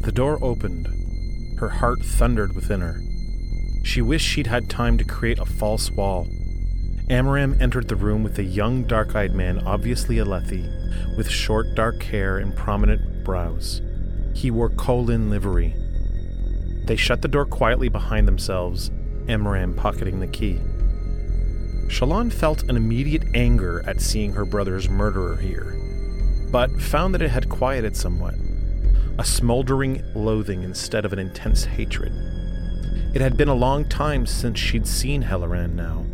The door opened. Her heart thundered within her. She wished she'd had time to create a false wall. Amaram entered the room with a young, dark eyed man, obviously Alethi, with short, dark hair and prominent brows. He wore Kholin livery. They shut the door quietly behind themselves, Amaram pocketing the key. Shallan felt an immediate anger at seeing her brother's murderer here, but found that it had quieted somewhat a smoldering loathing instead of an intense hatred. It had been a long time since she'd seen Helaran now,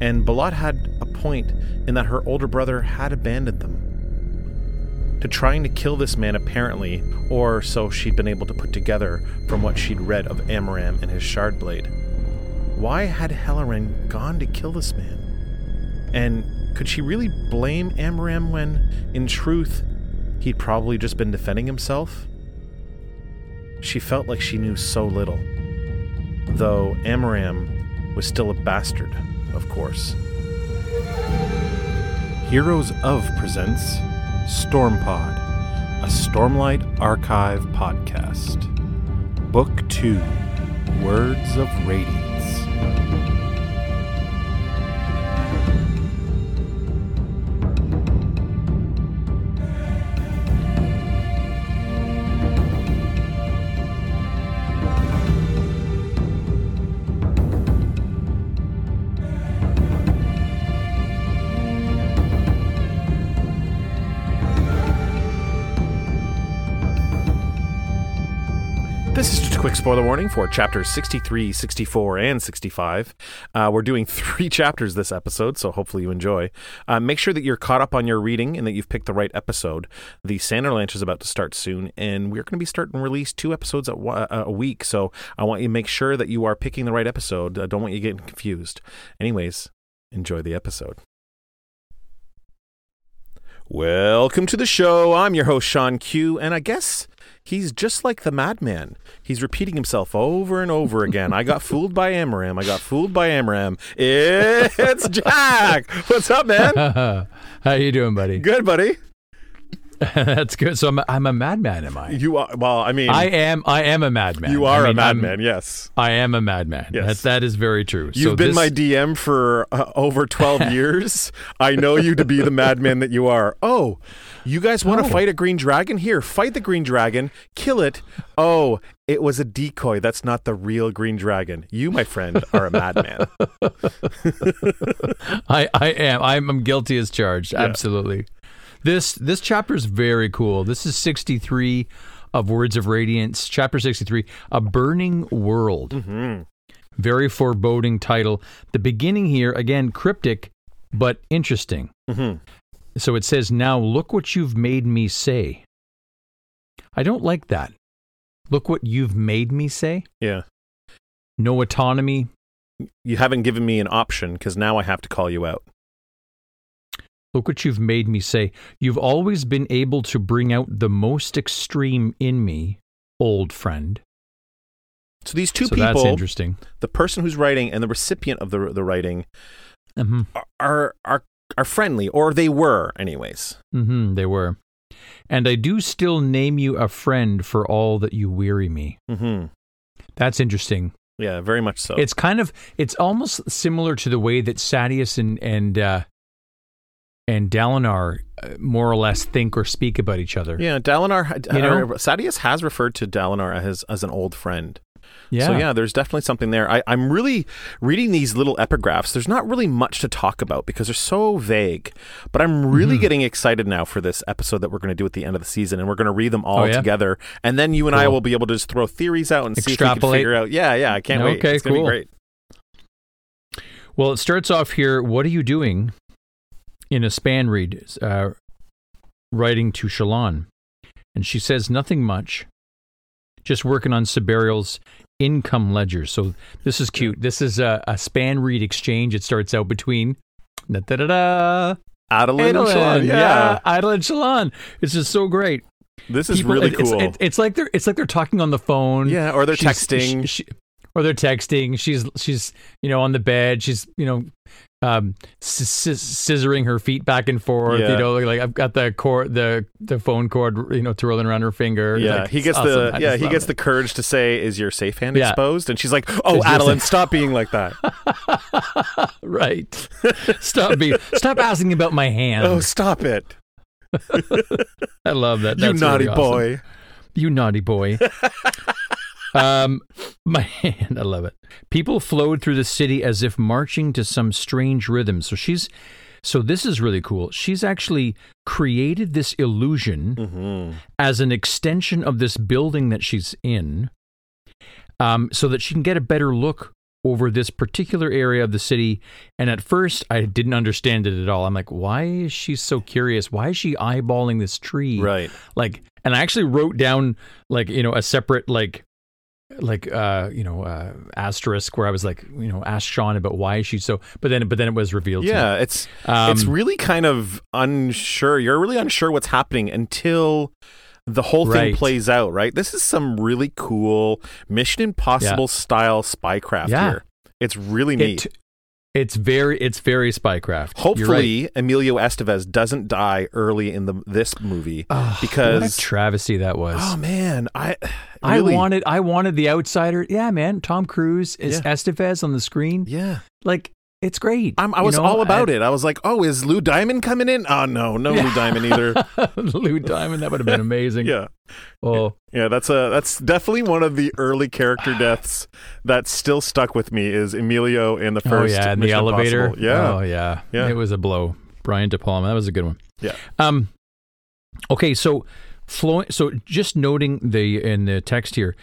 and Balat had a point in that her older brother had abandoned them. To trying to kill this man, apparently, or so she'd been able to put together from what she'd read of Amaram and his Shardblade. Why had Helaran gone to kill this man? And could she really blame Amaram when, in truth, he'd probably just been defending himself? She felt like she knew so little. Though Amaram was still a bastard, of course. Heroes of presents Stormpod, a Stormlight Archive podcast. Book 2 Words of Radiance. Spoiler warning for chapters 63, 64, and 65. Uh, we're doing three chapters this episode, so hopefully you enjoy. Uh, make sure that you're caught up on your reading and that you've picked the right episode. The Sanderlanche is about to start soon, and we're going to be starting release two episodes a, a week, so I want you to make sure that you are picking the right episode. I don't want you getting confused. Anyways, enjoy the episode. Welcome to the show. I'm your host, Shawn Q, and I guess he's just like the madman. He's repeating himself over and over again. I got fooled by Amram. I got fooled by Amram. It's Jack. What's up, man? How you doing, buddy? Good, buddy. That's good. So I'm a, I'm a madman, am I? You are. Well, I mean, I am. I am a madman. you are I a mean, I'm- madman. Yes. I am a madman. Yes. That, that is very true. You've so been this, my DM for uh, over 12 years. I know you to be the madman that you are. Oh, you guys want to Oh. fight a green dragon? Here, fight the green dragon, kill it. Oh, it was a decoy. That's not the real green dragon. You, my friend, are a madman. I, I am. I'm, I'm guilty as charged. Absolutely. This this chapter is very cool. This is 63 of Words of Radiance, chapter 63, A Burning World. Mm-hmm. Very foreboding title. The beginning here, again, cryptic, but interesting. Mhm. So it says, Now look what you've made me say. I don't like that. Look what you've made me say. Yeah. No autonomy. You haven't given me an option because now I have to call you out. Look what you've made me say. You've always been able to bring out the most extreme in me, old friend. So these two so that's people, interesting. the person who's writing and the recipient of the the writing, hmm are are are friendly, or they were, anyways. Mm-hmm, they were. And I do still name you a friend for all that you weary me. Mm-hmm. That's interesting. Yeah, very much so. It's kind of it's almost similar to the way that Sadeas and and uh, and Dalinar uh, more or less think or speak about each other. Yeah, Dalinar. You know? Sadeas has referred to Dalinar as as an old friend. Yeah. So yeah, there's definitely something there. I, I'm really reading these little epigraphs. There's not really much to talk about because they're so vague. But I'm really Mhm. getting excited now for this episode that we're going to do at the end of the season, and we're going to read them all Oh, yeah? together. And then you and I will be able to just throw theories out and see if we can figure out. Yeah, yeah, I can't wait. Okay, cool. be great. Well, it starts off here. What are you doing? In a span read, uh, writing to Shallan, and she says nothing much. Just working on Sebarial's income ledger. So this is cute. This is a, a span read exchange. It starts out between. Da da da da. Adolin, and Adolin, Shallan, yeah, yeah. Adel and Shallan. It's just so great. This is People- really it- it's, cool. it- it's like they're it's like they're talking on the phone. yeah, or they're She's- texting. she- she- or they're texting. She's she's you know on the bed. She's you know um, scissoring her feet back and forth. Yeah. You know, like I've got the cord, the the phone cord, you know, twirling around her finger. Yeah, Like, he gets awesome. the yeah he gets it. the courage to say, "Is your safe hand Yeah. exposed?" And she's like, "Oh, Adeline, stop being like that. right. Stop being stop asking about my hand. oh, stop it, I love that. you naughty really awesome. boy." You naughty boy. um, my hand, I love it. People flowed through the city as if marching to some strange rhythm. So she's, so this is really cool. She's actually created this illusion hmm as an extension of this building that she's in, um, so that she can get a better look over this particular area of the city. And at first, I didn't understand it at all. I'm like, why is she so curious? Why is she eyeballing this tree? Right. like and i actually wrote down like you know a separate like like uh you know uh asterisk where i was like you know ask sean about why she's so but then but then it was revealed to me. Yeah, it's Um, it's really kind of unsure. You're really unsure what's happening until the whole thing Right. plays out, right? This is some really cool Mission Impossible style spycraft Yeah. here. It's really neat. it, it's very it's very spycraft You're right. Hopefully, Emilio Estevez doesn't die early in the this movie Ugh, because what a travesty that was oh man, I i wanted i wanted the outsider yeah man tom cruise is Yeah. estevez on the screen yeah. like it's great I'm, I you was know? all about it. I was like, oh, is Lou Diamond coming in? Oh no, no Lou Diamond either. lou diamond that would have been amazing yeah. oh Yeah, that's a that's definitely one of the early character deaths that still stuck with me is Emilio in the Oh first yeah, in the elevator. Impossible. Yeah. Oh yeah. Yeah. It was a blow. Brian De Palma. That was a good one. Yeah. Um okay, so flowing so just noting the in the text here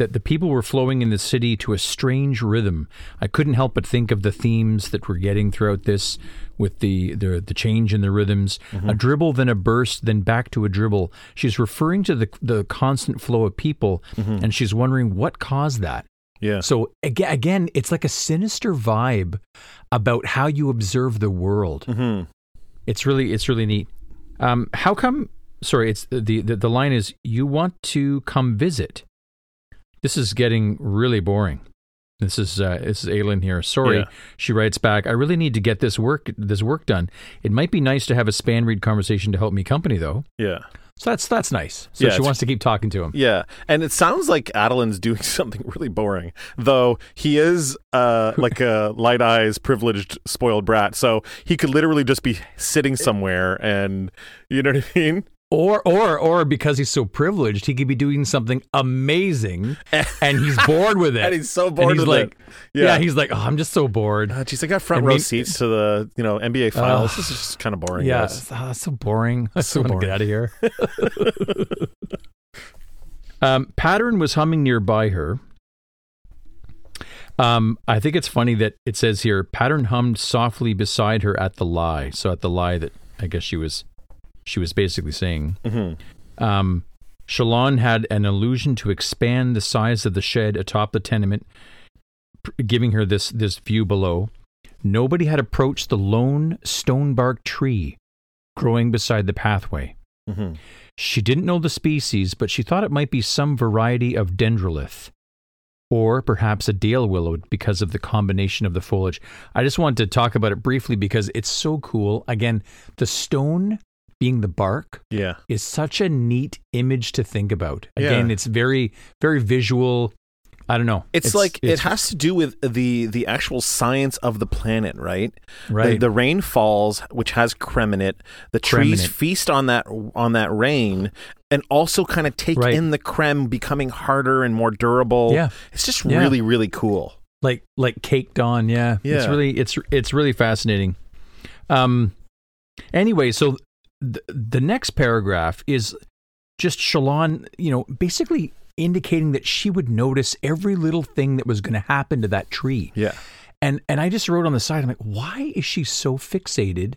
that the people were flowing in the city to a strange rhythm. I couldn't help but think of the themes that we're getting throughout this with the the, the change in the rhythms. A dribble, then a burst, then back to a dribble. She's referring to the the constant flow of people and she's wondering what caused that. Yeah. So aga- again, it's like a sinister vibe about how you observe the world. hmm It's really it's really neat. Um, how come? Sorry, it's the, the the line is you want to come visit. This is getting really boring. This is uh, this is Aylin here. Sorry, Yeah. she writes back. I really need to get this work this work done. It might be nice to have a span read conversation to help me company though. Yeah. So that's that's nice. So Yeah, she wants to keep talking to him. Yeah. And it sounds like Adolin's doing something really boring, though he is uh, like a light eyes, privileged, spoiled brat. So he could literally just be sitting somewhere and, you know what I mean? Or or or because he's so privileged, he could be doing something amazing and he's bored with it. And he's so bored he's with like, it. Yeah. Yeah. he's like, oh, I'm just so bored. Uh, geez, I got front I row mean- seats to the, you know, NBA finals. this is just kind of boring. yeah, guys. oh, so boring. I So so want to get out of here. um, Pattern was humming nearby her. Um, I think it's funny that it says here, Pattern hummed softly beside her at the lie. So at the lie that I guess she was, she was basically saying. hmm Um, Shallan had an illusion to expand the size of the shed atop the tenement, giving her this this view below. Nobody had approached the lone stonebark tree growing beside the pathway. hmm She didn't know the species, but she thought it might be some variety of dendrolith, or perhaps a dale willow because of the combination of the foliage. I just wanted to talk about it briefly because it's so cool. Again, the stone being the bark Yeah. is such a neat image to think about. Again, Yeah. it's very, very visual. I don't know. It's, like it has to do with the the actual science of the planet, right? right. The, the rain falls, which has crem in it. The trees Crem in it. feast on that on that rain, and also kind of take Right. in the crem, becoming harder and more durable. Yeah. it's just Yeah. really really cool. like like caked on. Yeah, yeah, it's really it's it's really fascinating. Um. Anyway, so th- the next paragraph is just Shallan, you know, basically indicating that she would notice every little thing that was going to happen to that tree. Yeah, And and I just wrote on the side, I'm like, why is she so fixated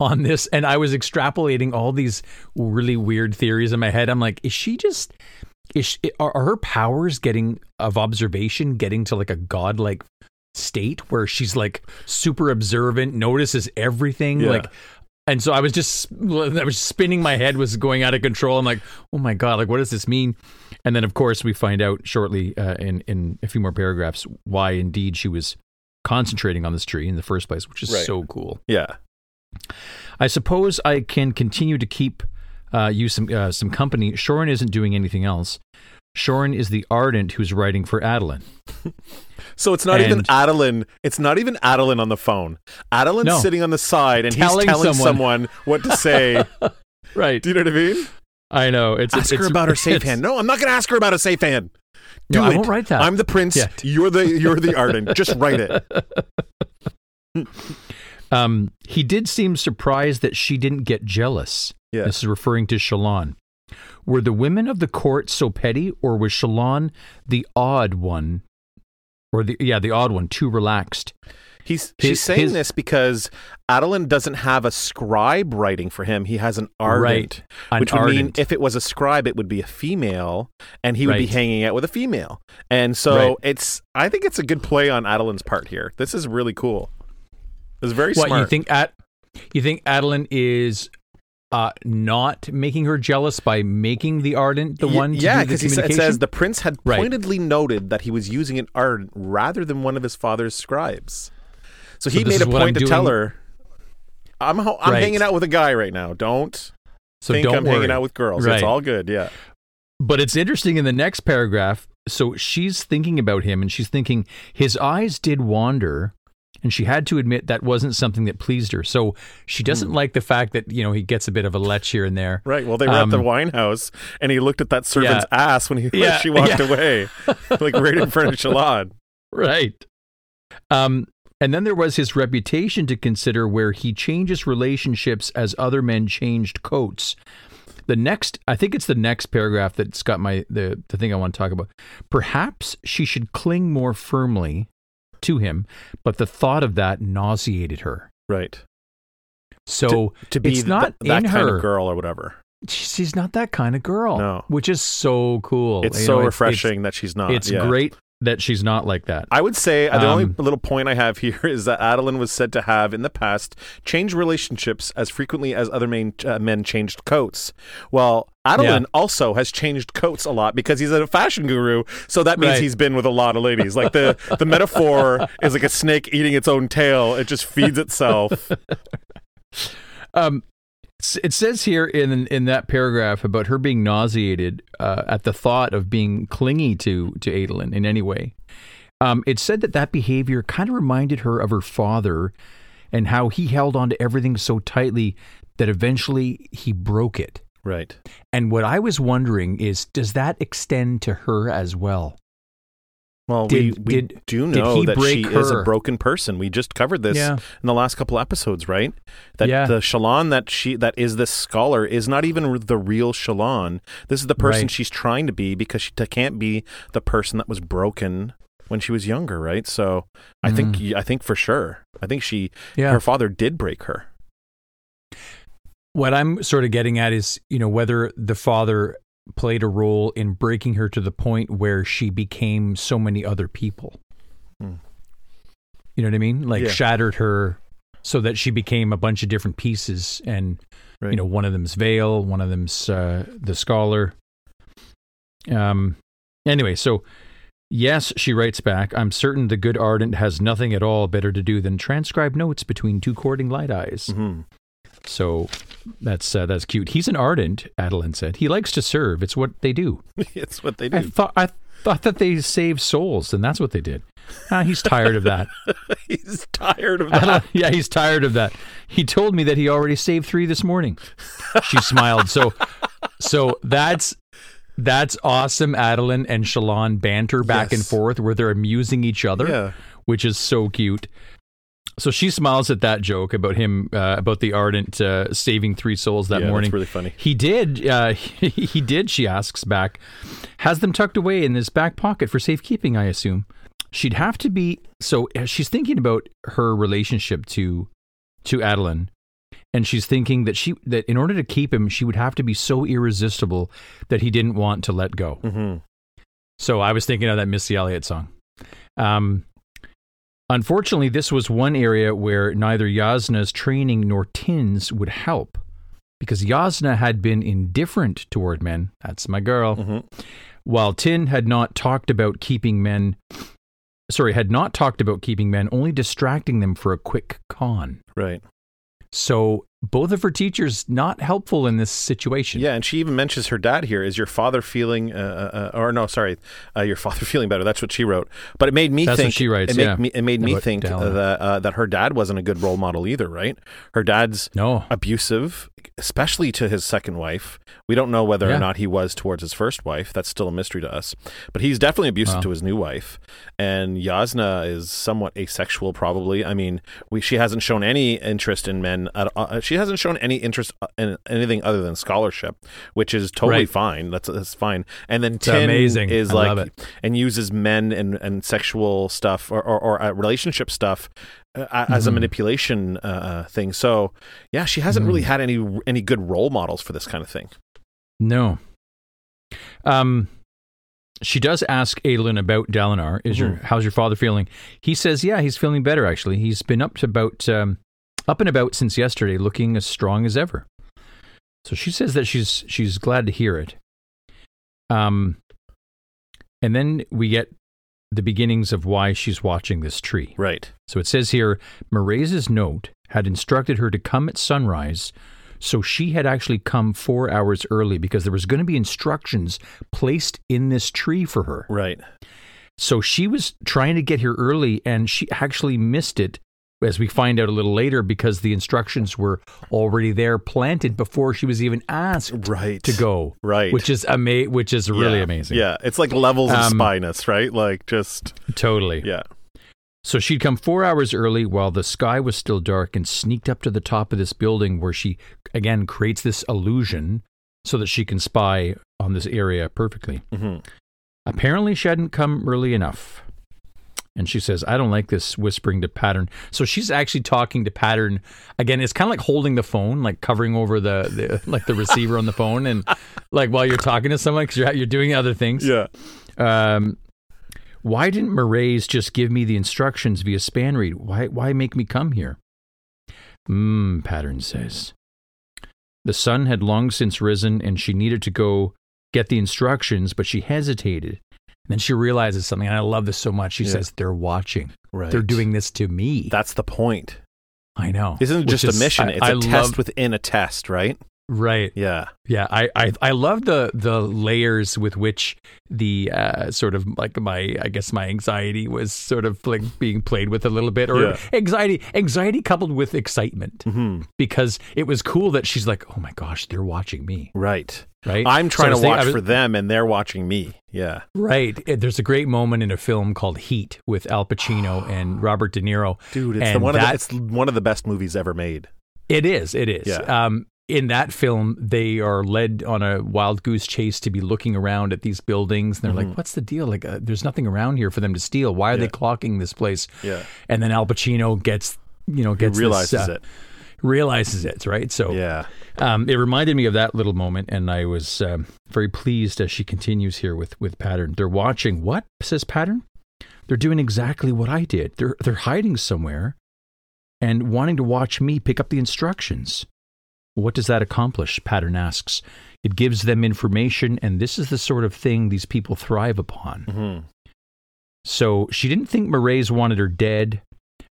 on this? And I was extrapolating all these really weird theories in my head. I'm like, is she just is she, are, are her powers getting of observation getting to like a godlike state where she's like super observant, notices everything, Yeah. like. And so I was just, I was spinning my head, was going out of control. I'm like, oh my god, like what does this mean? And then of course we find out shortly uh, in in a few more paragraphs why indeed she was concentrating on this tree in the first place, which is Right. so cool. Yeah. I suppose I can continue to keep uh, you some uh, some company. Shorin isn't doing anything else. Shorin is the ardent who's writing for Adolin. So it's not even And- Adolin. It's not even Adolin on the phone. Adolin's No. sitting on the side and Telling he's telling someone. someone. what to say. Right. Do you know what I mean? I know. It's Ask it's, her about her safe hand. No, I'm not going to ask her about a safe hand. Do No, I it. won't write that. I'm the prince. Yeah. You're the you're the ardent. Just write it. Um, he did seem surprised that she didn't get jealous. Yeah. This is referring to Shallan. Were the women of the court so petty, or was Shallan the odd one? Or the yeah, the odd one, too relaxed. He's His- she's saying his- this because Adolin doesn't have a scribe writing for him. He has an ardent, Right. An which would mean if it was a scribe, it would be a female, and he would be hanging out with a female. And so Right. it's I think it's a good play on Adolin's part here. This is really cool. It's very What smart. you think? At you think Adolin is uh, not making her jealous by making the ardent the one? To yeah, because it says the prince had Right. pointedly noted that he was using an ardent rather than one of his father's scribes. So he this made a what I'm point to tell her, "I'm ho- I'm Right. hanging out with a guy right now. Don't so think don't I'm worry. hanging out with girls. Right. It's all good. Yeah, But it's interesting in the next paragraph. So she's thinking about him and she's thinking his eyes did wander. And she had to admit that wasn't something that pleased her. So she doesn't Hmm. like the fact that, you know, he gets a bit of a lech here and there. right. Well, they were at the Um, wine house, and he looked at that servant's ass when he when Yeah, she walked yeah. away, like right in front of Shallan. Right. Um, and then there was his reputation to consider where he changes relationships as other men changed coats. The next, I think it's the next paragraph that's got my the, the thing I want to talk about. Perhaps she should cling more firmly to him, but the thought of that nauseated her. Right. So To be it's not th- that in kind her. of girl or whatever. she's not that kind of girl. No. which is so cool. It's You so know, refreshing that she's not. It's, yeah. great that she's not like that. I would say uh, the only Um, little point I have here is that Adolin was said to have in the past changed relationships as frequently as other main, uh, men changed coats. Well, Adolin Yeah. also has changed coats a lot because he's a fashion guru. So that means Right. he's been with a lot of ladies. Like the the metaphor is like a snake eating its own tail. It just feeds itself. Um, it says here in in that paragraph about her being nauseated uh, at the thought of being clingy to to Adolin in any way. Um, it said that that behavior kind of reminded her of her father and how he held on to everything so tightly that eventually he broke it. Right. And what I was wondering is, does that extend to her as well? Well, Did- we, we did- do know that she is a broken person. We just covered this Yeah. in the last couple episodes, right? That Yeah. the Shallan that she that is this scholar is not even the real Shallan. This is the person Right. she's trying to be because she can't be the person that was broken when she was younger, right? So I think I think for sure, I think she Mm. Yeah. her father did break her. What I'm sort of getting at is, you know, whether the father played a role in breaking her to the point where she became so many other people. Hmm. You know what I mean? Like Yeah. shattered her so that she became a bunch of different pieces and Right. you know, one of them's Veil, one of them's uh, the scholar. Um anyway, so yes, she writes back, I'm certain the good ardent has nothing at all better to do than transcribe notes between two courting light eyes. hmm So that's uh, that's cute. He's an ardent, Adolin said. He likes to serve. It's what they do. it's what they do. I thought I thought that they saved souls, and that's what they did. Ah, he's tired of that. He's tired of that. Adolin- yeah, he's tired of that. He told me that he already saved three this morning. She smiled. So, so that's that's awesome. Adolin and Shallan banter back and forth where they're amusing each other. Yeah. which is so cute. So she smiles at that joke about him uh, about the ardent uh, saving three souls that Yeah, that's morning. really funny. He did. Uh, he, he did. She asks back, has them tucked away in his back pocket for safekeeping. I assume she'd have to be. So she's thinking about her relationship to to Adolin, and she's thinking that she that in order to keep him, she would have to be so irresistible that he didn't want to let go. hmm So I was thinking of that Missy Elliott song. Um, unfortunately, this was one area where neither Jasnah's training nor Tyn's would help because Jasnah had been indifferent toward men. That's my girl. hmm While Tyn had not talked about keeping men sorry, had not talked about keeping men, only distracting them for a quick con. Right. So both of her teachers not helpful in this situation. Yeah, and she even mentions her dad here. Is your father feeling, uh, uh, or no, sorry, uh, your father feeling better? That's what she wrote. But it made me That's think. she writes, It made yeah. me, it made me think that uh, that her dad wasn't a good role model either. Right? Her dad's No. abusive, especially to his second wife. We don't know whether Yeah. or not he was towards his first wife. That's still a mystery to us. But he's definitely abusive Wow. to his new wife. And Jasnah is somewhat asexual, probably. I mean, we, she hasn't shown any interest in men. At, uh, she hasn't shown any interest in anything other than scholarship, which is totally Right. fine. That's that's fine. And then Tyn amazing. is I like and uses men and, and sexual stuff or, or, or uh, relationship stuff uh, as a Mhm. manipulation uh, uh, thing. So yeah, she hasn't Mhm. really had any any good role models for this kind of thing. No. Um, she does ask Adolin about Dalinar. Is your Mhm. how's your father feeling? He says, yeah, he's feeling better. Actually, he's been up to about um, up and about since yesterday, looking as strong as ever. So she says that she's she's glad to hear it. Um, and then we get the beginnings of why she's watching this tree. Right. So it says here, Mraize's note had instructed her to come at sunrise, so she had actually come four hours early because there was going to be instructions placed in this tree for her. Right. So she was trying to get here early, and she actually missed it, as we find out a little later, because the instructions were already there, planted before she was even asked Right. to go. Right. Which is ama- which is really Yeah. amazing. Yeah. It's like levels of Um, spyness, right? Like just totally. yeah. So she'd come four hours early while the sky was still dark and sneaked up to the top of this building where she, again, creates this illusion so that she can spy on this area perfectly. hmm Apparently, she hadn't come early enough. And she says, I don't like this whispering to Pattern. So she's actually talking to Pattern. Again, it's kind of like holding the phone, like covering over the, the like the receiver on the phone. And like while you're talking to someone, because you're, you're doing other things. Yeah. Um, why didn't Mraize just give me the instructions via span read? Why, why make me come here? Mmm, Pattern says. The sun had long since risen and she needed to go get the instructions, but she hesitated. And then she realizes something, and I love this so much. She Yeah. says, They're watching. Right. They're doing this to me. That's the point. I know. Isn't it Which just is- a mission? I- it's I a test within a test, right? Right. Yeah. Yeah, I, I I love the the layers with which the uh, sort of like my I guess my anxiety was sort of like being played with a little bit, or Yeah. anxiety anxiety coupled with excitement hmm because it was cool that she's like, oh my gosh, they're watching me, Right. Right? I'm trying was to watch was- for them, and they're watching me. Yeah. Right. There's a great moment in a film called Heat with Al Pacino and Robert De Niro. Dude, it's one of that- the, it's one of the best movies ever made. It is. It is. Yeah. Um, in that film, they are led on a wild goose chase to be looking around at these buildings, and they're like, "What's the deal? Like, uh, there's nothing around here for them to steal. Why are they Mm-hmm. Clocking this place?" Yeah. And then Al Pacino gets, you know, He gets this, realizes uh, it. Realizes it. Right. So, Yeah. um, it reminded me of that little moment, and I was um, very pleased as she continues here with with Pattern. They're watching. What says Pattern? They're doing exactly what I did. They're they're hiding somewhere, and wanting to watch me pick up the instructions. What does that accomplish? Pattern asks. It gives them information, and this is the sort of thing these people thrive upon. hmm So she didn't think Mraize wanted her dead.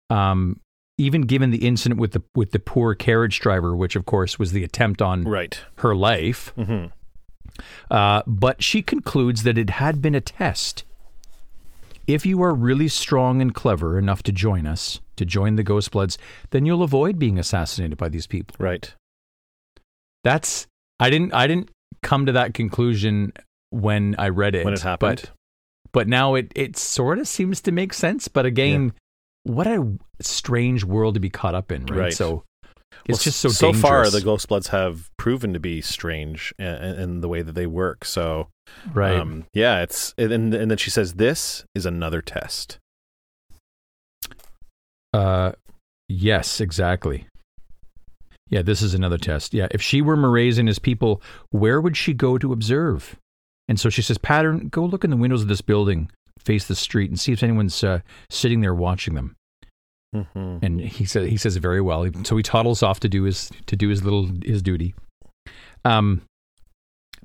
Um, even given the incident with the with the poor carriage driver, which of course was the attempt on Right. her life, hmm uh, but she concludes that it had been a test. If you are really strong and clever enough to join us, to join the Ghostbloods, then you'll avoid being assassinated by these people. Right. That's I didn't I didn't come to that conclusion when I read it When it happened. but but now it it sort of seems to make sense. But again, what a strange world to be caught up in, right? Right. So it's Well, just so so far the ghost Ghostbloods have proven to be strange in, in the way that they work. So right. um, yeah, it's and and then she says this is another test. Uh, yes, exactly. Yeah, this is another test. Yeah, if she were Mraize and his people, where would she go to observe? And so she says, Pattern, go look in the windows of this building, face the street, and see if anyone's uh, sitting there watching them. hmm And he says he says it very well. So he toddles off to do his to do his little his duty. Um,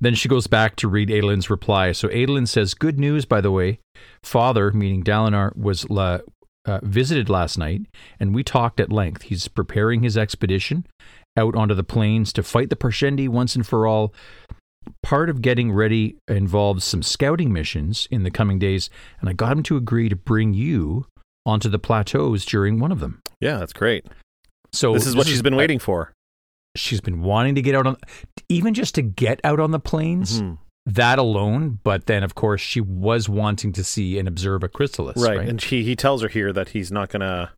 Then she goes back to read Adolin's reply. So Adolin says, Good news, by the way. Father, meaning Dalinar, was la- uh, visited last night, and we talked at length. He's preparing his expedition out onto the plains to fight the Parshendi once and for all. Part of getting ready involves some scouting missions in the coming days, and I got him to agree to bring you onto the plateaus during one of them. Yeah, that's great. So this is what she's been waiting for. She's been wanting to get out on, even just to get out on the plains. Mhm. That alone, but then of course she was wanting to see and observe a chrysalis, Right. right? And he, he tells her here that he's not going to,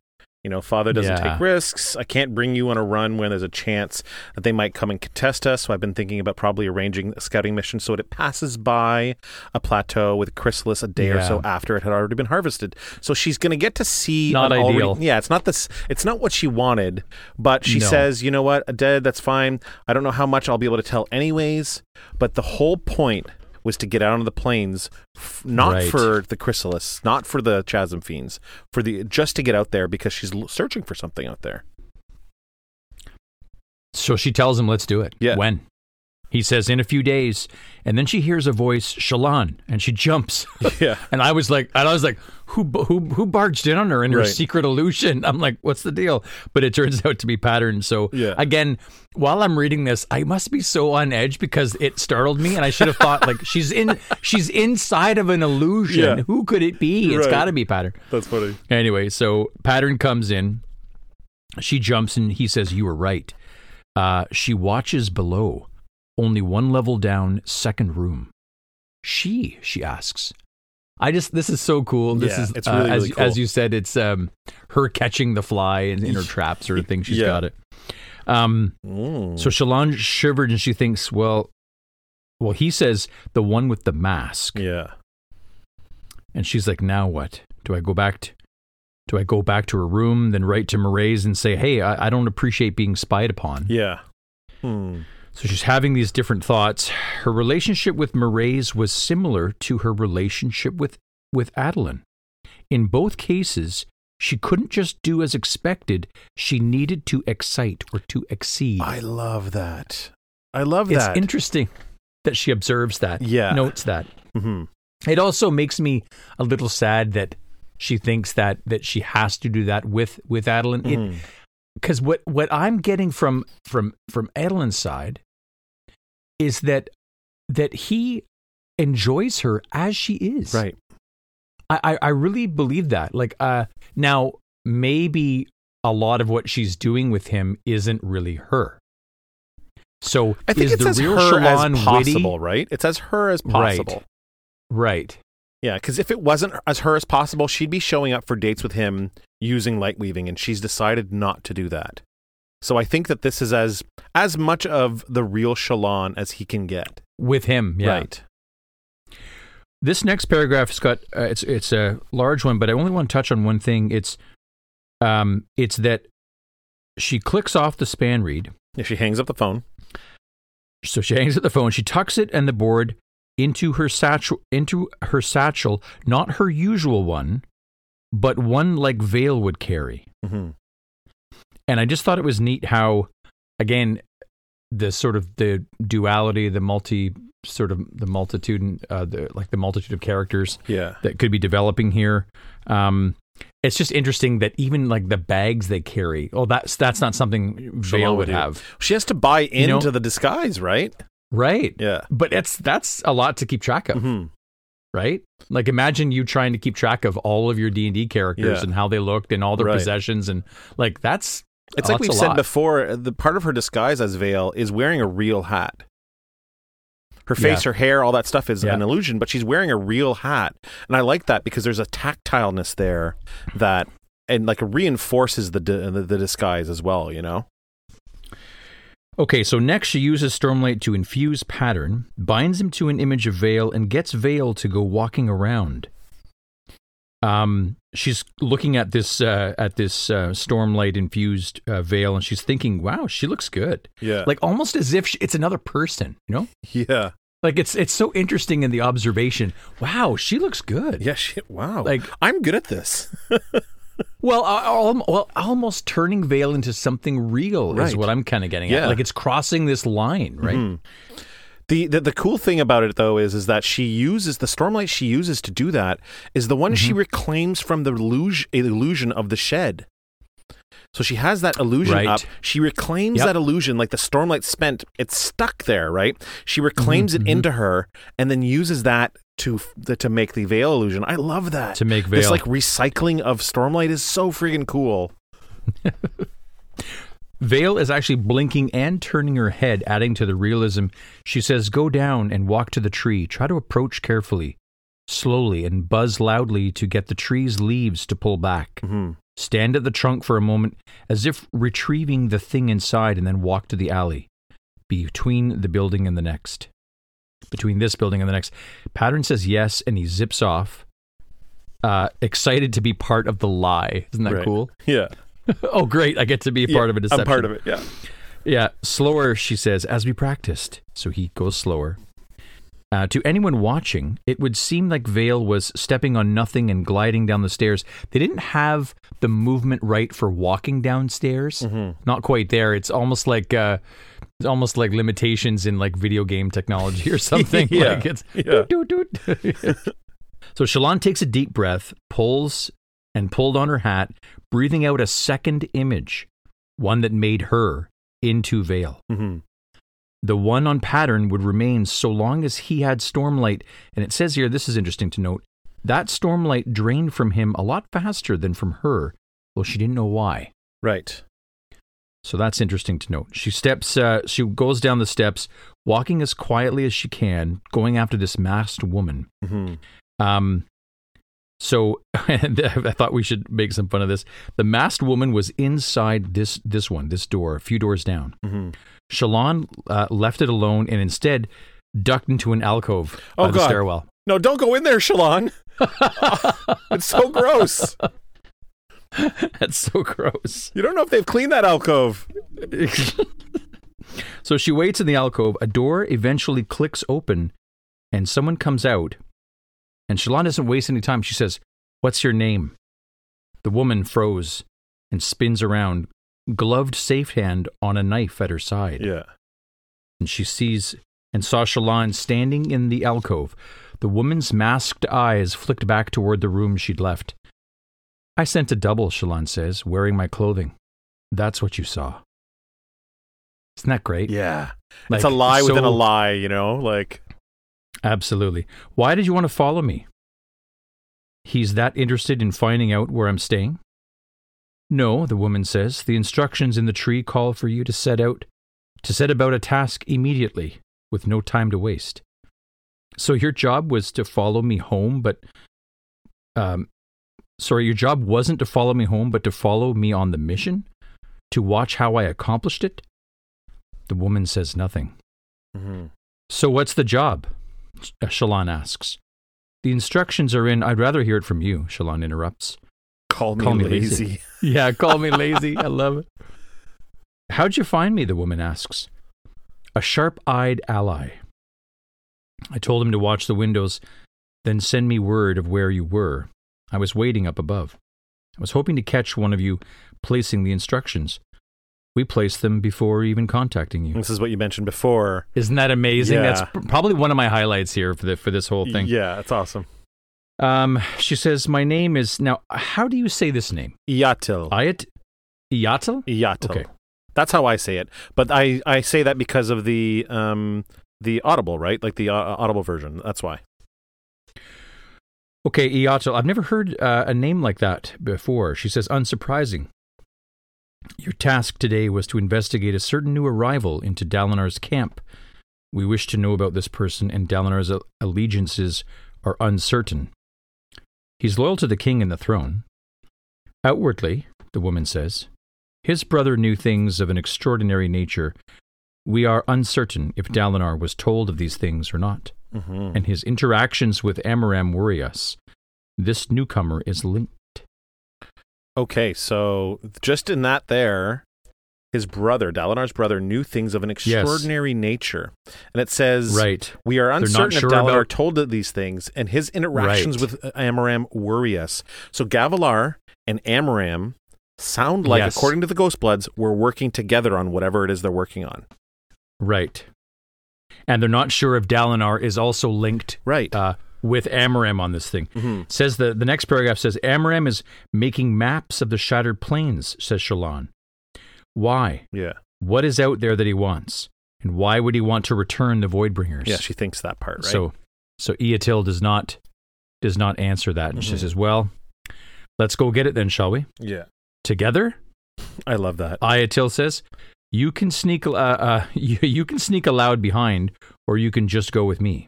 you know, father doesn't Yeah. take risks. I can't bring you on a run when there's a chance that they might come and contest us. So I've been thinking about probably arranging a scouting mission so that it passes by a plateau with a chrysalis a day or so after it had already been harvested. So she's going to get to see. Not an already- ideal. yeah, it's not this. It's not what she wanted, but she No. says, you know what, dead. That's fine. I don't know how much I'll be able to tell anyways. But the whole point was to get out on the plains, f- not Right. for the chrysalis, not for the chasm fiends, for the just to get out there because she's l- searching for something out there. So she tells him, let's do it. Yeah. When? He says, in a few days. And then she hears a voice, Shallan, and she jumps. Yeah. and I was like, and I was like, who, who, who barged in on her in her Right. secret illusion? I'm like, what's the deal? But it turns out to be pattern. So Yeah. again, while I'm reading this, I must be so on edge because it startled me. And I should have thought like she's in, she's inside of an illusion. Yeah. Who could it be? It's Right. gotta be pattern. That's funny. Anyway, so Pattern comes in. She jumps and he says, You were right. Uh, she watches below, only one level down, second room. She, she asks. I just, this is so cool. This Yeah, is, it's uh, really, as, really cool. as you said, it's um, her catching the fly in, in her trap sort of thing. She's Yeah. got it. Um, Mm. so Shalon shivered and she thinks, Well, well, he says the one with the mask. yeah. And she's like, now what? Do I go back to, do I go back to her room, then write to Mraize and say, hey, I, I don't appreciate being spied upon? Yeah. Hmm. So she's having these different thoughts. Her relationship with Mraize was similar to her relationship with, with Adolin. In both cases, she couldn't just do as expected. She needed to excite or to exceed. I love that. I love it's that. It's interesting that she observes that, Yeah. notes that. hmm It also makes me a little sad that she thinks that that she has to do that with with Adolin. Because what what I'm getting from from from Adolin's side is that that he enjoys her as she is. Right. I I, I really believe that. Like uh now maybe a lot of what she's doing with him isn't really her. So I think is it's the as real her Shallan as possible, right? It's as her as possible. witty? Right. Yeah, because if it wasn't as her as possible, she'd be showing up for dates with him using light weaving, and she's decided not to do that. So I think that this is as as much of the real Shallan as he can get. With him, yeah. Right. This next paragraph has got uh, it's it's a large one, but I only want to touch on one thing. It's um it's that she clicks off the span read, Yeah, she hangs up the phone. so she hangs up the phone. She tucks it and the board into her satchel into her satchel, not her usual one, but one like Veil would carry. hmm And I just thought it was neat how, again, the sort of the duality, the multi sort of the multitude, uh, the like the multitude of characters Yeah. that could be developing here. Um, it's just interesting that even like the bags they carry, oh, that's that's not something Veil would have, She has to buy You know- into the disguise, right? right? Yeah. But it's that's a lot to keep track of, hmm right? Like imagine you trying to keep track of all of your D and D characters Yeah. and how they looked and all their Right. possessions and like that's It's like we've said lot. before. The part of her disguise as Veil is wearing a real hat. Her face, Yeah. her hair, all that stuff is Yeah. an illusion, but she's wearing a real hat, and I like that because there's a tactileness there that and like reinforces the di- the, the disguise as well. You know. Okay, so next she uses Stormlight to infuse Pattern, binds him to an image of Veil, and gets Veil to go walking around. Um, she's looking at this uh, at this uh, Stormlight infused uh, Veil, and she's thinking, "Wow, she looks good." Yeah. Like almost as if she, it's another person, you know? yeah. Like it's it's so interesting in the observation. Wow, she looks good. Yeah. Shit. Wow. Like- I'm good at this. Well, well, almost turning veil into something real is what I'm kind of getting Yeah. at. Like it's crossing this line, right? Mhm. The, the the cool thing about it though is is that she uses the stormlight she uses to do that is the one she Mm-hmm. reclaims from the illusion, illusion of the shed. So she has that illusion Right. up. She reclaims Yep. that illusion like the stormlight spent. It's stuck there, right? She reclaims Mhm, it into her and then uses that to f- to make the veil illusion. I love that. To make veil. This like recycling of stormlight is so freaking cool. Veil is actually blinking and turning her head, adding to the realism. She says, Go down and walk to the tree. Try to approach carefully, slowly, and buzz loudly to get the tree's leaves to pull back. Mm-hmm. Stand at the trunk for a moment, as if retrieving the thing inside, and then walk to the alley between the building and the next. Between this building and the next. Pattern says yes, and he zips off, uh, excited to be part of the lie. Isn't that Right. cool? Yeah. oh, great. I get to be a part of a deception. I'm part of it. Yeah. Yeah, slower, she says, as we practiced. So he goes slower. Uh, to anyone watching, it would seem like Veil was stepping on nothing and gliding down the stairs. They didn't have the movement right for walking downstairs. Mm-hmm. Not quite there. It's almost like uh, it's almost like limitations in like video game technology or something. Yeah, Like it's yeah. doot, doot, doot. so Shalon takes a deep breath, pulls and pulled on her hat, breathing out a second image, one that made her into Veil. hmm The one on pattern would remain so long as he had Stormlight. And it says here, this is interesting to note, that Stormlight drained from him a lot faster than from her. though she didn't know why. Right. So that's interesting to note. She steps, uh, she goes down the steps, walking as quietly as she can, going after this masked woman. hmm Um, so I thought we should make some fun of this. The masked woman was inside this this one, this door, a few doors down. Shallan uh, left it alone and instead ducked into an alcove Oh, by the God. stairwell. No, don't go in there, Shallan. it's so gross. That's so gross. You don't know if they've cleaned that alcove. so she waits in the alcove. A door eventually clicks open, and someone comes out. And Shallan doesn't waste any time. She says, "What's your name?" The woman froze and spins around, gloved safe hand on a knife at her side. Yeah. and she sees and saw Shallan standing in the alcove. The woman's masked eyes flicked back toward the room she'd left. I sent a double, Shallan says, wearing my clothing. That's what you saw. Isn't that great? Yeah. Like, it's a lie within a lie, you know? Like, Absolutely. Why did you want to follow me? He's that interested in finding out where I'm staying? No, the woman says. The instructions in the tree call for you to set out to set about a task immediately, with no time to waste. So your job was to follow me home, but um sorry, your job wasn't to follow me home, but to follow me on the mission? To watch how I accomplished it? The woman says nothing. mhm. So what's the job? Shallan asks. The instructions are in. I'd rather hear it from you, Shallan interrupts. call me, Call me lazy. lazy. Yeah, call me lazy. I love it. How'd you find me? The woman asks. A sharp eyed ally. I told him to watch the windows, then send me word of where you were. I was waiting up above. I was hoping to catch one of you placing the instructions. We placed them before even contacting you. This is what you mentioned before. Isn't that amazing? Yeah. That's probably one of my highlights here for the for this whole thing. Yeah, it's awesome. Um, she says, "My name is now. How do you say this name? Yatil. Ayat Yatel? Yatil. Okay. That's how I say it. But I, I say that because of the um the audible, right? Like the uh, audible version. That's why. Okay, Iyatil. I've never heard uh, a name like that before. She says, unsurprising. Your task today was to investigate a certain new arrival into Dalinar's camp. We wish to know about this person, and Dalinar's allegiances are uncertain. He's loyal to the king and the throne. Outwardly, the woman says, his brother knew things of an extraordinary nature. We are uncertain if Dalinar was told of these things or not Mm-hmm. and his interactions with Amaram worry us. This newcomer is linked. Okay, so just in that there, his brother, Dalinar's brother, knew things of an extraordinary nature. And it says, Right. We are uncertain sure if Dalinar about- told these things, and his interactions Right. with Amaram worry us. So Gavilar and Amaram sound like, Yes. according to the Ghostbloods, we're working together on whatever it is they're working on. Right. and they're not sure if Dalinar is also linked Right. uh, with Amram on this thing. Mm-hmm. Says the the next paragraph says Amram is making maps of the shattered plains. Says Shallan. Why? yeah. What is out there that he wants, and why would he want to return the Voidbringers? Yeah, she thinks that part, right? So, so Iyatil does not does not answer that, and she Mhm. says, "Well, let's go get it then, shall we? yeah. Together?" I love that. Iyatil says, "You can sneak. Uh, uh, you, you can sneak aloud behind, or you can just go with me."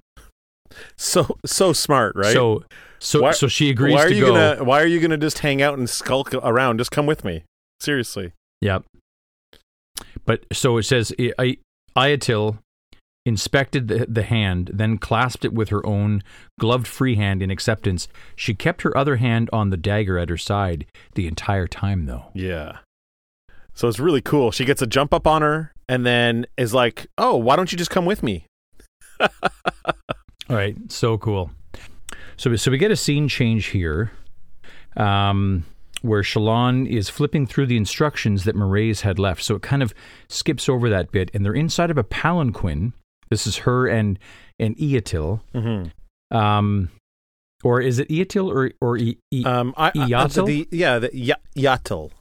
So so smart, right? So, so, Why- so she agrees why are to you go. gonna why are you gonna just hang out and skulk around? Just come with me. Seriously. Yep. But so it says, I, I, Iyatil inspected the, the hand, then clasped it with her own gloved free hand in acceptance. She kept her other hand on the dagger at her side the entire time, though. Yeah. So it's really cool. She gets a jump up on her and then is like, "Oh, why don't you just come with me?" All right, so cool. So, so we get a scene change here, um, where Shallan is flipping through the instructions that Mraize had left. So it kind of skips over that bit, and they're inside of a palanquin. This is her and and Iyatil. Mm-hmm. Um, or is it Iyatil or or e, e, Um, I, I, Yatel? the, yeah, the Yatel. Yatel.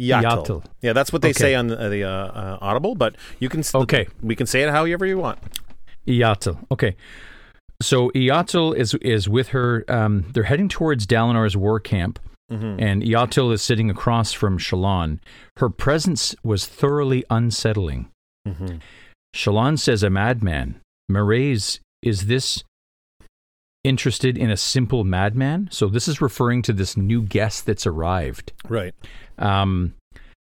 Yatel. Yeah, that's what they Okay. say on the, the uh, uh, Audible, but you can s- Okay. we can say it however you want. Iyatil? Okay. So Iyatil is is with her. Um, they're heading towards Dalinar's war camp, Mm-hmm. and Iyatil is sitting across from Shallan. Her presence was thoroughly unsettling. Mm-hmm. Shallan says, "A madman." Mraize, is this interested in a simple madman? So this is referring to this new guest that's arrived. Right. Um,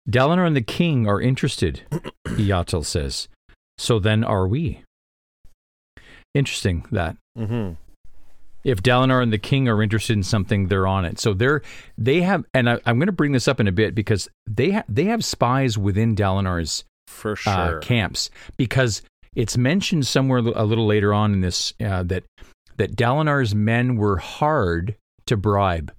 Dalinar and the king are interested, Iyatil says. So then are we. Interesting that. Mm-hmm. If Dalinar and the king are interested in something, they're on it. So they're they have, and I, I'm going to bring this up in a bit because they ha- they have spies within Dalinar's For uh, camps because it's mentioned somewhere a little later on in this uh, that that Dalinar's men were hard to bribe,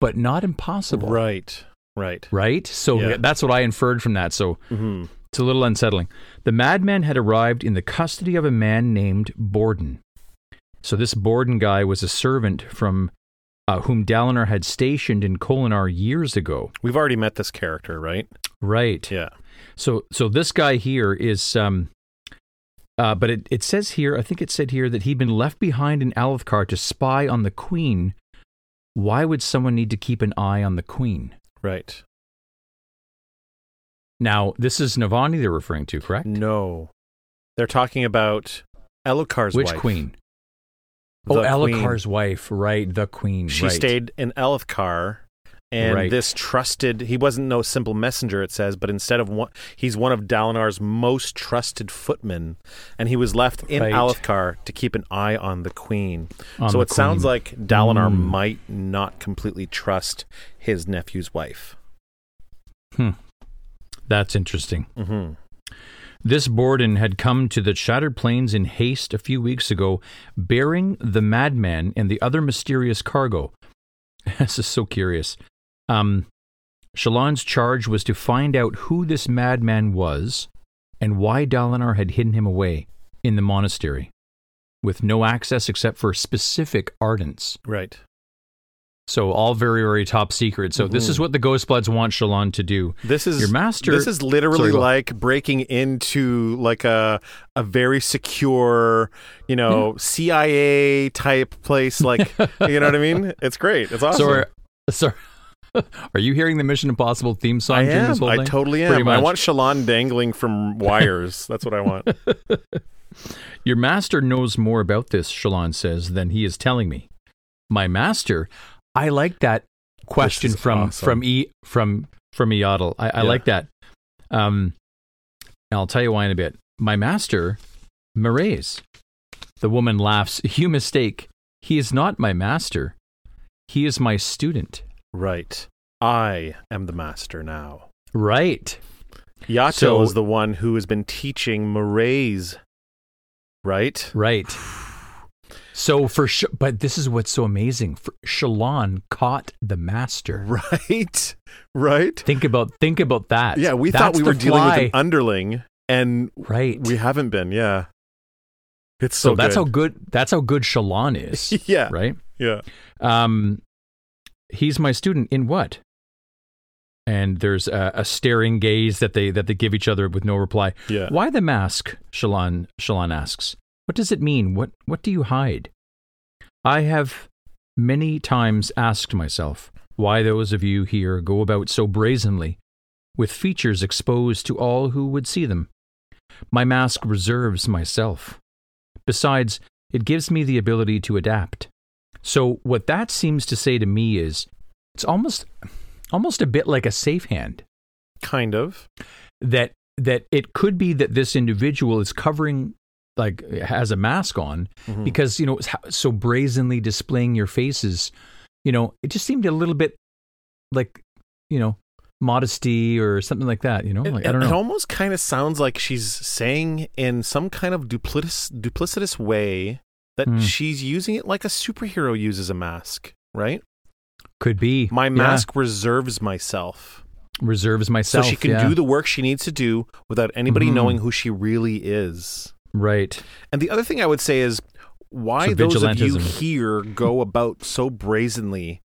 but not impossible. Right. Right. Right? So Yeah. that's what I inferred from that. So Mm-hmm. It's a little unsettling. The madman had arrived in the custody of a man named Borden. So this Borden guy was a servant from uh, whom Dalinar had stationed in Kholinar years ago. We've already met this character, right? Right. Yeah. So so this guy here is um uh, but it, it says here, I think it said here that he'd been left behind in Alethkar to spy on the queen. Why would someone need to keep an eye on the queen? Right. Now, this is Navani they're referring to, correct? No. They're talking about Elhokar's wife. Which wife. queen? The oh, queen. Elhokar's wife, right? The queen. She right. stayed in Alethkar, and Right. this trusted. He wasn't no simple messenger. It says, but instead of one, he's one of Dalinar's most trusted footmen, and he was left in Right. Alethkar to keep an eye on the queen. On so the it sounds like Dalinar Mm. might not completely trust his nephew's wife. That's interesting. Mm-hmm. This Borden had come to the Shattered Plains in haste a few weeks ago, bearing the madman and the other mysterious cargo. this is so curious. Um, Shallan's charge was to find out who this madman was and why Dalinar had hidden him away in the monastery, with no access except for specific ardents. Right. So all very, very top secret. So this Mhm. is what the Ghostbloods want Shallan to do. This is Your master- This is literally Sorry, like breaking into like a a very secure, you know, CIA type place. Like, you know what I mean? It's great. It's awesome. So, are, so are you hearing the Mission Impossible theme song I am. this whole I totally am. I want Shallan dangling from wires. That's what I want. Your master knows more about this, Shallan says, than he is telling me. My master, I like that question from awesome. from E from from Iyatil. I, I Yeah. like that. Um, and I'll tell you why in a bit. My master, Mraize. The woman laughs. You mistake. He is not my master. He is my student. right. I am the master now. Right. Yato So- is the one who has been teaching Mraize. Right. Right. So for Sh- but this is what's so amazing. For Shallan caught the master. Right. Right. Think about think about that. Yeah, we That's thought we were dealing with an underling, and right. we haven't been. Yeah. It's so, So, that's how good. good that's how good Shallan is, yeah. right? Yeah. Um, he's my student in what? And there's a, a staring gaze that they that they give each other with no reply. Yeah. Why the mask? Shallan Shallan asks. What does it mean? What what do you hide? I have many times asked myself why those of you here go about so brazenly, with features exposed to all who would see them. My mask reserves myself. Besides, it gives me the ability to adapt. So what that seems to say to me is it's almost almost a bit like a safehand Kind of. that that it could be that this individual is covering like has a mask on Mhm. because you know so brazenly displaying your faces you know it just seemed a little bit like you know modesty or something like that you know It, like, i don't know it almost kind of sounds like she's saying in some kind of duplicis, duplicitous way that Hmm. she's using it like a superhero uses a mask, right? could be My Yeah. mask reserves myself. reserves myself so she can yeah. do the work she needs to do without anybody Mhm. knowing who she really is. Right And the other thing I would say is why So those of you here go about so brazenly.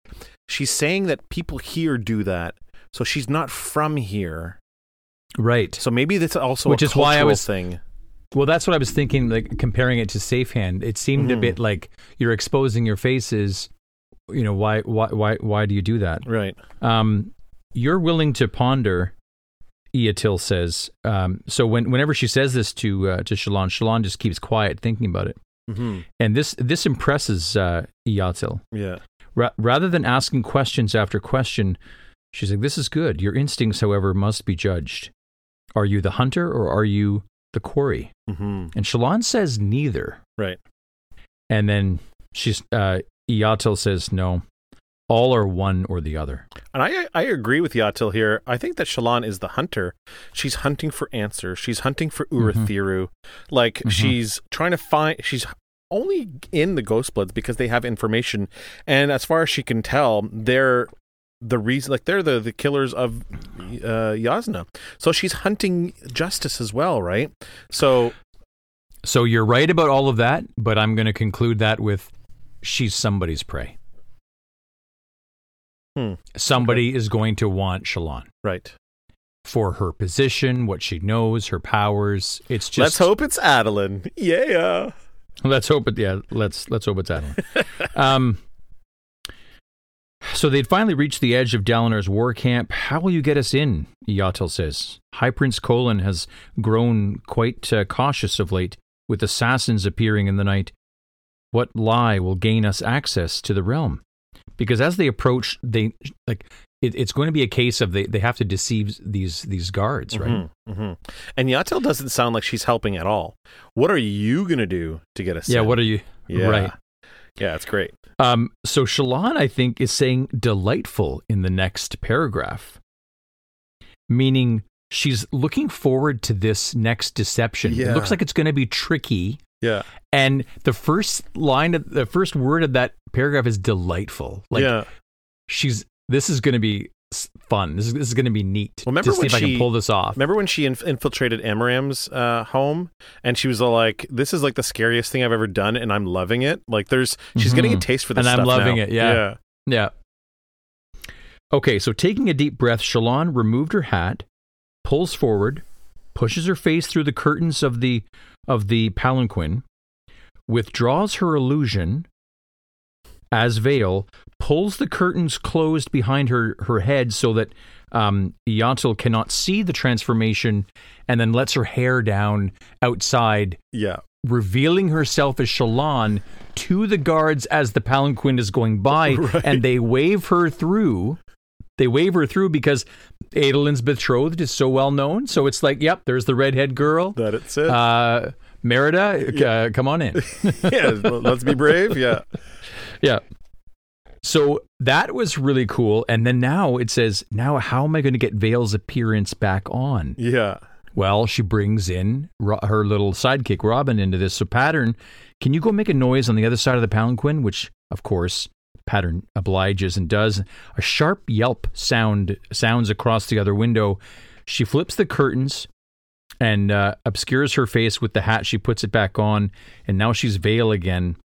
She's saying that people here do that. So she's not from here. right So maybe that's also Which a is why I was- thing. Well, that's what I was thinking, like comparing it to Safehand. It seemed a Mhm. bit like you're exposing your faces. You know, why, why, why, why do you do that? Right. Um, you're willing to ponder, Iyatil says. Um, so when, whenever she says this to uh, to Shallan, Shallan just keeps quiet, thinking about it. hmm And this this impresses uh, Iyatil. Yeah. Ra- rather than asking questions after question, she's like, "This is good. Your instincts, however, must be judged. Are you the hunter or are you the quarry?" hmm And Shallan says neither. Right. And then she's uh Iyatil says no. All are one or the other. And I I agree with Yatil here. I think that Shallan is the hunter. She's hunting for answers. She's hunting for Urithiru. Like Mhm. she's trying to find she's only in the Ghostbloods because they have information. And as far as she can tell, they're the reason like they're the, the killers of uh Jasnah. So she's hunting justice as well, right? So So you're right about all of that, but I'm going to conclude that with she's somebody's prey. Hmm. Somebody is going to want Shallan right. for her position, what she knows, her powers. It's just Let's hope it's Adolin. Yeah. Let's hope it. Yeah, let's let's hope it's Adolin. um, so they'd finally reached the edge of Dalinar's war camp. How will you get us in? Yatel says. High Prince Kholin has grown quite uh, cautious of late, with assassins appearing in the night. What lie will gain us access to the realm? Because as they approach, they like it, it's going to be a case of they, they have to deceive these these guards, right? Mhm, mhm. And Yatel doesn't sound like she's helping at all. What are you gonna do to get us? Yeah. in? What are you? Yeah. Right. Yeah, it's great. Um, so Shallan, I think, is saying delightful in the next paragraph, meaning she's looking forward to this next deception. Yeah. It looks like it's going to be tricky. Yeah. And the first line of the first word of that paragraph is delightful. Like yeah. she's, this is going to be fun. This is, this is going to be neat Well, remember to see when if I she- can pull this off. Remember when she inf- infiltrated Amaram's uh, home and she was all like, "This is like the scariest thing I've ever done, and I'm loving it." Like, there's she's getting a Mhm. taste for this, And I'm loving now. it, yeah. yeah. Yeah. Okay, so taking a deep breath, Shallan removed her hat, pulls forward, pushes her face through the curtains of the of the palanquin, withdraws her illusion as Veil, pulls the curtains closed behind her her head so that um, cannot see the transformation, and then lets her hair down outside yeah. revealing herself as Shallan to the guards as the palanquin is going by, Right. and they wave her through. They wave her through because Adolin's betrothed is so well known. So it's like, yep, there's the redhead girl. That it's it. Uh, Merida, uh, come on in. yeah. Let's be brave. Yeah. yeah. So that was really cool. And then now it says, now how am I going to get Veil's appearance back on? Yeah. Well, she brings in Ro- her little sidekick, Robin, into this. So, Pattern, can you go make a noise on the other side of the palanquin? Which, of course, Pattern obliges and does. A sharp yelp sound sounds across the other window. She flips the curtains, and uh, obscures her face with the hat. She puts it back on, and now she's Veil again.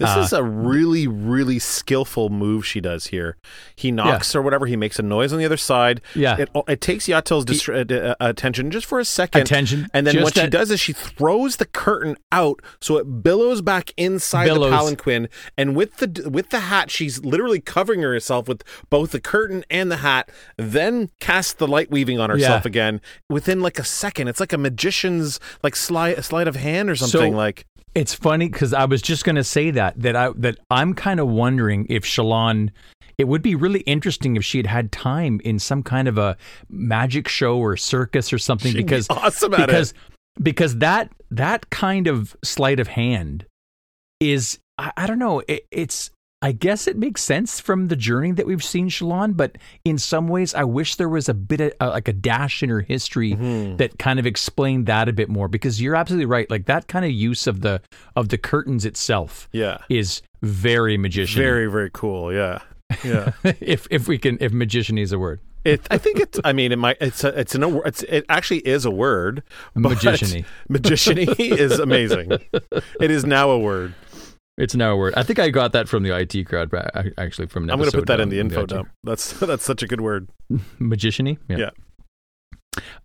This Uh, is a really, really skillful move she does here. He knocks or whatever. He makes a noise on the other side. Yeah. It, it takes Yatel's distra- uh, uh, attention just for a second. Attention. And then what she does is she throws the curtain out so it billows back inside Billows. the palanquin. And with the with the hat, she's literally covering herself with both the curtain and the hat. Then casts the light weaving on herself Yeah. again within like a second. It's like a magician's like slide sleight of hand or something. So- like It's funny because I was just going to say that that I that I'm kind of wondering if Shallan. It would be really interesting if she had had time in some kind of a magic show or circus or something She'd be because awesome at it. because because that that kind of sleight of hand is I, I don't know it, it's I guess it makes sense from the journey that we've seen Shallan, but in some ways, I wish there was a bit of uh, like a dash in her history Mm-hmm. that kind of explained that a bit more. Because you're absolutely right, like that kind of use of the of the curtains itself yeah. is very magician. Very, very cool. Yeah. Yeah. if if we can, if magician is a word, It, I think it's. I mean, it might. It's. A, it's an. It's. It actually is a word. Magician-y. Magician-y is amazing. It is now a word. It's now a word. I think I got that from the IT crowd, but I- actually from an I'm going to put that in the info IT. dump. That's that's such a good word. magician-y. Yeah.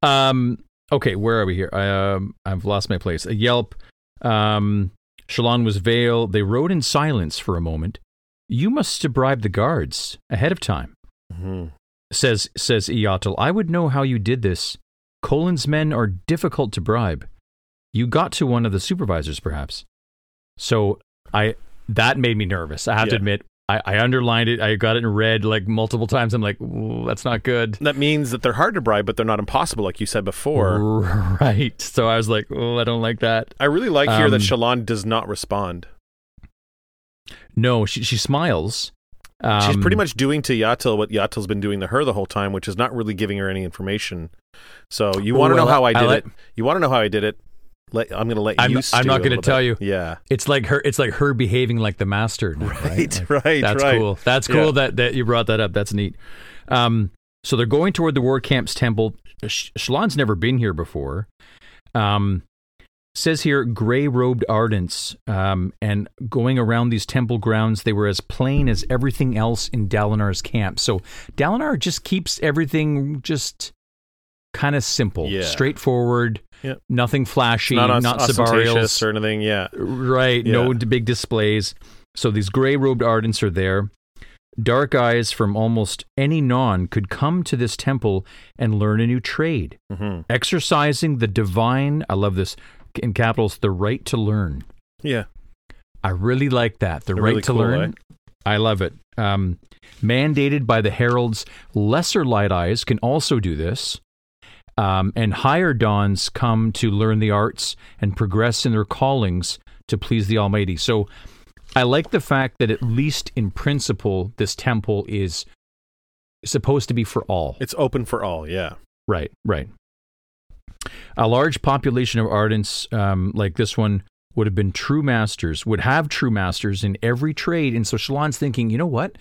Um. Okay, where are we here? I, um, I've lost my place. A Yelp. Um. Shallan was Veil. They rode in silence for a moment. You must have bribed the guards ahead of time. Mhm. Says says Iyatil. I would know how you did this. Kholin's men are difficult to bribe. You got to one of the supervisors, perhaps. So I that made me nervous. I have to admit. I, I underlined it. I got it in red like multiple times. I'm like, that's not good. That means that they're hard to bribe, but they're not impossible, like you said before. Right. So I was like, oh, I don't like that. I really like here that Um, Shallan does not respond. No, she she smiles. Um, She's pretty much doing to Yatil what Yatil's been doing to her the whole time, which is not really giving her any information. So you want to Ooh, know how I li- I did like- it? You want to know how I did it? Let, I'm going to let I'm- you. I'm not gonna tell bit. you. Yeah. It's like her. It's like her behaving like the master. now, Right. Like, Right. that's right. cool. That's cool Yeah. that that you brought that up. That's neat. Um, so they're going toward the war camp's temple. Sh- Shallan's never been here before. Um, says here, gray robed ardents, um, and going around these temple grounds, they were as plain as everything else in Dalinar's camp. So Dalinar just keeps everything just kind of simple, Yeah. straightforward, Yep. nothing flashy, Not, not, os- ostentatious or anything. Yeah. Right. No Yeah. d- big displays. So these gray robed ardents are there. Dark eyes from almost any nahn could come to this temple and learn a new trade, hmm exercising the divine, I love this in capitals, the right to learn. Yeah. I really like that. The They're right really to cool, learn. eh? I love it. Um, mandated by the heralds, lesser light eyes can also do this. Um, and higher dahns come to learn the arts and progress in their callings to please the Almighty. So I like the fact that, at least in principle, this temple is supposed to be for all. It's open for all. Yeah. Right, right. A large population of ardents um, like this one would have been true masters, would have true masters in every trade. And so Shallan's thinking, you know what?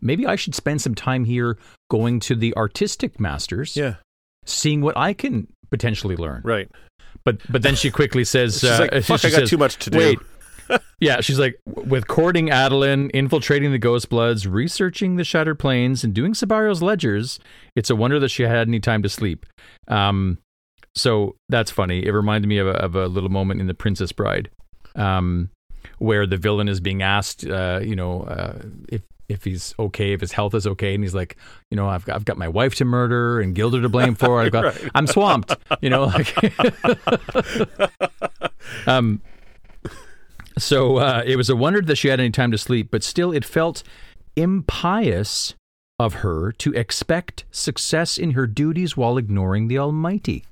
Maybe I should spend some time here going to the artistic masters, Yeah. Seeing what I can potentially learn. Right. But but then she quickly says, uh, like, fuck, I got says, too much to do. Wait. yeah, she's like, with courting Adolin, infiltrating the Ghostbloods, researching the Shattered Plains, and doing Sebarial's ledgers, it's a wonder that she had any time to sleep. Um, so that's funny. It reminded me of a, of a little moment in The Princess Bride, um, where the villain is being asked, uh, you know, uh, if if he's okay, if his health is okay, and he's like, you know, I've got, I've got my wife to murder and Guilder to blame for. I've got, Right. I'm swamped, you know, like. um, so uh, it was a wonder that she had any time to sleep, but still, it felt impious of her to expect success in her duties while ignoring the Almighty.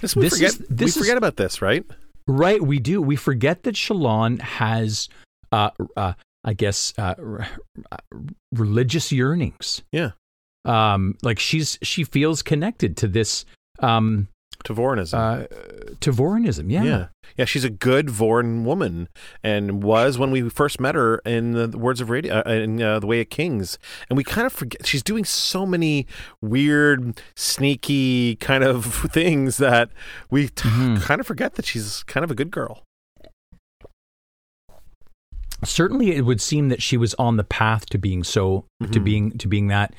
This, we This forget. is- this we is- forget about this, right? Right, we do. We forget that Shallan has, uh, uh, I guess, uh, r- uh, religious yearnings. Yeah. Um, like she's she feels connected to this um, to Vorinism. Uh, to Vorinism, yeah. yeah. Yeah, she's a good Vorin woman and was when we first met her in the Words of Radio, uh, in uh, The Way of Kings. And we kind of forget, she's doing so many weird, sneaky kind of things that we t- Mhm. kind of forget that she's kind of a good girl. Certainly, it would seem that she was on the path to being so, to Mhm. being to being that.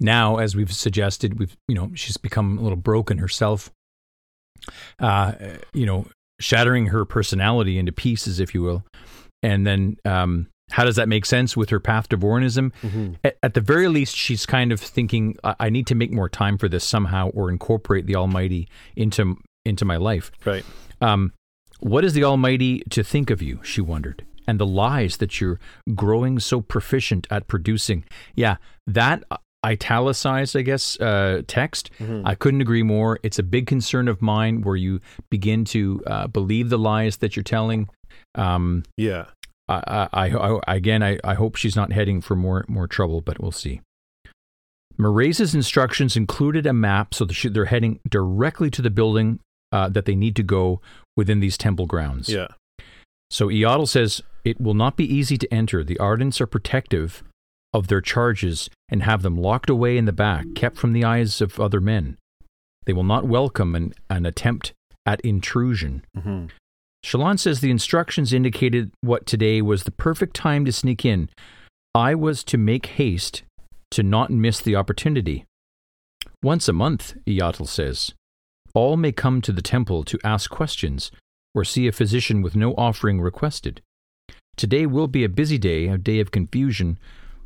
Now, as we've suggested, we've you know she's become a little broken herself. Uh, you know, shattering her personality into pieces, if you will, and then um, how does that make sense with her path to Vorinism? At, at the very least, she's kind of thinking, I, I need to make more time for this somehow, or incorporate the Almighty into into my life. Right. Um, what is the Almighty to think of you? She wondered. And the lies that you're growing so proficient at producing. Yeah, that uh, italicized, I guess, uh, text. I couldn't agree more. It's a big concern of mine where you begin to uh, believe the lies that you're telling. Um, Yeah. I, I, I again, I, I hope she's not heading for more more trouble, but we'll see. Mraize's instructions included a map, so that they're heading directly to the building uh, that they need to go within these temple grounds. Yeah. So Iyatil says it will not be easy to enter. The Ardents are protective of their charges and have them locked away in the back, kept from the eyes of other men. They will not welcome an, an attempt at intrusion. hmm Shallan says the instructions indicated what today was the perfect time to sneak in. I was to make haste to not miss the opportunity. Once a month, Iyatil says, all may come to the temple to ask questions or see a physician with no offering requested. Today will be a busy day, a day of confusion.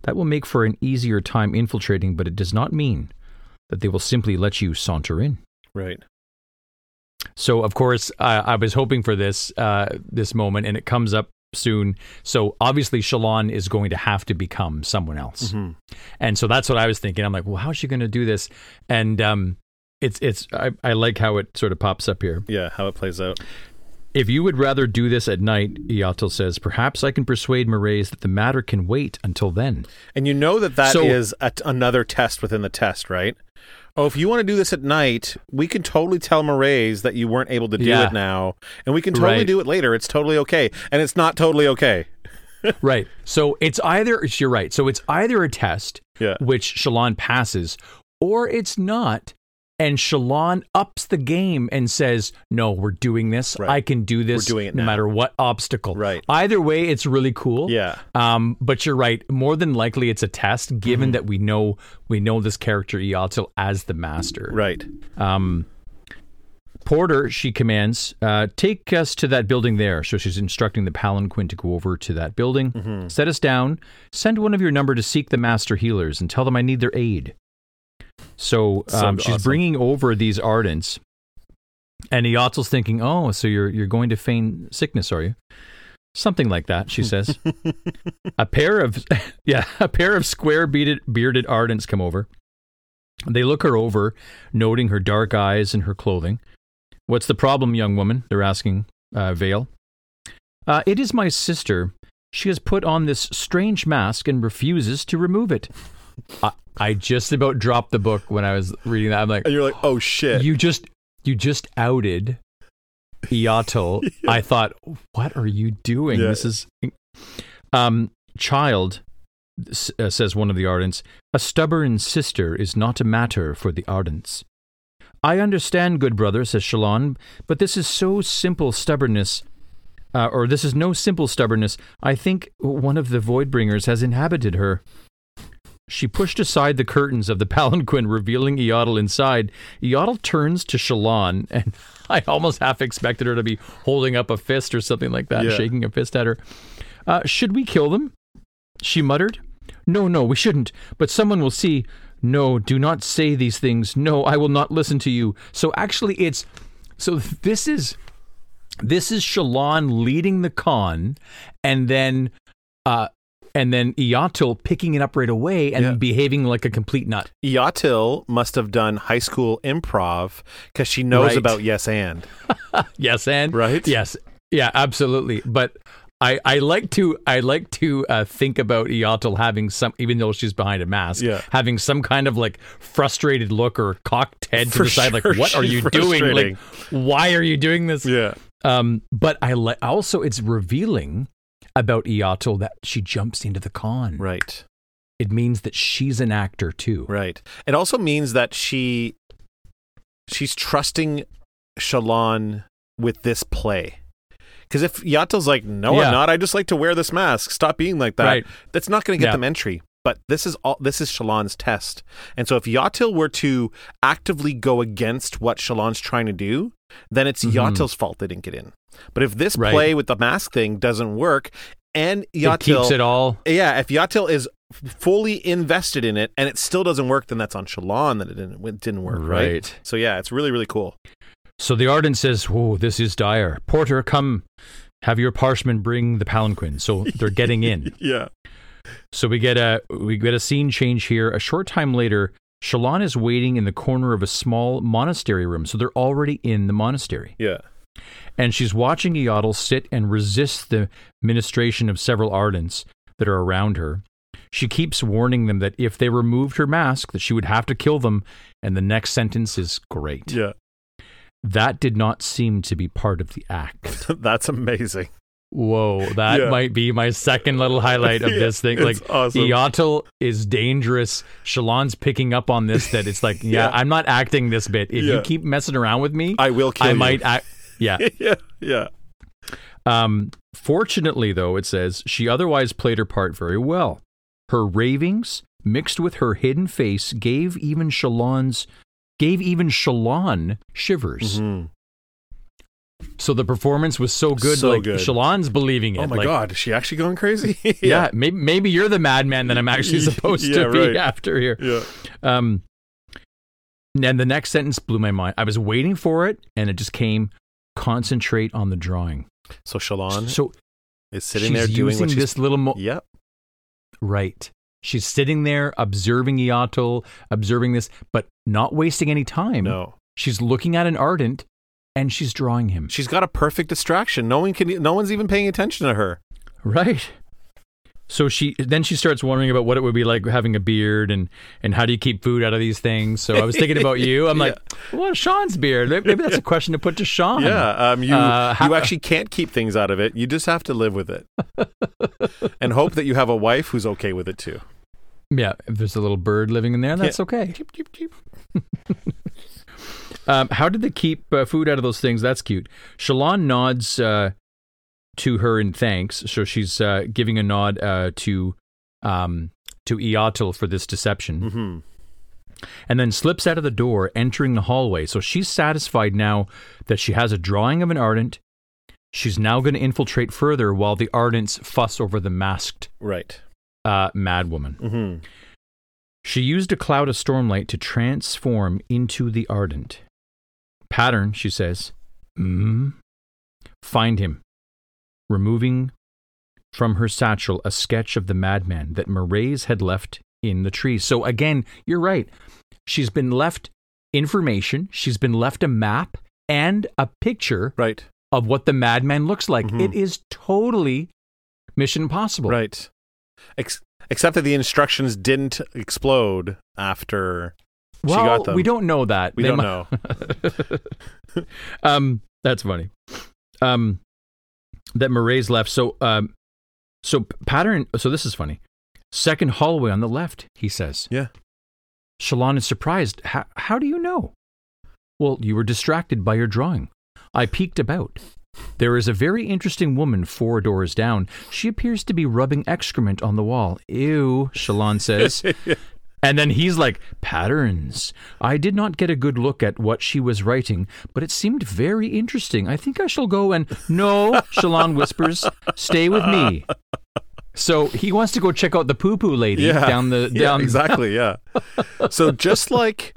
That will make for an easier time infiltrating, but it does not mean that they will simply let you saunter in. Right. So of course uh, I was hoping for this uh, this moment, and it comes up soon. So obviously Shallan is going to have to become someone else, hmm and so that's what I was thinking. I'm like, well, how is she going to do this? And um, it's it's I, I like how it sort of pops up here. Yeah. How it plays out. If you would rather do this at night, Iyatil says, perhaps I can persuade Mraize that the matter can wait until then. And you know that that is So- a t- another test within the test, right? Oh, if you want to do this at night, we can totally tell Mraize that you weren't able to do Yeah. it now, and we can totally Right. do it later. It's totally okay, and it's not totally okay. right. So it's either you're right. So it's either a test Yeah. which Shallan passes, or it's not. And Shallan ups the game and says, "No, we're doing this. Right. I can do this, We're doing it no now." matter what obstacle." Right. Either way, it's really cool. Yeah. Um, but you're right. More than likely, it's a test, given Mm-hmm. that we know we know this character Iyatil as the master. Right. Um, Porter, she commands, uh, take us to that building there. So she's instructing the palanquin to go over to that building, Mm-hmm. set us down, send one of your number to seek the master healers, and tell them I need their aid. So, So um, she's awesome. bringing over these ardents, and Iyatil's thinking, "Oh, so you're you're going to feign sickness, are you?" Something like that, she says. a pair of yeah, a pair of square bearded bearded ardents come over. They look her over, noting her dark eyes and her clothing. What's the problem, young woman? They're asking uh, Veil. Uh, it is my sister. She has put on this strange mask and refuses to remove it. I, I just about dropped the book when I was reading that. I'm like, And you're like, oh shit. you just you just outed Iato. I thought, what are you doing? Yeah. This is um child uh, says one of the ardents. A stubborn sister is not a matter for the ardents. I understand, good brother, says Shallan, but this is so simple stubbornness. Uh, or this is no simple stubbornness. I think one of the Voidbringers has inhabited her. She pushed aside the curtains of the palanquin, revealing Iyatil inside. Iyatil turns to Shallan, and I almost half expected her to be holding up a fist or something like that, Yeah. shaking a fist at her. Uh, should we kill them? She muttered. No, no, we shouldn't. But someone will see. No, do not say these things. No, I will not listen to you. So actually, it's. So this is. This is Shallan leading the con, and then. Uh, and then Iyatil picking it up right away and Yeah. behaving like a complete nut. Iyatil must have done high school improv because she knows Right. about yes and. Yes, and Right? Yes, yeah, absolutely. But I, I like to I like to uh, think about Iyatil having some even though she's behind a mask Yeah. having some kind of like frustrated look or cocked head to For the side like what are you doing like why are you doing this Yeah. um but I like also it's revealing about Iyatil that she jumps into the con Right. it means that she's an actor too Right. It also means that she she's trusting Shallan with this play. Because if Yatel's like, no, Yeah. I'm not. I just like to wear this mask. Stop being like that. Right. That's not going to get Yeah. them entry. But this is all. This is Shallan's test. And so if Yatil were to actively go against what Shallan's trying to do, then it's Mhm. Yatil's fault they didn't get in. But if this Right. play with the mask thing doesn't work, and Yatil it keeps it all yeah, if Yatil is fully invested in it and it still doesn't work, then that's on Shallan that it didn't, it didn't work, right? Right. So yeah, it's really really cool. So the Arden says, "Oh, this is dire. Porter, come, have your parchment bring the palanquin." So they're getting in. Yeah, so we get a we get a scene change here. A short time later, Shallan is waiting in the corner of a small monastery room. So they're already in the monastery, yeah, and she's watching Iyatil sit and resist the ministration of several Ardents that are around her. She keeps warning them that if they removed her mask, that she would have to kill them. And the next sentence is great. yeah. That did not seem to be part of the act. that's amazing. Whoa, that Yeah. might be my second little highlight of Yeah, this thing. Like awesome. Iyatil is dangerous. Shallan's picking up on this that it's like, yeah, Yeah. I'm not acting this bit. If you keep messing around with me, I will kill you. I you. might act yeah. yeah, yeah, Um fortunately though, it says she otherwise played her part very well. Her ravings mixed with her hidden face gave even Shallan's gave even Shallan shivers. Mhm. So the performance was so good So like good. Shallan's believing it. Oh my like, god, is she actually going crazy? yeah, maybe maybe you're the madman that I'm actually supposed Yeah, to be right. after here. yeah. Um, and the next sentence blew my mind. I was waiting for it, and it just came. Concentrate on the drawing. So Shallan So is sitting there doing using this little mo- Yep. right. She's sitting there observing Iyatil, observing this, but not wasting any time. No. She's looking at an ardent, and she's drawing him. She's got a perfect distraction. No one can no one's even paying attention to her. Right. So she then she starts wondering about what it would be like having a beard and and how do you keep food out of these things. So I was thinking about you. I'm like, well, Sean's beard. Maybe that's a question to put to Sean. Yeah, um, you Uh, how- you actually can't keep things out of it. You just have to live with it, and hope that you have a wife who's okay with it too. Yeah. If there's a little bird living in there, that's okay. Cheep, cheep, cheep. Um, how did they keep uh, food out of those things? That's cute. Shallan nods uh, to her in thanks. So she's uh, giving a nod uh, to um, to Iyatil for this deception. Mhm. and then slips out of the door, entering the hallway. So she's satisfied now that she has a drawing of an ardent. She's now going to infiltrate further while the ardents fuss over the masked Right. uh, madwoman. hmm She used a cloud of stormlight to transform into the ardent. Pattern, she says. Mm. Find him. Removing from her satchel a sketch of the madman that Mraize had left in the tree. So again, you're right. She's been left information, she's been left a map and a picture Right. of what the madman looks like. Mhm. It is totally Mission Impossible. Right. Ex- except that the instructions didn't explode after Well, she got them. we don't know that. We They don't know. um, that's funny. Um, that Mraize left. So, um, so pattern. So this is funny. Second hallway on the left. He says. Yeah. Shallan is surprised. How, how do you know? Well, you were distracted by your drawing. I peeked about. There is a very interesting woman four doors down. She appears to be rubbing excrement on the wall. Ew, Shallan says. And then he's like, Patterns. I did not get a good look at what she was writing, but it seemed very interesting. I think I shall go and. No, Shallan whispers, stay with me. So he wants to go check out the poo poo lady Yeah. down the. Yeah, Down, exactly. Yeah. so just like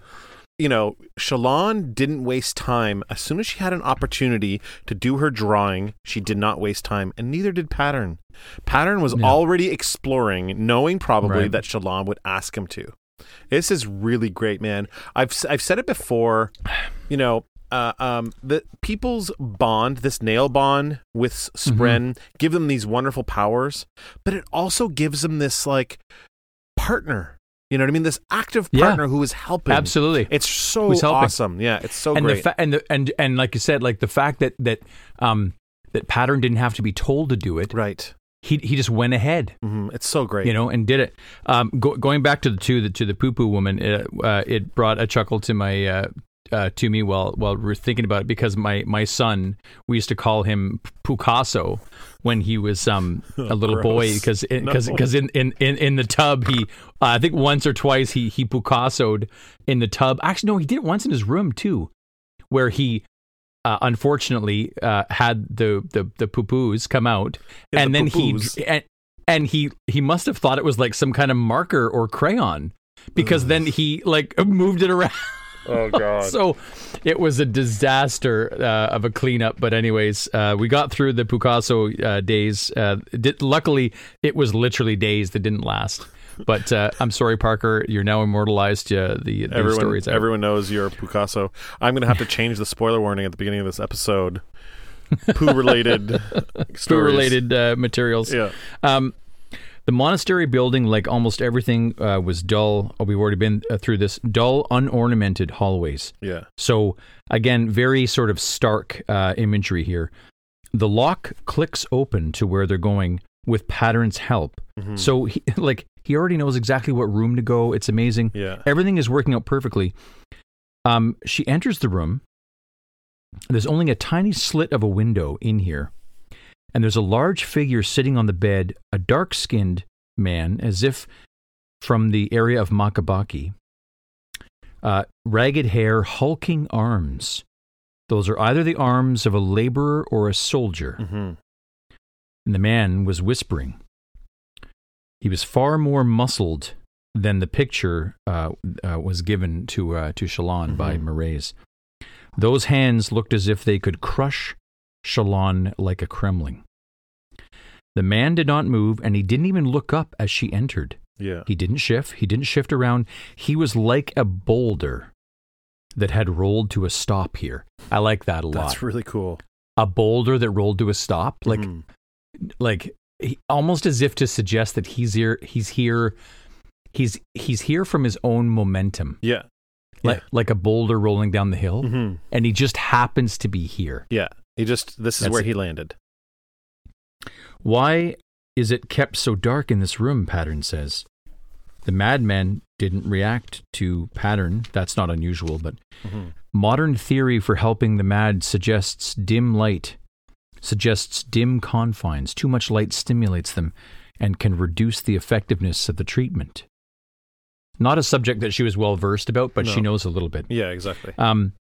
you know, Shallan didn't waste time. As soon as she had an opportunity to do her drawing, she did not waste time, and neither did Pattern. Pattern was already exploring, knowing probably Right. that Shallan would ask him to. This is really great, man. I've I've said it before. You know, uh, um, the people's bond, this Nahel bond with Spren, give them these wonderful powers, but it also gives them this like partner. You know what I mean? This active Yeah. partner who is helping. Absolutely. It's so awesome. Yeah, it's so and great. the fa- and the and and like you said, like the fact that that um that pattern didn't have to be told to do it. right. He he just went ahead. hmm It's so great. you know, and did it. Um, go, going back to the to the to the poo poo woman, it, uh, it brought a chuckle to my uh, uh, to me while while we are thinking about it because my my son we used to call him Picasso when he was um a little boy because because No. because in, in in in the tub he uh, I think once or twice he he Picassoed in the tub. Actually, no, he did it once in his room too, where he. Uh, unfortunately, uh, had the the the poo poos come out, Yeah, and the then he poo-poos. and, and he he must have thought it was like some kind of marker or crayon because then he like moved it around. Oh god. so it was a disaster uh, of a cleanup. But anyways, uh, we got through the Picasso uh, days. Uh, did, luckily, it was literally days that didn't last. But uh, I'm sorry, Parker. You're now immortalized. Uh, the the everyone, stories out. everyone knows you're Picasso. I'm going to have to change the spoiler warning at the beginning of this episode. Poo related Food related uh, materials. Yeah. Um, the monastery building, like almost everything, uh, was dull. Oh, we've already been uh, through this. Dull, unornamented hallways. Yeah. So again, very sort of stark uh, imagery here. The lock clicks open to where they're going with Pattern's help. Mhm. So he, like he already knows exactly what room to go. It's amazing. Yeah. Everything is working out perfectly. Um, she enters the room. There's only a tiny slit of a window in here, and there's a large figure sitting on the bed, a dark skinned man, as if from the area of Makabaki. Uh, ragged hair, hulking arms. Those are either the arms of a laborer or a soldier. hmm And the man was whispering. He was far more muscled than the picture uh, uh, was given to uh, to Shallan by Mhm. Mraize. Those hands looked as if they could crush Shallan like a cremling. The man did not move, and he didn't even look up as she entered. Yeah. He didn't shift. He didn't shift around. He was like a boulder that had rolled to a stop here. I like that a lot. That's really cool. a boulder that rolled to a stop, like Mhm. like he, almost as if to suggest that he's here he's here he's he's here from his own momentum Yeah. like like a boulder rolling down the hill hmm and he just happens to be here Yeah. He just, this is That's where it. he landed. Why is it kept so dark in this room pattern says. The madman didn't react to pattern. That's not unusual but hmm modern theory for helping the mad suggests dim light suggests dim confines. Too much light stimulates them and can reduce the effectiveness of the treatment. Not a subject that she was well versed about but she knows a little bit. Yeah, exactly. um,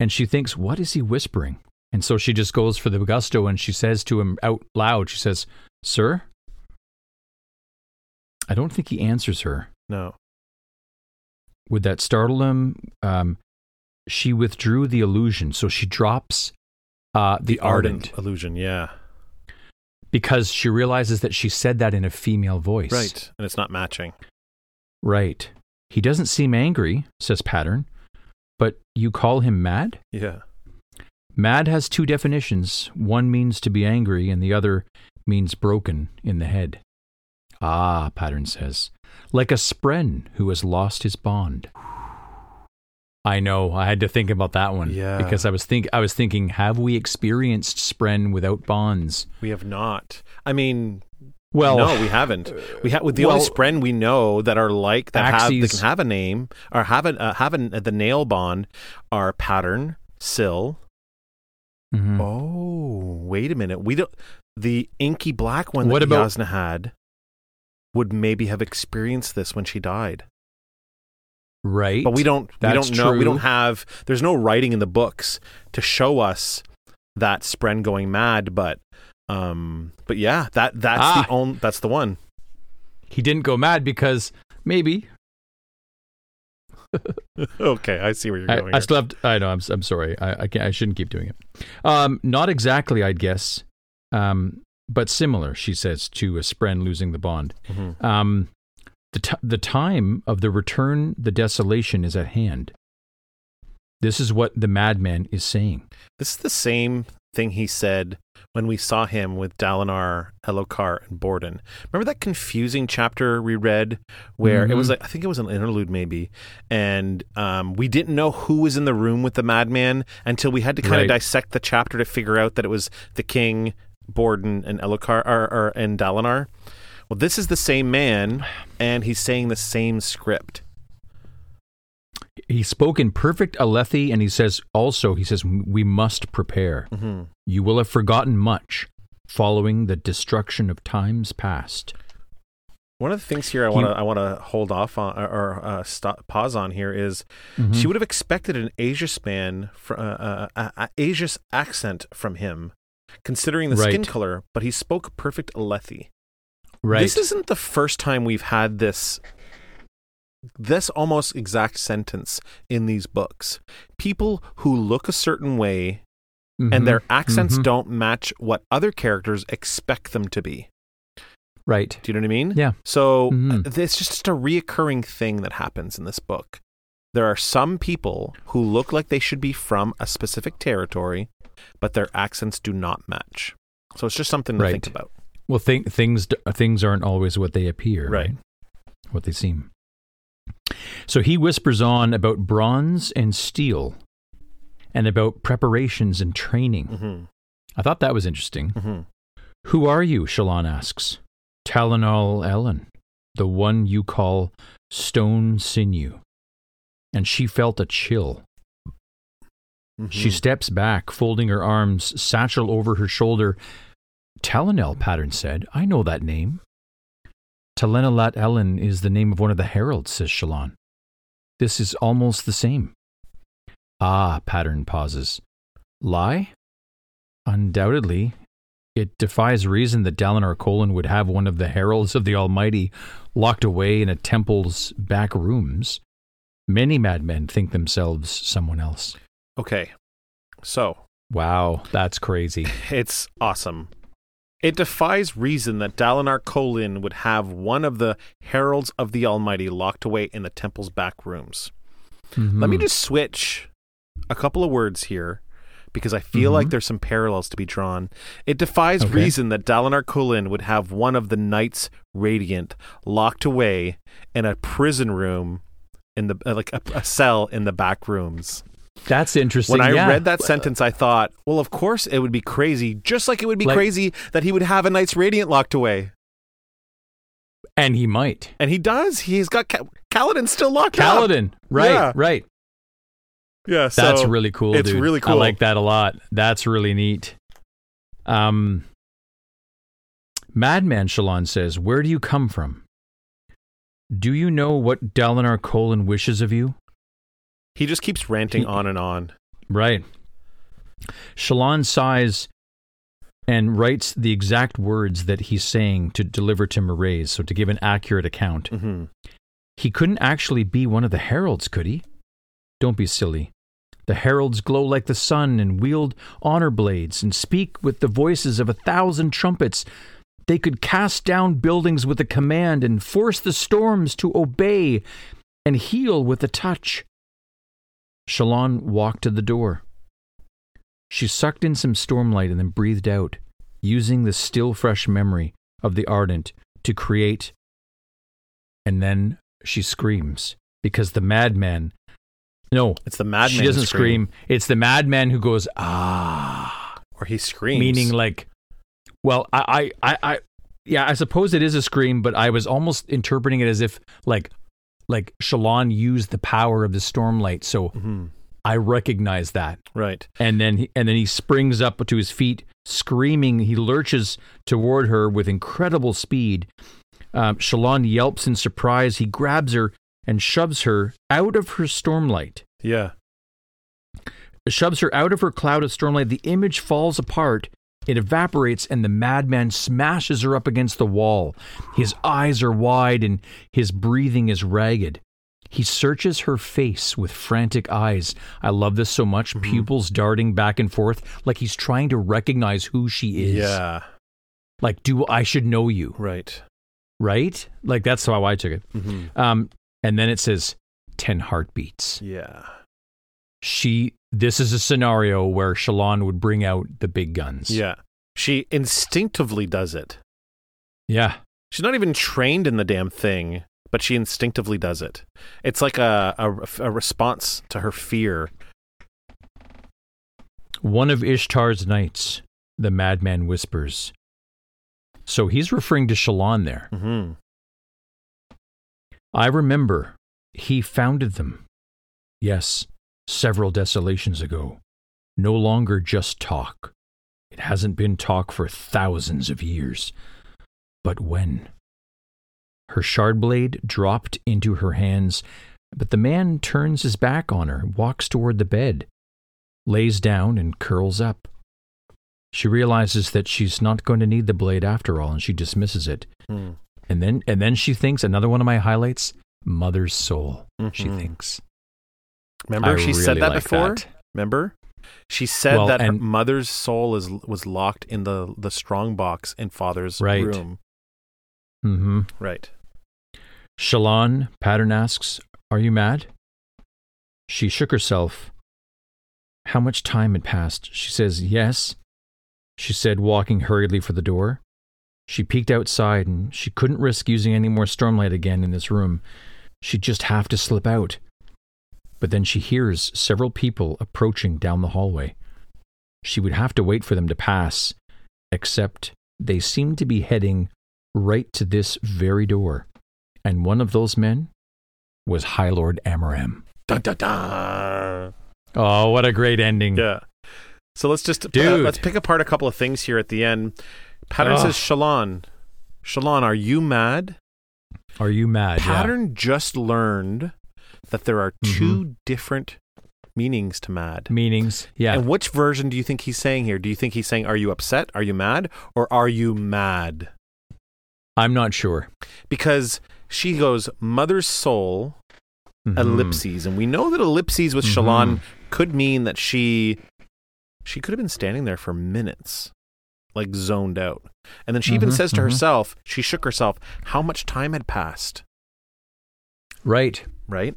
and she thinks what is he whispering and so she just goes for the gusto and she says to him out loud she says sir i don't think he answers her No. would that startle him? Um, she withdrew the illusion, so she drops uh, the, ardent, illusion. Yeah. because she realizes that she said that in a female voice. Right. And it's not matching. Right. He doesn't seem angry, says Pattern, but you call him mad? Yeah. Mad has two definitions. One means to be angry, and the other means broken in the head. Ah, Pattern says, like a spren who has lost his bond. I know. I had to think about that one. Yeah. Because I was think I was thinking, have we experienced spren without bonds? We have not. I mean, Well, no, we haven't. We have with the well- only spren we know that are like that have that can have a name or have a uh, have an, the Nahel bond are pattern Syl. Mhm. Oh, wait a minute. We don't. The inky black one that What about- Jasnah had would maybe have experienced this when she died, right. but we don't. That's we don't know. We don't have. There's no writing in the books to show us that spren going mad. But, um, but yeah, that that's Ah. the only. That's the one. He didn't go mad because maybe okay, I see where you're I, going. I here. still have. To, I know. I'm. I'm sorry. I. I, can't, I shouldn't keep doing it. Um, not exactly, I'd guess. Um, but similar, she says to a spren losing the bond. Mhm. Um, the t- the time of the return, the desolation is at hand. This is what the madman is saying. This is the same thing he said when we saw him with Dalinar, Elhokar, and Borden. Remember that confusing chapter we read where it was Mhm. like I think it was an interlude maybe, and um, we didn't know who was in the room with the madman until we had to kind of dissect the chapter to figure out that it was the king, Borden, and Elhokar, or, or and Dalinar. Well, this is the same man, and he's saying the same script. He spoke in perfect Alethi, and he says also, he says, we must prepare. Mm-hmm. You will have forgotten much following the destruction of times past. One of the things here I want to I want to hold off on or, uh, stop pause on here is Mhm. she would have expected an Asian man, fr- uh, uh, uh, uh, Asian accent from him, considering the skin color. But he spoke perfect Alethi. Right. This isn't the first time we've had this. This almost exact sentence in these books. People who look a certain way Mhm. and their accents Mhm. don't match what other characters expect them to be. Right. Do you know what I mean? Yeah. So Mhm. uh, it's just a reoccurring thing that happens in this book. There are some people who look like they should be from a specific territory, but their accents do not match. So it's just something to Right. think about. Well, th- things things aren't always what they appear, Right. right? What they seem. So he whispers on about bronze and steel, and about preparations and training. hmm I thought that was interesting. hmm Who are you? Shallan asks. Talenel'Elin, the one you call Stonesinew. And she felt a chill. Mm-hmm. She steps back, folding her arms, satchel over her shoulder. Talenel, Pattern said. I know that name. Talenelat'Elin is the name of one of the heralds, says Shallan. This is almost the same. Ah, Pattern pauses. Lie? Undoubtedly. It defies reason that Dalinar Kholin would have one of the heralds of the Almighty locked away in a temple's back rooms. Many madmen think themselves someone else. Okay. So Wow, that's crazy. it's awesome. It defies reason that Dalinar Kholin would have one of the heralds of the Almighty locked away in the temple's back rooms. Let me just switch a couple of words here because I feel Mhm. like there's some parallels to be drawn. It defies Okay. reason that Dalinar Kholin would have one of the Knights Radiant locked away in a prison room in the uh, like a, a cell in the back rooms. That's interesting. When I yeah. read that sentence, I thought, well, of course it would be crazy, just like it would be Like- crazy that he would have a Knights Radiant locked away. and he might. And he does. He's got Ca- Kaladin still locked up. Kaladin. Right, Yeah. right. Yeah, so That's really cool. it's dude. really cool. I like that a lot. That's really neat. Um, Madman Shallan says, "Where do you come from? Do you know what Dalinar Kholin wishes of you?" He just keeps ranting He- on and on. Right. Shallan sighs and writes the exact words that he's saying to deliver to Mraize, so to give an accurate account. hmm He couldn't actually be one of the heralds, could he? Don't be silly. The heralds glow like the sun and wield honor blades and speak with the voices of a thousand trumpets. They could cast down buildings with a command and force the storms to obey and heal with a touch. Shallan walked to the door. She sucked in some stormlight and then breathed out, using the still fresh memory of the ardent to create. And then she screams because the madman. No, It's the madman. she doesn't scream. It's the madman who goes ah, or he screams. meaning like, well, I, I, I, I, yeah, I suppose it is a scream, but I was almost interpreting it as if like, like Shallan used the power of the stormlight, so Mhm. I recognize that. right. And then, he, and then he springs up to his feet, screaming. He lurches toward her with incredible speed. Um, Shallan yelps in surprise. He grabs her and shoves her out of her stormlight. Yeah. Shoves her out of her cloud of stormlight. The image falls apart. It evaporates, and the madman smashes her up against the wall. His eyes are wide, and his breathing is ragged. He searches her face with frantic eyes. I love this so much. Pupils darting back and forth, like he's trying to recognize who she is. Yeah. Like, do I should know you, Right. right? Like that's how I took it. hmm Um, and then it says ten heartbeats. Yeah. she this is a scenario where Shallan would bring out the big guns. Yeah. She instinctively does it. Yeah. She's not even trained in the damn thing, but she instinctively does it. It's like a, a, a response to her fear. One of Ishar's knights, the madman whispers. So he's referring to Shallan there. hmm I remember he founded them. Yes, several desolations ago. No longer just talk. It hasn't been talk for thousands of years. But when? Her shard blade dropped into her hands, but the man turns his back on her, walks toward the bed, lays down, and curls up. She realizes that she's not going to need the blade after all, and she dismisses it. Mm. And then and then she thinks another one of my highlights, mother's soul. She Mhm. thinks. Remember, I she said that like before. that. Remember, she said Well, that her mother's soul is was locked in the the strong box in father's Right. room. Mm-hmm. Right. Shallan Pattern asks, Are you mad? She shook herself. How much time had passed? She says, Yes. She said, walking hurriedly for the door. She peeked outside and she couldn't risk using any more stormlight again in this room. She'd just have to slip out. But then she hears several people approaching down the hallway. She would have to wait for them to pass, except they seemed to be heading right to this very door. And one of those men was High Lord Amaram. Dun, dun, dun. Oh, what a great ending. Yeah. So let's just uh, let's pick apart a couple of things here at the end. Pattern Ugh. says, "Shallan, Shallan, are you mad?" Are you mad? Yeah. Pattern just learned that there are Mhm. two different meanings to mad. Meanings. Yeah. And which version do you think he's saying here? Do you think he's saying, "Are you upset? Are you mad?" or "Are you mad?" I'm not sure. Because she goes, "Mother's soul." Mhm. ellipses and we know that ellipses with Mhm. Shallan could mean that she she could have been standing there for minutes like zoned out and then she even Mhm, says to mhm. herself she shook herself how much time had passed Right. right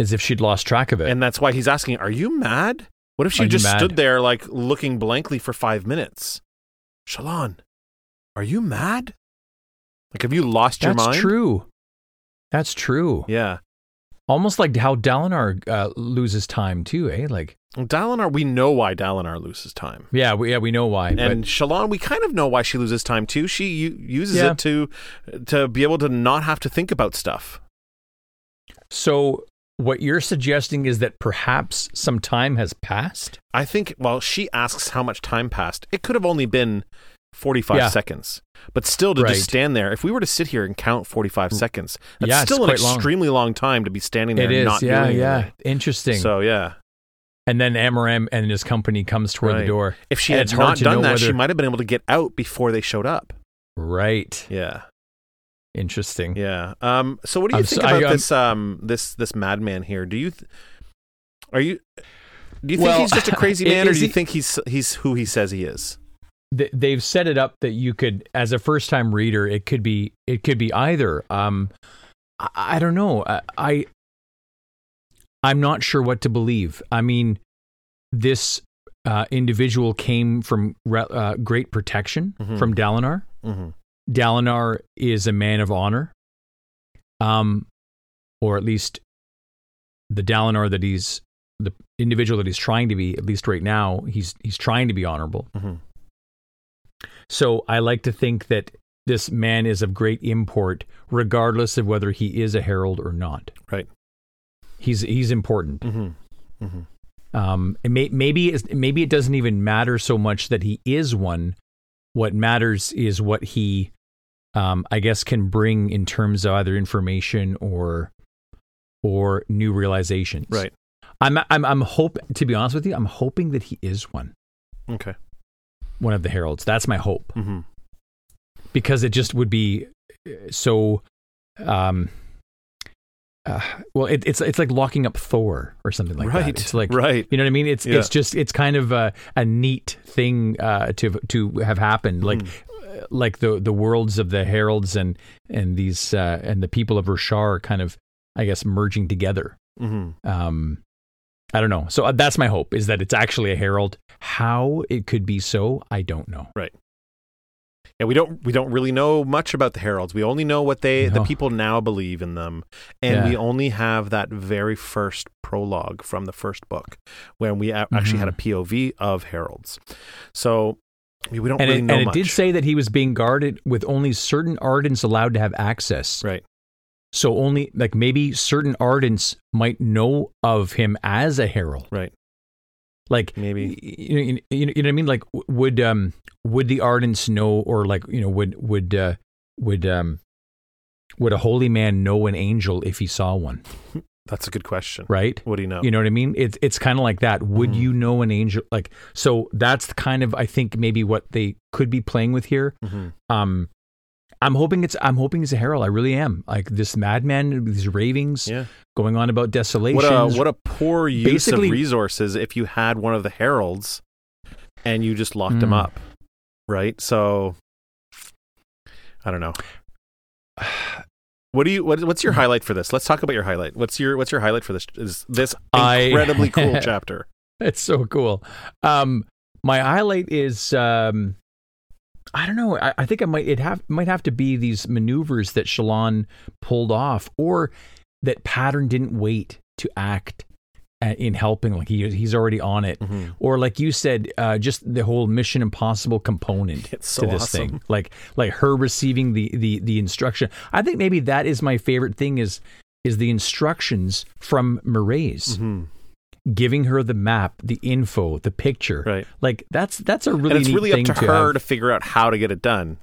As if she'd lost track of it. and that's why he's asking are you mad what if she Are just stood there like looking blankly for five minutes Shallan are you mad like have you lost your That's mind That's true. That's true. yeah Almost like how Dalinar uh, loses time too, eh? Like, well, Dalinar we know why Dalinar loses time yeah, we, yeah, we know why. And but Shallan, we kind of know why she loses time too. She u- uses Yeah. it to to be able to not have to think about stuff. so what you're suggesting is that perhaps some time has passed. I think. Well, she asks how much time passed. It could have only been forty-five Yeah. seconds, but still to Right. just stand there. If we were to sit here and count forty-five seconds, that's Yeah, still an quite long. extremely long. time to be standing there It is. not yeah, doing yeah. anything. Interesting. So yeah, and then Amaram and his company comes toward Right. the door. if she had not done that, she might have been able to get out before they showed up. Right. Yeah, Interesting. yeah. Um. So what do you I'm think so- about I'm- this? Um. This this madman here. Do you? Th- are you? Do you think Well, he's just a crazy man, or do you he- think he's he's who he says he is? They've set it up that you could, as a first-time reader, it could be it could be either. Um, I, I don't know. I, I I'm not sure what to believe. I mean, this uh, individual came from re- uh, great protection Mhm. from Dalinar. Mm-hmm. Dalinar is a man of honor, um, or at least the Dalinar that he's the individual that he's trying to be. At least right now, he's he's trying to be honorable. Mm-hmm. So I like to think that this man is of great import, regardless of whether he is a herald or not. Right. He's he's important. Mm-hmm. Mm-hmm. Um, may, maybe maybe it doesn't even matter so much that he is one. What matters is what he, um, I guess, can bring in terms of either information or or new realizations. Right. I'm I'm I'm hope to be honest with you, I'm hoping that he is one Okay. one of the heralds. That's my hope. Mm-hmm. because it just would be so um uh, well it, it's it's like locking up thor or something like right. that it's like right. you know what i mean it's Yeah. it's just it's kind of a, a neat thing uh to to have happened like uh, like the the worlds of the heralds and and these uh and the people of Roshar are kind of i guess merging together Mm-hmm. um I don't know. So uh, that's my hope is that it's actually a herald. How it could be so, I don't know. Yeah, we don't we don't really know much about the heralds. We only know what they the people now believe in them, and we only have that very first prologue from the first book when we a- actually had a POV of heralds. So we, we don't Mm-hmm. And really it, know and it did say that he was being guarded with only certain ardents allowed to have access. right. So only like maybe certain ardents might know of him as a herald. Right. Like Maybe. you know, you, know- you know what I mean? Like would um would the ardents know or like you know would would uh, would um would a holy man know an angel if he saw one? That's a good question. Right. What do you know? You know what I mean? It's it's kind of like that. Would Mhm. you know an angel? Like so that's kind of I think maybe what they could be playing with here. Mhm. Um, I'm hoping it's I'm hoping it's a herald. I really am. Like this madman, these ravings Yeah. going on about desolation. What a what a poor use Basically- of resources if you had one of the heralds and you just locked him Mm. up. Right? So I don't know. What do you what, what's your highlight for this? Let's talk about your highlight. What's your what's your highlight for this is this I- incredibly cool chapter? It's so cool. Um, my highlight is um, I don't know. I, I think I might it have might have to be these maneuvers that Shallan pulled off, or that Pattern didn't wait to act uh, in helping. Like he he's already on it, Mhm. or like you said, uh, just the whole Mission Impossible component so to this awesome. thing. Like like her receiving the the the instruction. I think maybe that is my favorite thing is is the instructions from Mraize Mhm. Giving her the map, the info, the picture. Right. Like that's that's a really and it's really up to, to her have. to figure out how to get it done.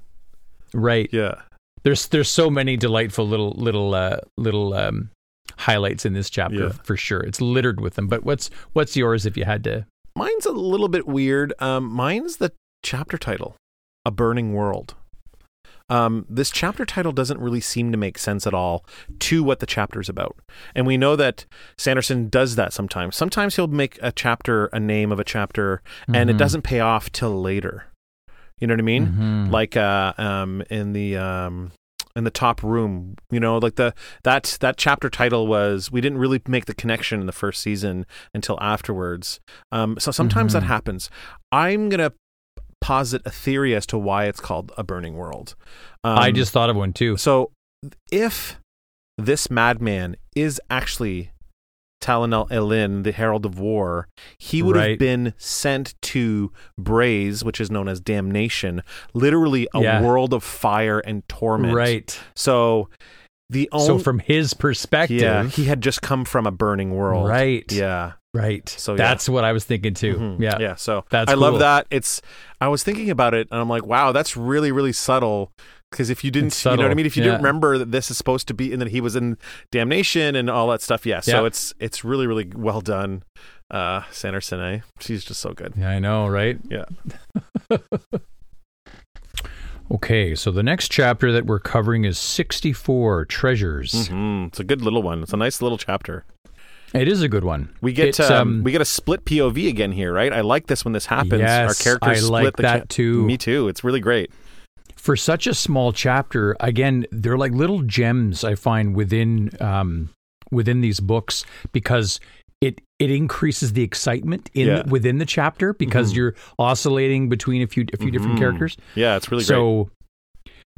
right. Yeah. There's there's so many delightful little little uh, little um, highlights in this chapter Yeah. for sure. It's littered with them. But what's what's yours if you had to? Mine's a little bit weird. Um, mine's the chapter title, "A Burning World." Um, this chapter title doesn't really seem to make sense at all to what the chapter's about, and we know that Sanderson does that sometimes. Sometimes he'll make a chapter a name of a chapter, and it Mhm. doesn't pay off till later. You know what I mean? Mhm. Like uh, um, in the um, in the top room, you know, like the that that chapter title was we didn't really make the connection in the first season until afterwards. Um, so sometimes that Mhm. happens. I'm gonna posit a theory as to why it's called a burning world. Um, I just thought of one too. so if this madman is actually Talon Elin, the Herald of War, he would have been sent to Braize, which is known as damnation, literally a Yeah. world of fire and torment. Right. So the only So from his perspective, yeah, he had just come from a burning world. right. Yeah. Right. So, yeah. that's what I was thinking too. Mhm. Yeah. Yeah. So That's I love that. It's I was thinking about it and I'm like, wow, that's really, really subtle. Because if you didn't, It's you know what I mean. If you Yeah. didn't remember that this is supposed to be, and that he was in damnation and all that stuff, yeah. So Yeah. it's it's really, really well done. Uh, Sanderson, eh? She's just so good. Yeah, I know, right? Yeah. Okay, so the next chapter that we're covering is 64 Treasures. hmm It's a good little one. It's a nice little chapter. It is a good one. We get um, um, we get a split POV again here, right? I like this when this happens. Our Yes, characters I split like the that too. Me too. It's really great. For such a small chapter, again, they're like little gems I find within um, within these books because it it increases the excitement in Yeah. within the chapter because Mhm. you're oscillating between a few a few different Mhm. characters. Yeah, it's really great. so,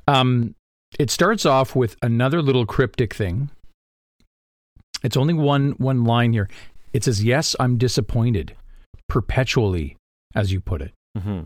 um, it starts off with another little cryptic thing. It's only one one line here. It says, "Yes, I'm disappointed, perpetually," as you put it. hmm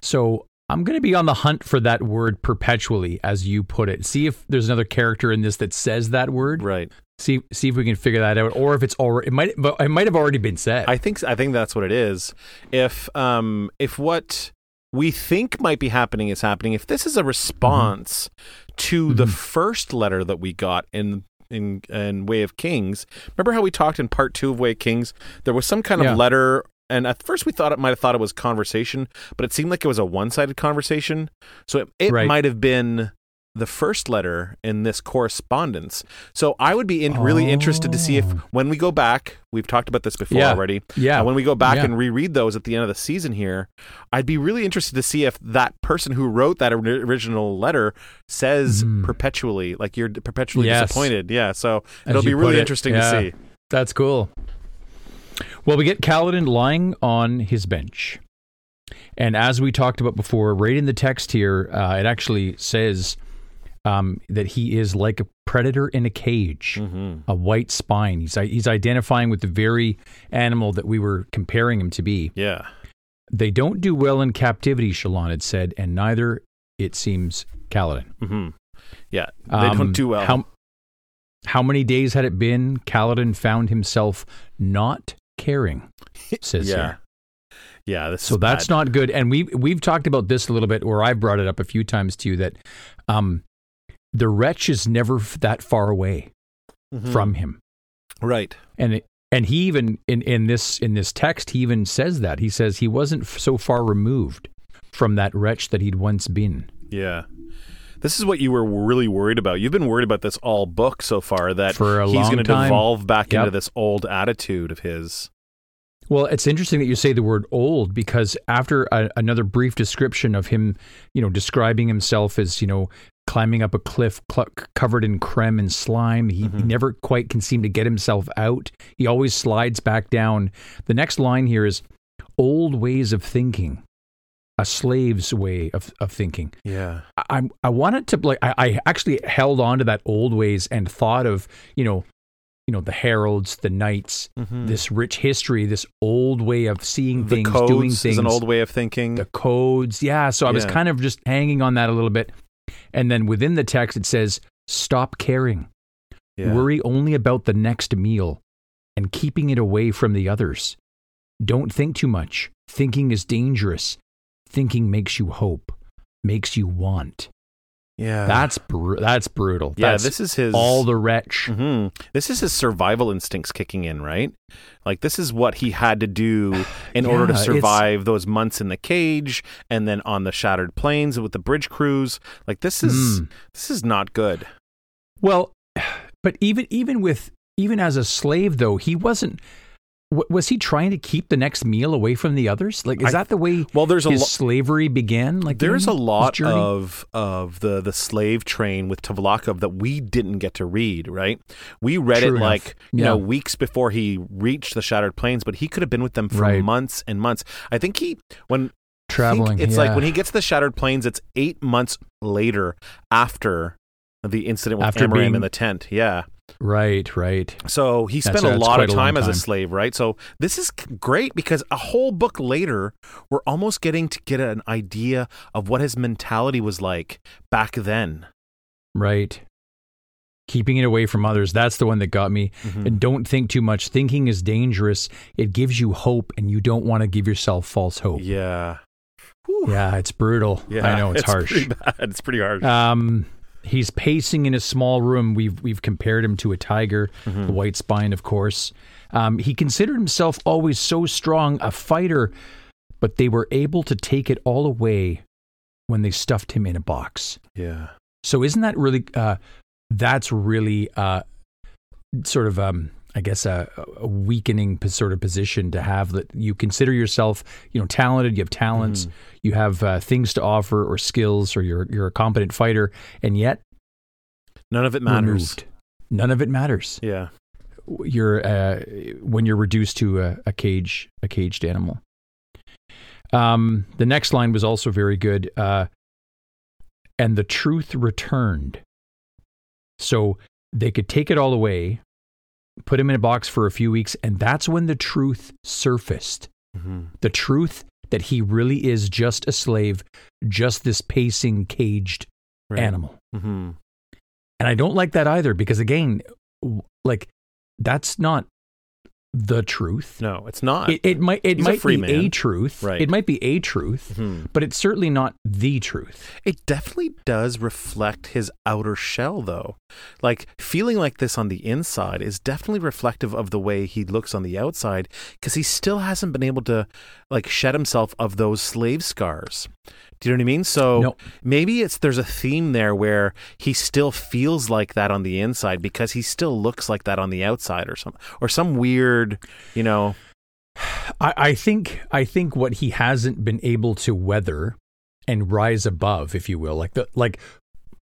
So I'm going to be on the hunt for that word perpetually, as you put it. See if there's another character in this that says that word. Right. See see if we can figure that out, or if it's already it might but it might have already been said. I think I think that's what it is. If um if what we think might be happening is happening, if this is a response to the Mhm. first letter that we got in in in Way of Kings, remember how we talked in part two of Way of Kings? There was some kind of Yeah. letter. And at first, we thought it might have thought it was conversation, but it seemed like it was a one-sided conversation. So it, it Right. might have been the first letter in this correspondence. So I would be in, really interested to see if, Oh. when we go back, we've talked about this before Yeah. already. yeah, Uh, when we go back Yeah. and reread those at the end of the season here, I'd be really interested to see if that person who wrote that original letter says Mhm. perpetually, like you're perpetually Yes. disappointed. Yeah, so As it'll be really it. interesting Yeah. to see. that's cool. Well, we get Kaladin lying on his bench. And as we talked about before, right in the text here, uh, it actually says um, that he is like a predator in a cage, a white spine. He's, he's identifying with the very animal that we were comparing him to be. Yeah. They don't do well in captivity, Shallan had said, and neither, it seems, Kaladin. hmm Yeah. They Um, don't do well. How, how many days had it been? Kaladin found himself not caring, says yeah. here. Yeah. So that's bad. not good. And we we've talked about this a little bit, or I've brought it up a few times to you that um, the wretch is never that far away Mhm. from him, right. and it, and he even in in this in this text he even says that he says he wasn't so far removed from that wretch that he'd once been. Yeah. This is what you were really worried about. You've been worried about this all book so far that For a he's going to devolve back Yep. into this old attitude of his. Well, it's interesting that you say the word old because after a, another brief description of him, you know, describing himself as, you know, climbing up a cliff cl- covered in crem and slime, he, he never quite can seem to get himself out. He always slides back down. The next line here is old ways of thinking, a slave's way of, of thinking. Yeah. I I- I wanted to like I, I actually held on to that old ways and thought of you know you know the heralds the knights mm-hmm. this rich history this old way of seeing. The things codes doing things is an old way of thinking. the codes yeah so I was kind of just hanging on that a little bit and then within the text it says stop caring. Yeah. worry only about the next meal and keeping it away from the others. Don't think too much. Thinking is dangerous. Thinking makes you hope makes you want yeah. that's bru- that's brutal. yeah. That's this is his all the wretch. hmm This is his survival instincts kicking in, right? Like this is what he had to do in order to Yeah, it's- survive those months in the cage and then on the shattered plains with the bridge crews. Like this is Mm. this is not good. Well, but even even with even as a slave though, he wasn't. W- Was he trying to keep the next meal away from the others? Like, is I- that the way Well, there's a lo- slavery began? Like, There's a lot of of the the slave train with Tvlakv that we didn't get to read, right? We read True it enough. like you know weeks before he reached the Shattered Plains, but he could have been with them for Right. months and months. I think he when traveling. it's yeah. like when he gets to the Shattered Plains, it's eight months later after the incident with After being- in the tent. Yeah. Right, right. So he spent a- a, that's lot of quite a time as a slave, right? So this is great because a whole book later, we're almost getting to get an idea of what his mentality was like back then. Right. Keeping it away from others. That's the one that got me. Mm-hmm. And don't think too much. Thinking is dangerous. It gives you hope, and you don't want to give yourself false hope. Yeah. Yeah, it's brutal. Yeah. I know it's, harsh. Pretty bad. It's pretty harsh. Um, he's pacing in a small room. We've we've compared him to a tiger, Mm-hmm. the white spine, of course. Um, he considered himself always so strong, a fighter, but they were able to take it all away when they stuffed him in a box. yeah. So isn't that really? Uh, that's really uh, sort of. Um, I guess a, a weakening sort of position to have that you consider yourself, you know, talented. You have talents, you have uh, things to offer or skills, or you're you're a competent fighter, and yet None of it matters. removed. None of it matters. Yeah. You're uh, when you're reduced to a, a cage, a caged animal. Um, the next line was also very good. Uh, and the truth returned. So they could take it all away, put him in a box for a few weeks, and that's when the truth surfaced. hmm The truth that he really is just a slave, just this pacing, caged Right. animal. hmm And I don't like that either because, again, like that's not the truth. No, it's not. It, it might it He's a might free be man. a truth. Right. It might be a truth, Mhm. but it's certainly not the truth. It definitely does reflect his outer shell, though. Like, feeling like this on the inside is definitely reflective of the way he looks on the outside because he still hasn't been able to, like, shed himself of those slave scars. Do you know what I mean? So No. maybe it's there's a theme there where he still feels like that on the inside because he still looks like that on the outside or some or some weird, you know. I, I think I think what he hasn't been able to weather and rise above, if you will, like the like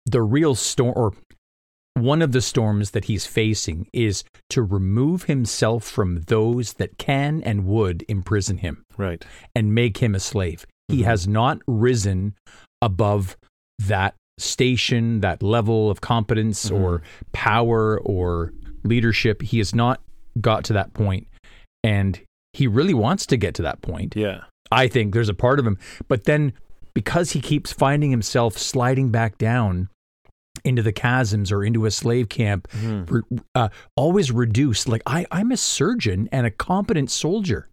the real storm or one of the storms that he's facing is to remove himself from those that can and would imprison him Right. and make him a slave. He Mhm. has not risen above that station, that level of competence Mhm. or power or leadership. He has not got to that point, and he really wants to get to that point. Yeah. I think there's a part of him, but then because he keeps finding himself sliding back down into the chasms or into a slave camp, Mhm. uh, always reduced. Like I, I'm a surgeon and a competent soldier.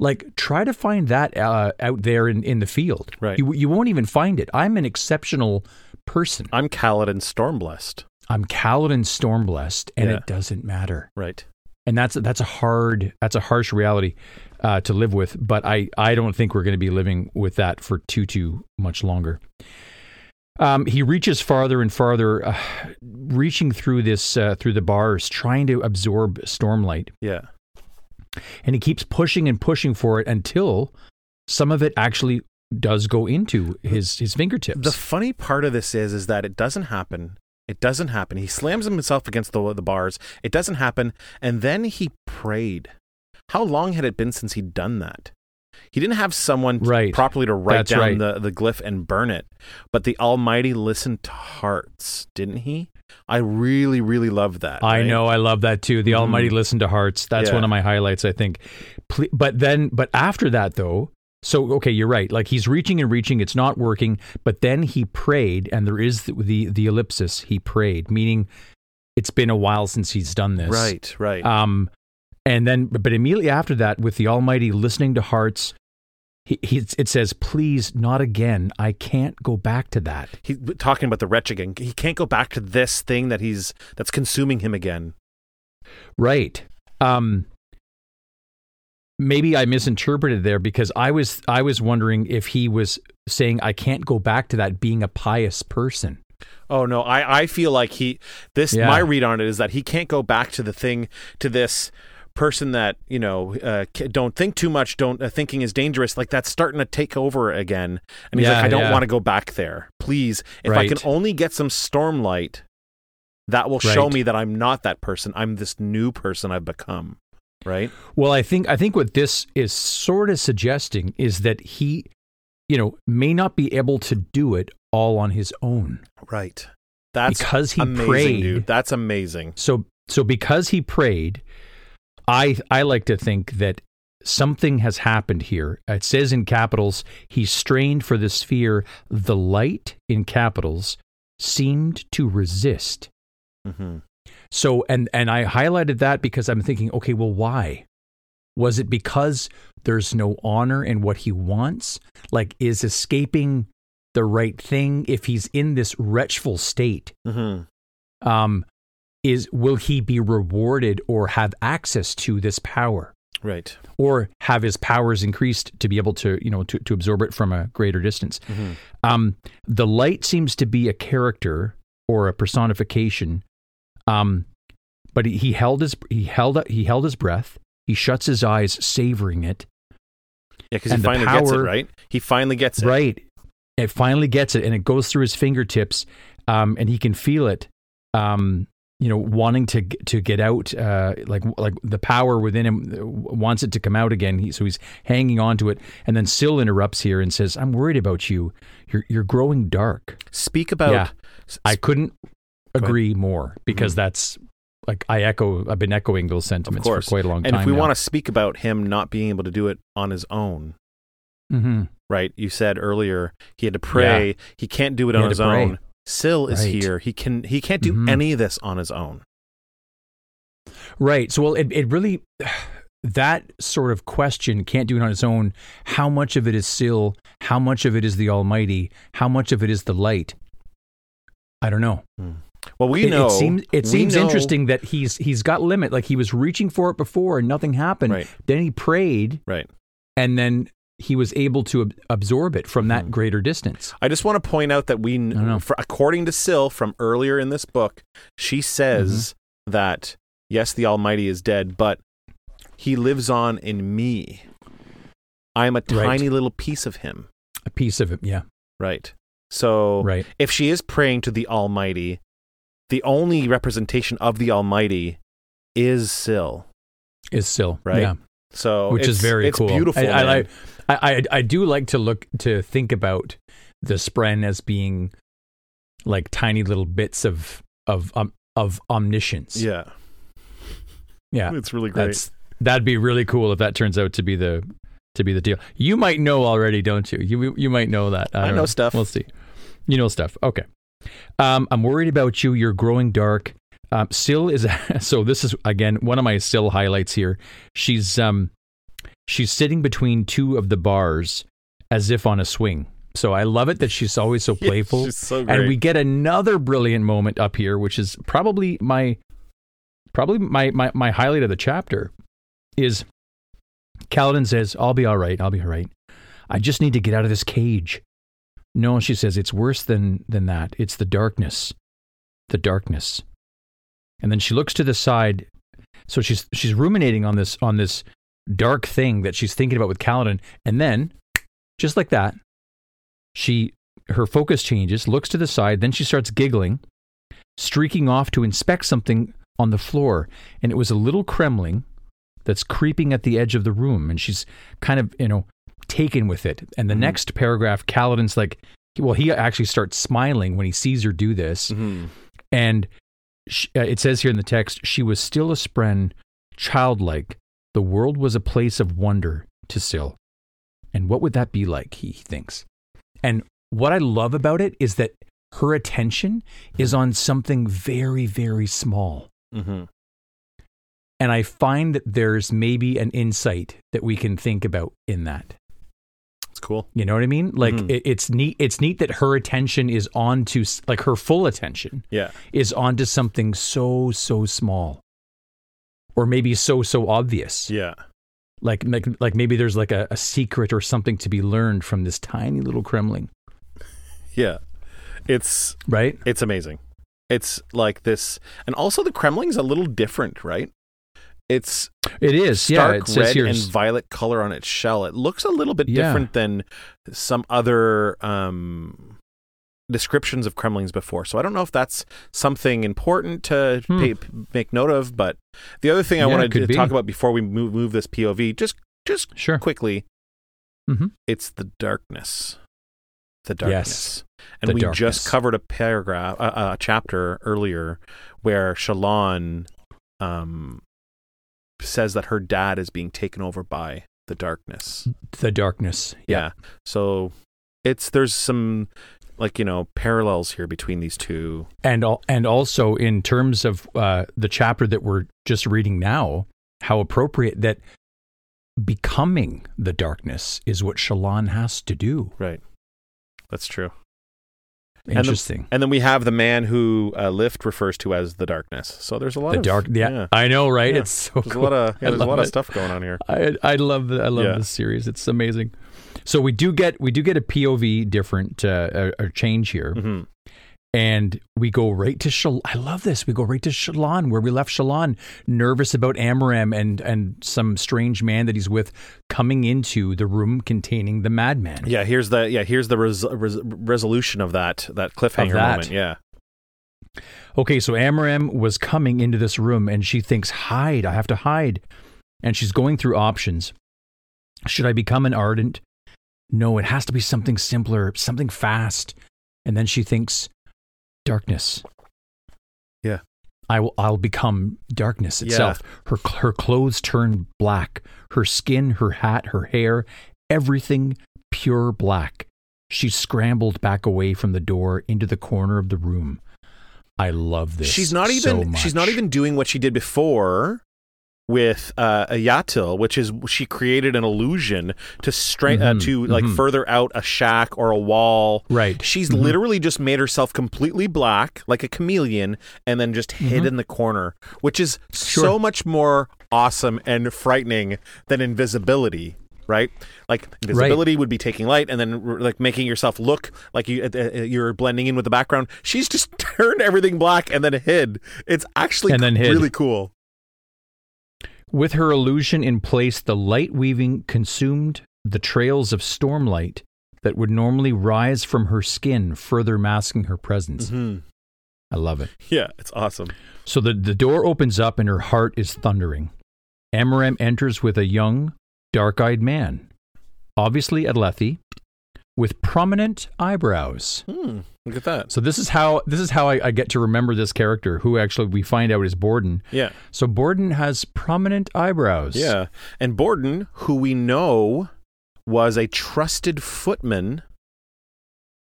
Like try to find that uh, out there in, in the field. Right. You you won't even find it. I'm an exceptional person. I'm Kaladin Stormblessed. I'm Kaladin Stormblessed, and Yeah. it doesn't matter. Right. And that's that's a hard that's a harsh reality uh, to live with. But I I don't think we're going to be living with that for too too much longer. Um, he reaches farther and farther, uh, reaching through this uh, through the bars, trying to absorb stormlight, Yeah. And he keeps pushing and pushing for it until some of it actually does go into his his fingertips. The funny part of this is, is that it doesn't happen. It doesn't happen. He slams himself against the the bars. It doesn't happen, and then he prayed. How long had it been since he'd done that? He didn't have someone Right. properly to write That's down right. the, the glyph and burn it, but the Almighty listened to hearts, didn't he? I really, really love that. I right? know, I love that too. The Mhm. Almighty listened to hearts. That's Yeah. one of my highlights, I think. But then, but after that, though, so okay, you're right. Like he's reaching and reaching, it's not working. But then he prayed, and there is the the, the ellipsis. He prayed, meaning it's been a while since he's done this. Right, right. Um, and then, but immediately after that, with the Almighty listening to hearts, he, he it says, "Please, not again. I can't go back to that." He's talking about the wretch again. He can't go back to this thing that he's that's consuming him again. Right. Um maybe I misinterpreted there because I was I was wondering if he was saying I can't go back to that being a pious person. Oh no, I I feel like he this Yeah. my read on it is that he can't go back to the thing to this person that you know uh, don't think too much don't uh, thinking is dangerous like that's starting to take over again. And he's Yeah, like i don't yeah. want to go back there. Please if i can only get some stormlight that will show Right. me that i'm not that person. I'm this new person i've become. Right? Well, I think I think what this is sort of suggesting is that he you know may not be able to do it all on his own. Right. That's because he amazing prayed. Dude that's amazing. So so because he prayed, I I like to think that something has happened here. It says in capitals, he strained for the sphere. The light in capitals seemed to resist. Mm-hmm. So and and I highlighted that because I'm thinking, okay, well, why? Was it because there's no honor in what he wants? Like, is escaping the right thing if he's in this wretchful state? hmm um, is will he be rewarded or have access to this power? Right. Or have his powers increased to be able to you know to, to absorb it from a greater distance? Hmm um, the light seems to be a character or a personification um, but he, he held his he held he held his breath. He shuts his eyes savoring it. Yeah because he finally gets it right? He finally gets it. Right. It finally gets it and it goes through his fingertips um, and he can feel it. Um, you know, wanting to to get out, uh, like like the power within him uh, wants it to come out again. He, so he's hanging on to it, and then Syl interrupts here and says, "I'm worried about you. You're you're growing dark." speak about Yeah. s- I couldn't agree more because Mhm. that's like I echo. I've been echoing those sentiments for quite a long and time. And if we now. want to speak about him not being able to do it on his own hmm right you said earlier he had to pray he can't do it He on his to own Syl is here he can he can't do Mhm. any of this on his own Right. So, well, it, it really, that sort of question can't do it on its own. How much of it is Syl? How much of it is the Almighty? How much of it is the light? I don't know. well we it, know it seems it seems know- interesting that he's he's got limit. Like he was reaching for it before and nothing happened. Right. Then he prayed right and then he was able to ab- absorb it from that Mhm. greater distance. I just want to point out that we, know. for, according to Syl from earlier in this book, she says Mm-hmm. that yes, the Almighty is dead, but He lives on in me. I am a Right. tiny little piece of Him. A piece of it. Yeah. Right. So Right. if she is praying to the Almighty, the only representation of the Almighty is Syl. Is Syl Right. Yeah. So which is it's- very it's cool. Beautiful. I, I, man. like- I, I I do like to look to think about the Spren as being like tiny little bits of of um, of omniscience. yeah, yeah. it's really great. That's that'd be really cool if that turns out to be the to be the deal. You might know already, don't you? You you might know that. I don't know stuff. We'll see. You know stuff. Okay. Um, I'm worried about you. You're growing dark. Um, Syl is so. This is again one of my Syl highlights here. She's um, she's sitting between two of the bars as if on a swing. So I love it that she's always so Yeah, playful. she's so great. and we get another brilliant moment up here, which is probably my probably my my, my highlight of the chapter is Kaladin says, I'll be all right, I'll be all right. I just need to get out of this cage. No, she says, it's worse than than that. It's the darkness. The darkness. And then she looks to the side. So she's she's ruminating on this on this dark thing that she's thinking about with Kaladin. And then, just like that, she her focus changes, looks to the side, then she starts giggling, streaking off to inspect something on the floor. And it was a little cremling that's creeping at the edge of the room. And she's kind of, you know, taken with it. And the Mhm. next paragraph, Kaladin's like, well, he actually starts smiling when he sees her do this. Mhm. And sh uh, it says here in the text, she was still a spren, childlike. The world was a place of wonder to Syl. And what would that be like, he thinks. And what I love about it is that her attention is on something very, very small. Mm-hmm. And I find that there's maybe an insight that we can think about in that. It's cool. You know what I mean? Like Mhm. it, it's neat. It's neat that her attention is on to like her full attention Yeah. is onto something so so small, or maybe so so obvious. Yeah. Like like like maybe there's like a, a secret or something to be learned from this tiny little cremling. Yeah. It's right? it's amazing. It's like this, and also the cremling's a little different, right? It's It is. yeah, stark it says red and violet color on its shell. It looks a little bit Yeah. different than some other um, descriptions of cremlings before. So I don't know if that's something important to Hmm. pay, make note of. But the other thing I Yeah, wanted to be. talk about before we move move this POV, just just sure. quickly, Mhm. it's the darkness. The Yes, darkness. and the we darkness. just covered a paragraph, a, a chapter earlier where Shallan um, says that her dad is being taken over by the darkness. The darkness. Yeah. So it's there's some like you know parallels here between these two. and al- and also in terms of uh, the chapter that we're just reading now, how appropriate that becoming the darkness is what Shallan has to do. Right. That's true. Interesting. And then we have the man who uh, Lift refers to as the darkness. So there's a lot the of dark. Yeah, I know, right? Yeah. It's so There's cool. a lot of yeah, there's a lot of stuff going on here. I I love the, I love Yeah. this series. It's amazing. So we do get we do get a POV different uh, a, a change here, hmm and we go right to Shal. I love this. We go right to Shallan, where we left Shallan, nervous about Amaram and and some strange man that he's with coming into the room containing the madman. Yeah, here's the yeah here's the res- res- resolution of that that cliffhanger that. moment. Yeah. Okay, so Amaram was coming into this room and she thinks, hide, I have to hide. And she's going through options. Should I become an ardent? No, it has to be something simpler, something fast. And then she thinks, darkness. Yeah. I will, I'll become darkness itself. Her, her clothes turn black, her skin, her hat, her hair, everything pure black. She scrambled back away from the door into the corner of the room. I love this. she's not so even she's not even doing what she did before with uh, Iyatil, which is she created an illusion to straight uh, Mhm, to like mhm. further out a shack or a wall. right. She's Mhm. literally just made herself completely black, like a chameleon, and then just hid Mhm. in the corner, which is Sure. so much more awesome and frightening than invisibility. Right, like invisibility would be taking light and then like making yourself look like you uh, uh, you're blending in with the background. She's just turned everything black and then hid. It's actually And then hid. really cool. With her illusion in place, the light weaving consumed the trails of stormlight that would normally rise from her skin, further masking her presence. Mhm. I love it. Yeah, it's awesome. So the, the door opens up and her heart is thundering. Amaram enters with a young, dark eyed man, obviously Alethi, with prominent eyebrows. Hmm, look at that. So this is how this is how I, I get to remember this character, who actually we find out is Borden. Yeah. So Borden has prominent eyebrows. Yeah. And Borden, who we know was a trusted footman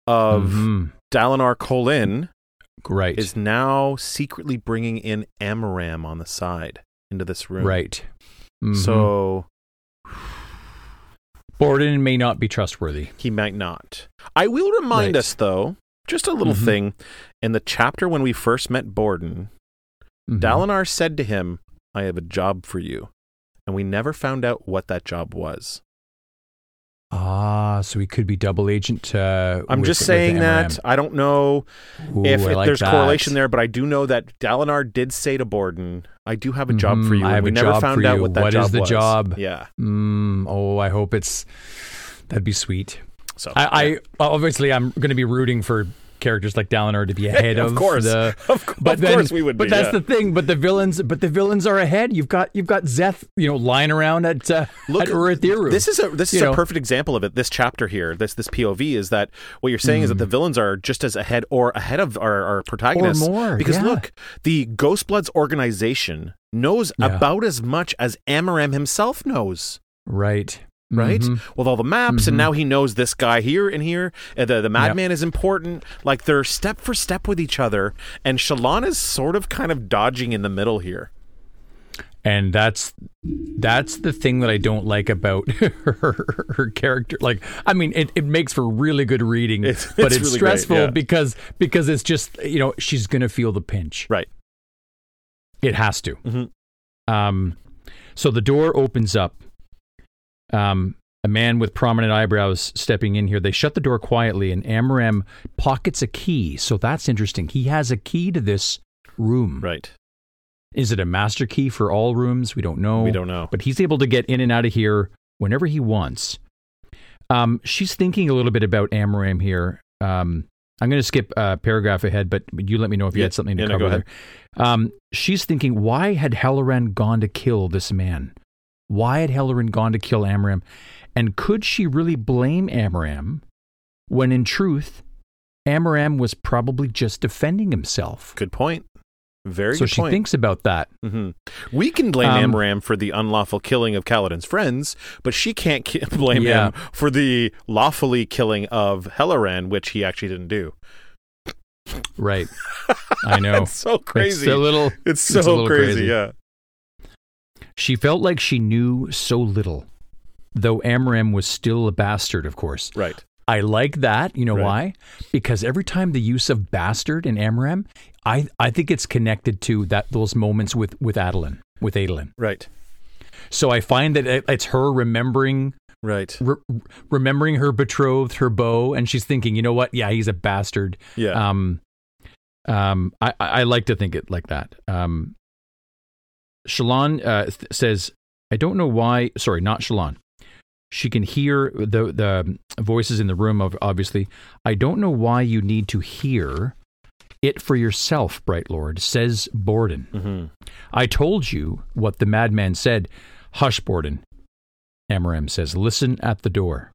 of Mhm. Dalinar Kholin, Right. is now secretly bringing in Amaram on the side into this room. right. Mhm. So Borden may not be trustworthy. he might not. I will remind Right. us, though, just a little Mhm. thing. In the chapter when we first met Borden, Mhm. Dalinar said to him, I have a job for you. And we never found out what that job was. Ah, so he could be double agent. Uh, I'm with- just saying that. I don't know Ooh, if, if like there's that. correlation there, but I do know that Dalinar did say to Borden, I do have a job for Mhm, you. I have we a never job found for out you. what that What job is What is the was. job? Yeah. Mm, oh, I hope it's that'd be sweet. So I, I obviously I'm going to be rooting for characters like Dalinar to be ahead of course. the. of, co- But of then, course we would but be. that's yeah. the thing. But the villains, but the villains are ahead. You've got you've got Szeth, you know, lying around at uh, Look, at Urithiru. This is a this is You a know. perfect example of it. This chapter here, this this POV is that what you're saying is that the villains are just as ahead or ahead of our, our protagonists. Or more, Because yeah. look, the Ghostbloods organization knows Yeah. about as much as Amaram himself knows. right, Right, Mhm. with all the maps, and Mhm. now he knows this guy here and here. And the the madman is important. Like they're step for step with each other, and Shallan is sort of kind of dodging in the middle here. and that's that's the thing that I don't like about her, her character. Like, I mean, it, it makes for really good reading, It's- but it's it's really great, stressful yeah. because because it's just you know she's gonna feel the pinch. Right. It has to. Mhm. Um, so the door opens up. Um, a man with prominent eyebrows stepping in here. They shut the door quietly, and Amaram pockets a key. So that's interesting. He has a key to this room. Right. Is it a master key for all rooms? We don't know. We don't know. But he's able to get in and out of here whenever he wants. Um, she's thinking a little bit about Amaram here. Um, I'm going to skip a paragraph ahead, but you let me know if you Yeah, had something to yeah, no, cover ahead. there. Um, she's thinking, why had Helaran gone to kill this man? Why had Helaran gone to kill Amaram? And could she really blame Amaram when in truth, Amaram was probably just defending himself? Good point. Very so she point. thinks about that. hmm We can blame Um, Amaram for the unlawful killing of Kaladin's friends, but she can't ki- blame Yeah. him for the lawfully killing of Helaran, which he actually didn't do. Right. I know. It's so crazy. It's a little. It's it's so little crazy, crazy. Yeah. She felt like she knew so little, though Amaram was still a bastard, of course. Right. I like that. You know Right. why? Because every time the use of bastard in Amaram, I I think it's connected to that those moments with with Adeline, with Adolin. Right. So I find that it- it's her remembering Right. re- remembering her betrothed, her beau, and she's thinking, you know what? Yeah, he's a bastard. Yeah. Um, um, I, I I like to think it like that. Um, Shallan uh, th- says, I don't know why. Sorry, not Shallan. She can hear the the voices in the room. Of obviously, I don't know why you need to hear it for yourself, Bright Lord. Says Borden. hmm I told you what the madman said. Hush, Borden. Amaram says, Listen at the door.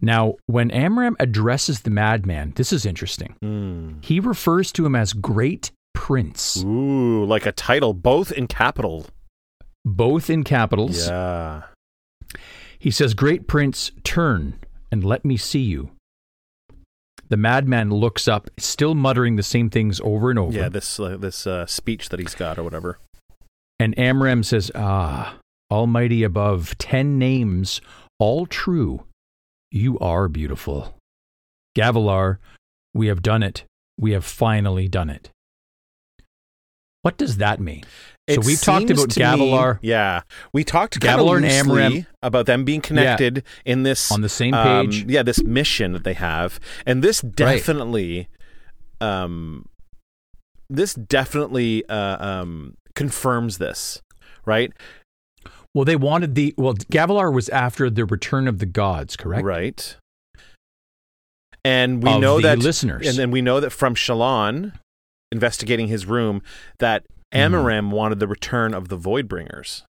Now, when Amaram addresses the madman, this is interesting. Mm. He refers to him as Great Prince, Ooh, like a title, both in capital. both in capitals. Yeah. He says, Great Prince, turn and let me see you. The madman looks up, still muttering the same things over and over. Yeah. This uh, this uh, speech that he's got or whatever. And Amaram says, Ah, Almighty above, ten names, all true. You are beautiful. Gavilar, we have done it. We have finally done it. What does that mean? So we've talked about to me- Gavilar yeah, we talked Gavilar and Amaram- about them being connected in this on the same um, page. yeah, this mission that they have, and this definitely, um, this definitely uh, um confirms this, right? well, they wanted the well, Gavilar was after the return of the gods, correct? Right. and we know that listeners, and then we know that from Shallan investigating his room that Amaram mm. wanted the return of the Voidbringers.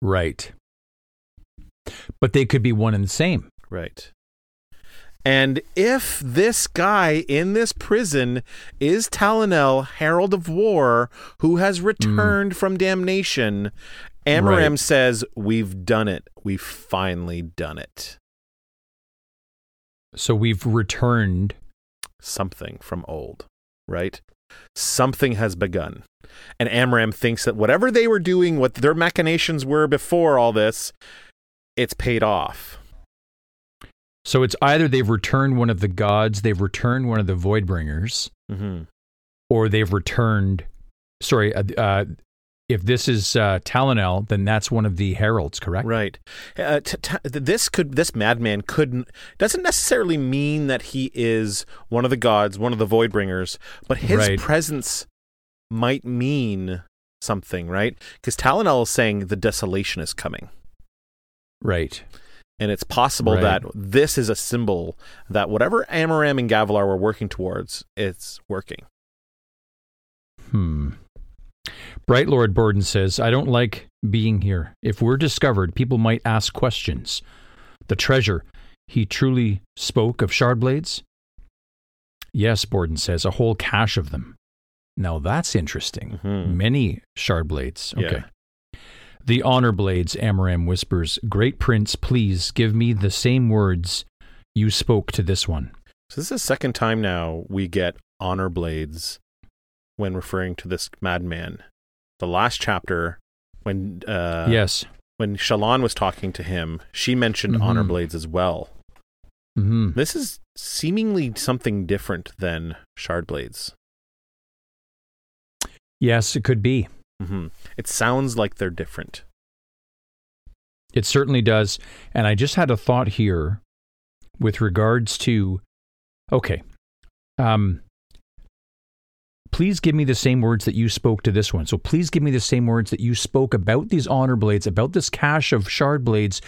Right. But they could be one and the same. Right. And if this guy in this prison is Talenel, Herald of War, who has returned mm. from damnation, Amaram right. says, We've done it. We've finally done it. So we've returned something from old, right? Something has begun. And Amaram thinks that whatever they were doing, what their machinations were before all this, it's paid off. So it's either they've returned one of the gods, they've returned one of the Voidbringers, mm-hmm. or they've returned. Sorry, uh, uh, if this is uh, Talenel, then that's one of the heralds, correct? Right. Uh, t- t- this could this madman couldn't doesn't necessarily mean that he is one of the gods, one of the Voidbringers, but his right. presence might mean something, right? Because Talenel is saying the desolation is coming. Right. And it's possible right. that this is a symbol that whatever Amaram and Gavilar were working towards, it's working. Hmm. Bright Lord Borden says, I don't like being here. If we're discovered, people might ask questions. The treasure, he truly spoke of shard blades? Yes, Borden says, a whole cache of them. Now that's interesting. Mm-hmm. Many shard blades. Okay. Yeah. The honor blades, Amaram whispers, Great Prince, please give me the same words you spoke to this one. So this is the second time now we get honor blades when referring to this madman. The last chapter, when uh, yes, when Shallan was talking to him, she mentioned mm-hmm. honor blades as well. Mm-hmm. This is seemingly something different than shard blades. Yes, it could be. Mm-hmm. It sounds like they're different. It certainly does. And I just had a thought here with regards to okay. Um, please give me the same words that you spoke to this one. So please give me the same words that you spoke about these honor blades, about this cache of shard blades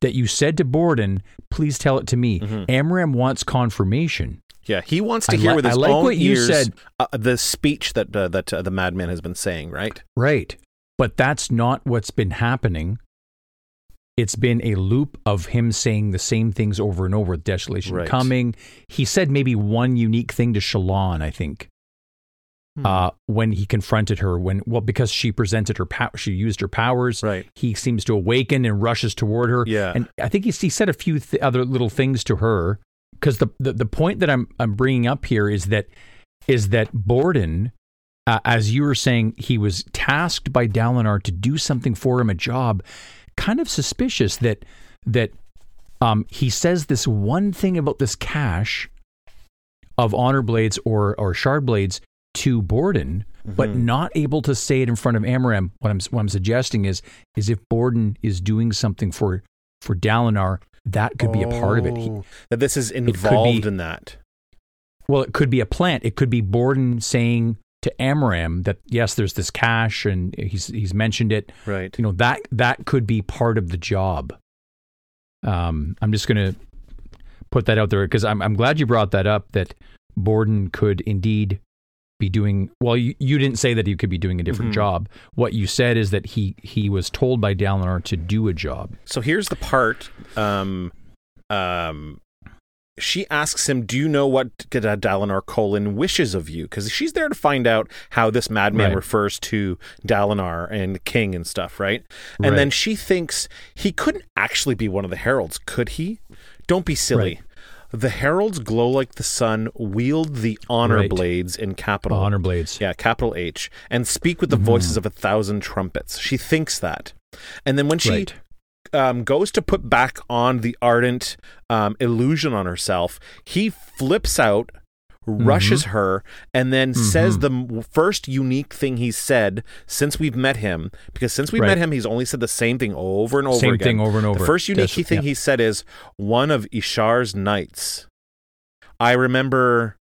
that you said to Borden. Please tell it to me. mm hmm Amaram wants confirmation. Yeah, he wants to I hear li- with his I like own what ears you said. Uh, the speech that uh, that uh, the madman has been saying, right? Right. But that's not what's been happening. It's been a loop of him saying the same things over and over. Desolation right. coming. He said maybe one unique thing to Shallan, I think. Hmm. Uh, when he confronted her, when well, because she presented her power, she used her powers. Right. He seems to awaken and rushes toward her. Yeah. And I think he, he said a few th- other little things to her because the, the the point that I'm I'm bringing up here is that is that Borden, uh, as you were saying, he was tasked by Dalinar to do something for him, a job. Kind of suspicious that that um, he says this one thing about this cache of honor blades or or shard blades to Borden, mm-hmm. but not able to say it in front of Amaram. What I'm what I'm suggesting is is if Borden is doing something for for Dalinar, that could be a part of it. He, oh, that this is involved be, in that. Well, it could be a plant. It could be Borden saying to Amaram that yes, there's this cache, and he's he's mentioned it. Right. You know that that could be part of the job. Um, I'm just going to put that out there because I'm I'm glad you brought that up. That Borden could indeed be doing well you, you didn't say that he could be doing a different mm-hmm. job what you said is that he he was told by Dalinar to do a job so here's the part um um she asks him, "Do you know what Dalinar Kholin wishes of you?" Because she's there to find out how this madman right. refers to Dalinar and the king and stuff, right? And then she thinks he couldn't actually be one of the heralds, could he? Don't be silly. Right. The heralds glow like the sun, wield the honor right. blades in capital honor blades. Yeah, capital H, and speak with the mm-hmm. voices of a thousand trumpets. She thinks that, and then when she right. um, goes to put back on the ardent um, illusion on herself, he flips out rushes mm-hmm. her, and then mm-hmm. says the first unique thing he's said since we've met him. Because since we've right. met him, he's only said the same thing over and over same again. thing over and over. The first unique thing yeah. he said is one of Ishar's knights. I remember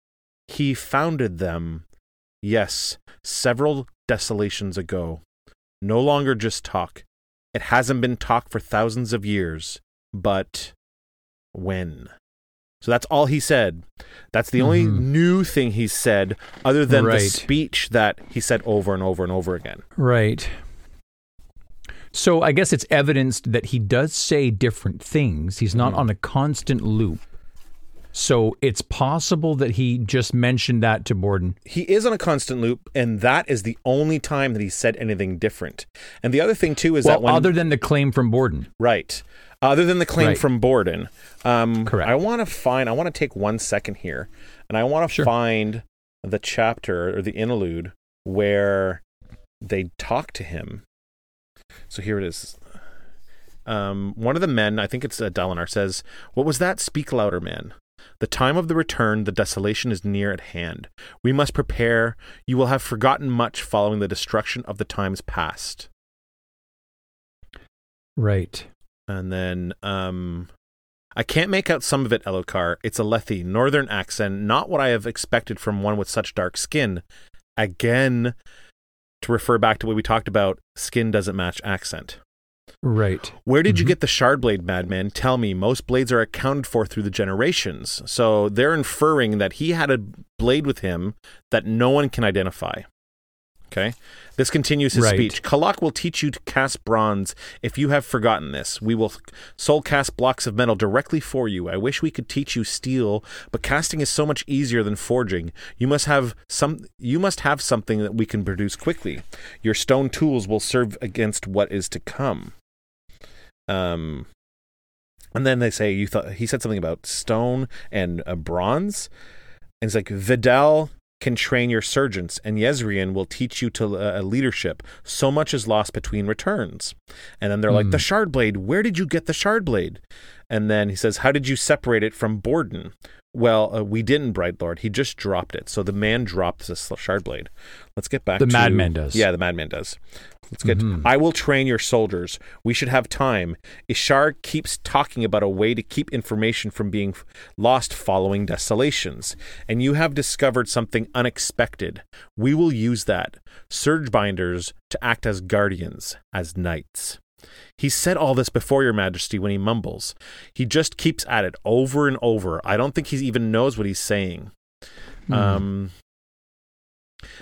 he founded them. Yes, several desolations ago. No longer just talk. It hasn't been talk for thousands of years, but when? So that's all he said. That's the only Mhm. new thing he said, other than the speech that he said over and over and over again. Right. So I guess it's evidenced that he does say different things. He's not on a constant loop. So it's possible that he just mentioned that to Borden. He is on a constant loop, and that is the only time that he said anything different. And the other thing too is Well, that when other than the claim from Borden. Right. Other than the claim Right. from Borden. Um, Correct. I want to find, I want to take one second here and I want to Sure. find the chapter or the interlude where they talk to him. So here it is. Um, one of the men, I think it's uh, Dalinar, says, What was that? Speak louder, man. The time of the return, the desolation is near at hand. We must prepare. You will have forgotten much following the destruction of the times past. Right. And then um I can't make out some of it, Elhokar. It's Alethi, northern accent, not what I have expected from one with such dark skin. Again, to refer back to what we talked about, skin doesn't match accent. Right. Where did you Mhm. get the shard blade, madman? Tell me. Most blades are accounted for through the generations. So they're inferring that he had a blade with him that no one can identify. Okay. This continues his Right. speech. Kalak will teach you to cast bronze if you have forgotten this. We will soul cast blocks of metal directly for you. I wish we could teach you steel, but casting is so much easier than forging. You must have some you must have something that we can produce quickly. Your stone tools will serve against what is to come. Um and then they say you thought he said something about stone and uh, bronze. And it's like Vedel can train your surgeons, and Jezrien will teach you to uh, leadership. So much is lost between returns. And then they're like, Hmm. the shard blade. Where did you get the shard blade? And then he says, how did you separate it from Borden? Well, uh, we didn't, Bright Lord. He just dropped it. So the man dropped the shard blade. Let's get back The to The madman does. Yeah, the madman does. Let's get. Mhm. I will train your soldiers. We should have time. Ishar keeps talking about a way to keep information from being f- lost following desolations, and you have discovered something unexpected. We will use that. Surge binders to act as guardians, as knights. He said all this before your majesty when he mumbles. He just keeps at it over and over. I don't think he even knows what he's saying. Hmm. Um,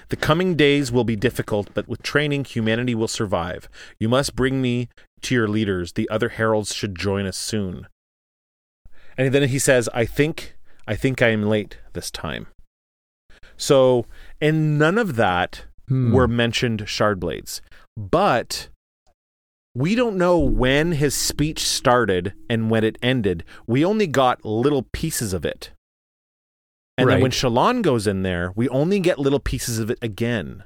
the coming days will be difficult, but with training, humanity will survive. You must bring me to your leaders. The other heralds should join us soon. And then he says, I think I think I am late this time. So, in none of that Hmm. were mentioned shard blades. But we don't know when his speech started and when it ended. We only got little pieces of it. And then when Shalon goes in there, we only get little pieces of it again.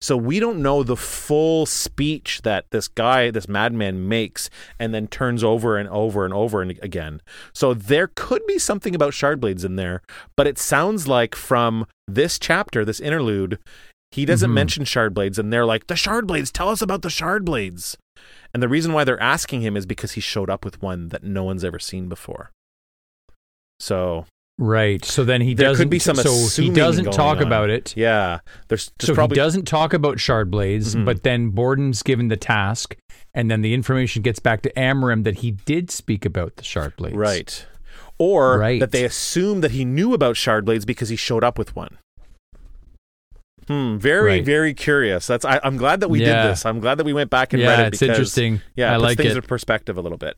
So we don't know the full speech that this guy, this madman makes and then turns over and over and over and again. So there could be something about shard blades in there, but it sounds like from this chapter, this interlude, he doesn't Mhm. mention shard blades and they're like, "The shard blades, tell us about the shard blades." And the reason why they're asking him is because he showed up with one that no one's ever seen before. So, Right. So then he There doesn't. could be some so he doesn't talk on. about it. yeah, there's so probably he doesn't talk about shard blades, Mhm. but then Borden's given the task, and then the information gets back to Amaram that he did speak about the shard blades. Right. Or Right. that they assume that he knew about shard blades because he showed up with one. Hmm. Very, Right. very curious. That's. I, I'm glad that we Yeah. did this. I'm glad that we went back and Yeah, read it it's because interesting. yeah, I it puts like things it. in perspective a little bit.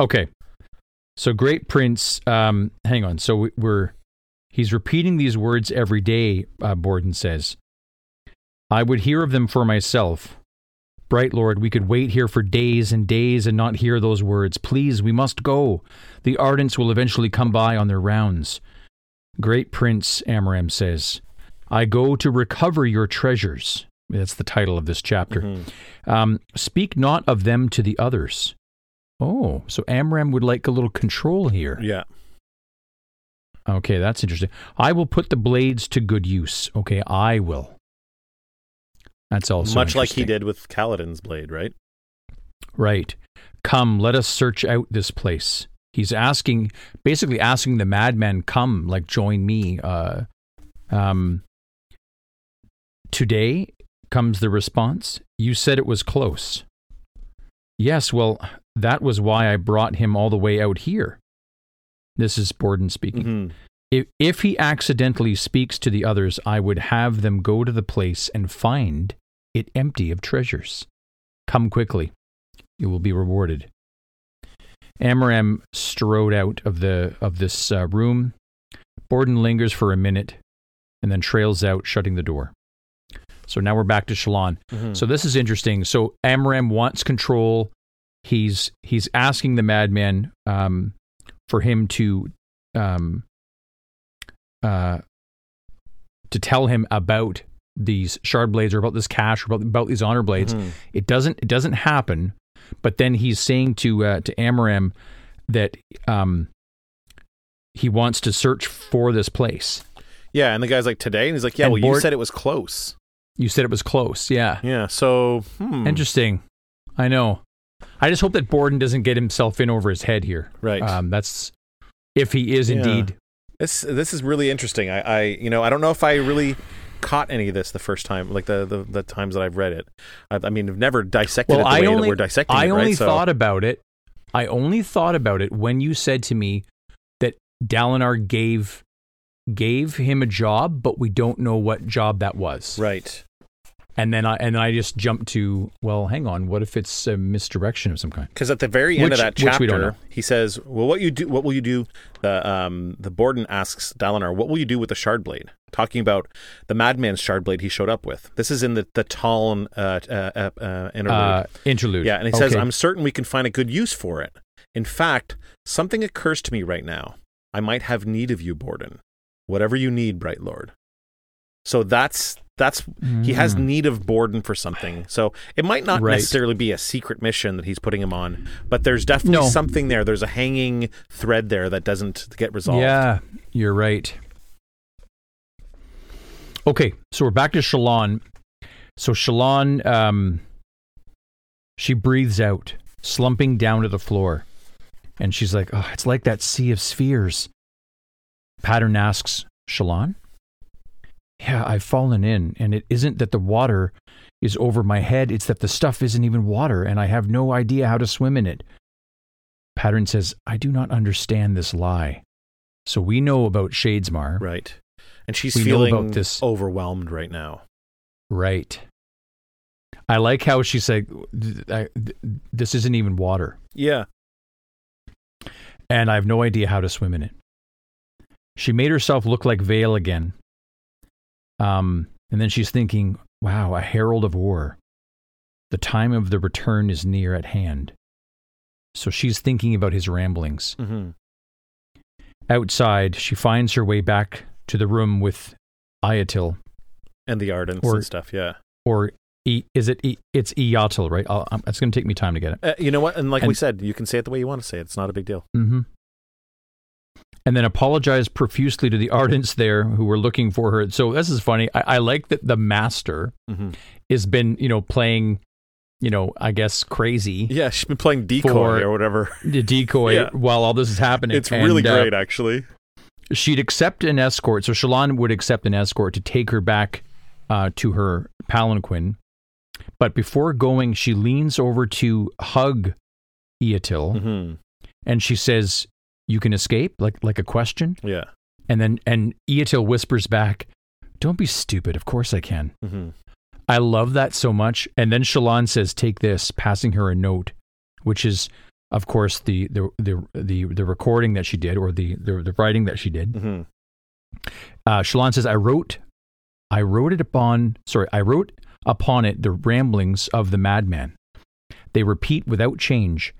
Okay. So great prince. Um, hang on. So we- we're he's repeating these words every day. Uh, Borden says, "I would hear of them for myself." Bright Lord, we could wait here for days and days and not hear those words. Please, we must go. The Ardents will eventually come by on their rounds. Great Prince, Amaram says, I go to recover your treasures. That's the title of this chapter. Mhm. Um, speak not of them to the others. Oh, so Amaram would like a little control here. Yeah. Okay, that's interesting. I will put the blades to good use. Okay, I will. That's also Much like he did with Kaladin's blade, right? Right. Come, let us search out this place. He's asking, basically asking the madman, come, like join me. Uh, um, today comes the response. You said it was close. Yes, well, that was why I brought him all the way out here. This is Borden speaking. Mhm. If, if he accidentally speaks to the others, I would have them go to the place and find it empty of treasures. Come quickly. You will be rewarded. Amaram strode out of the of this uh, room. Borden lingers for a minute and then trails out, shutting the door. So now we're back to Shallan. Mhm. So this is interesting. So Amaram wants control. He's he's asking the madman um, for him to um, uh, to tell him about these shard blades or about this cache or about, about these honor blades. Mhm. It doesn't it doesn't happen. But then he's saying to uh, to Amaram that um, he wants to search for this place. Yeah, and the guy's like today, and he's like, yeah, And well, you said it was close. You said it was close. Yeah. Yeah, so hmm. Interesting. I know. I just hope that Borden doesn't get himself in over his head here. Right. Um, that's if he is Yeah. indeed. This this is really interesting. I, I you know I don't know if I really caught any of this the first time, like the the, the times that I've read it. I, I mean, I've never dissected Well, it the I way only that we're dissecting I it. only right? So- thought about it. I only thought about it when you said to me that Dalinar gave gave him a job, but we don't know what job that was. right. And then I and then I just jumped to well, hang on. What if it's a misdirection of some kind? Because at the very end Which- of that which we don't chapter, he says, "Well, what you do? What will you do?" The um the Borden asks Dalinar, "What will you do with the shard blade?" Talking about the madman's shard blade he showed up with. This is in the the Talon uh, uh, uh, uh, interlude. Uh, interlude. Yeah, and he says, I'm certain we can find a good use for it. In fact, something occurs to me right now. I might have need of you, Borden. Whatever you need, Bright Lord. So that's that's he has Mm. need of Borden for something. So it might not Right. necessarily be a secret mission that he's putting him on, but there's definitely No. something there. There's a hanging thread there that doesn't get resolved. Yeah, you're right. Okay, so we're back to Shallan. So Shallan, um, she breathes out, slumping down to the floor, and she's like, "Oh, it's like that sea of spheres." Pattern asks Shallan, "Yeah, I've fallen in, and it isn't that the water is over my head; it's that the stuff isn't even water, and I have no idea how to swim in it." Pattern says, "I do not understand this lie." So we know about Shadesmar. Right. And she's We know feeling about this- overwhelmed right now. Right. I like how she said, "Th- I- th- "This isn't even water, Yeah. and I have no idea how to swim in it." She made herself look like Veil again. Um, and then she's thinking, "Wow, a herald of war. The time of the return is near at hand." So she's thinking about his ramblings. hmm Outside, she finds her way back to the room with Iyatil, And the ardents Or- and stuff. Yeah. or e, is it? E, it's Iyatil, right? I'll, it's going to take me time to get it. Uh, you know what? And like we said, you can say it the way you want to say it. It's not a big deal. Mm-hmm. And then apologized profusely to the Ardents there who were looking for her. So this is funny. I, I like that the master hmm has been, you know, playing, you know, I guess crazy Yeah, she's been playing decoy or whatever. the decoy Yeah. while all this is happening. It's really And, uh, great, actually. she'd accept an escort. So Shallan would accept an escort to take her back uh, to her palanquin. But before going, she leans over to hug Iyatil hmm and she says, "You can escape," like like a question. Yeah. And then and Iyatil whispers back, "Don't be stupid. Of course I can." hmm I love that so much. And then Shallan says, "Take this," passing her a note, which is, of course, the the the the, the recording that she did or the, the the writing that she did. hmm Uh, Shallan says, "I wrote, I wrote it upon. Sorry, I wrote upon it the ramblings of the madman. They repeat without change,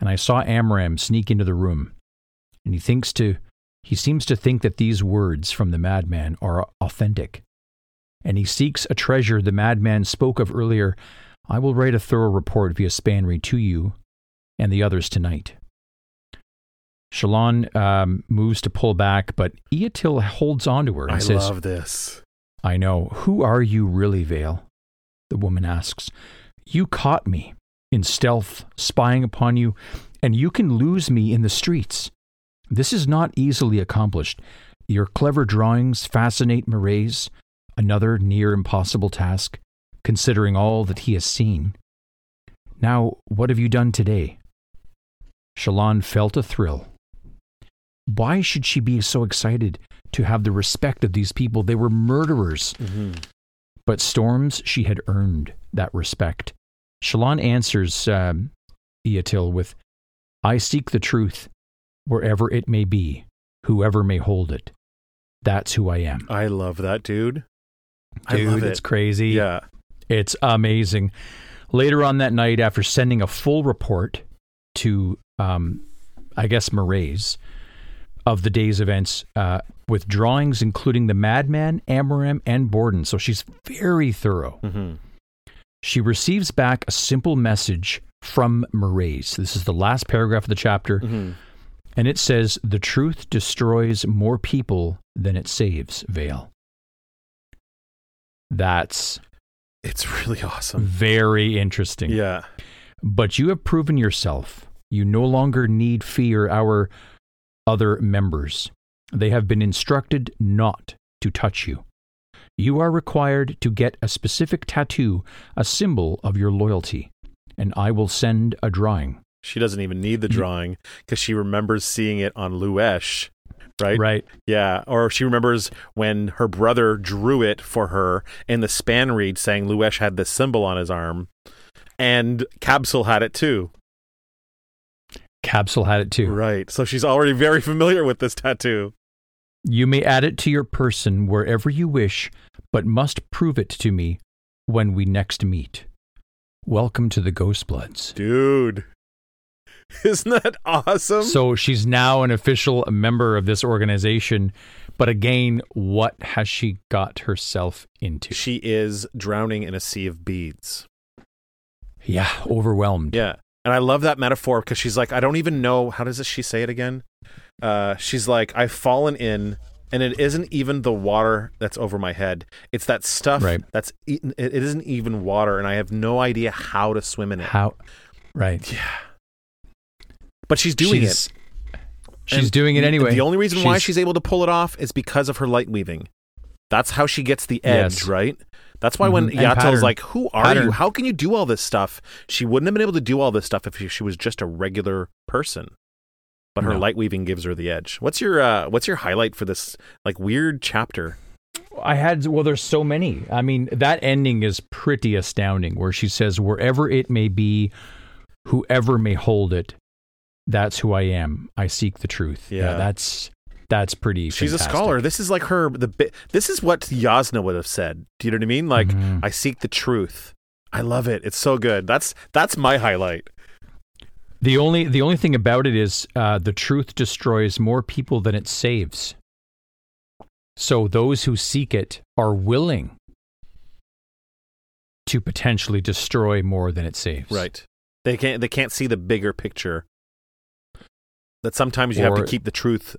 and I saw Amaram sneak into the room, and he thinks to, he seems to think that these words from the madman are authentic, and he seeks a treasure the madman spoke of earlier. I will write a thorough report via spanreed to you and the others tonight." Shallan um, moves to pull back, but Iyatil holds on to her and I says, love this. I know. Who are you really, Veil? The woman asks. You caught me in stealth, spying upon you, and you can lose me in the streets. This is not easily accomplished. Your clever drawings fascinate Mraize, another near impossible task, considering all that he has seen. Now, what have you done today? Shallan felt a thrill. why should she be so excited to have the respect of these people? They were murderers. Mm-hmm. But Storms, she had earned that respect. Shallan answers um, Iyatil with, I seek the truth wherever it may be, whoever may hold it. That's who I am. I love that, dude. I Dude, love it's it. crazy. Yeah. It's amazing. Later on that night, after sending a full report to, um, I guess, Mraize of the day's events uh, with drawings including the Madman, Amaram, and Borden, so she's very thorough. Mm-hmm. She receives back a simple message from Mraize. This is the last paragraph of the chapter, Mm-hmm. And it says, The truth destroys more people than it saves, Veil. That's It's really awesome. very interesting. Yeah. But you have proven yourself. You no longer need fear our other members. They have been instructed not to touch you. You are required to get a specific tattoo, a symbol of your loyalty, and I will send a drawing. She doesn't even need the mm-hmm. drawing because she remembers seeing it on Luesh, right? Right. Yeah. Or she remembers when her brother drew it for her in the spanreed saying Luesh had this symbol on his arm. And Kabsal had it too. Kabsal had it too. Right. So she's already very familiar with this tattoo. You may add it to your person wherever you wish, but must prove it to me when we next meet. Welcome to the Ghost Bloods. Dude. Isn't that awesome? So she's now an official member of this organization. But again, what has she got herself into? she is drowning in a sea of beads. Yeah, overwhelmed. Yeah. And I love that metaphor because she's like, I don't even know. How does she say it again? Uh, she's like, I've fallen in, and it isn't even the water that's over my head. It's that stuff Right. that's eaten. It isn't even water, and I have no idea how to swim in it. How? Right. But she's doing she's, it. She's And doing it anyway. The only reason why She's- she's able to pull it off is because of her light weaving. That's how she gets the edge, Yes. right? That's why when Mhm. And Iyatil's like, "Who are Pattern. you? How can you do all this stuff?" She wouldn't have been able to do all this stuff if she, she was just a regular person. But her No. light weaving gives her the edge. What's your uh, What's your highlight for this like weird chapter? I had well, there's so many. I mean, that ending is pretty astounding. Where she says, "Wherever it may be, whoever may hold it, that's who I am. I seek the truth." Yeah. that's that's pretty. She's a scholar. This is like her. The bi- This is what Jasnah would have said. Do you know what I mean? Like, Mhm. I seek the truth. I love it. It's so good. That's that's my highlight. The only the only thing about it is uh, the truth destroys more people than it saves. So those who seek it are willing to potentially destroy more than it saves. Right. They can't they can't see the bigger picture. That sometimes you have to keep the truth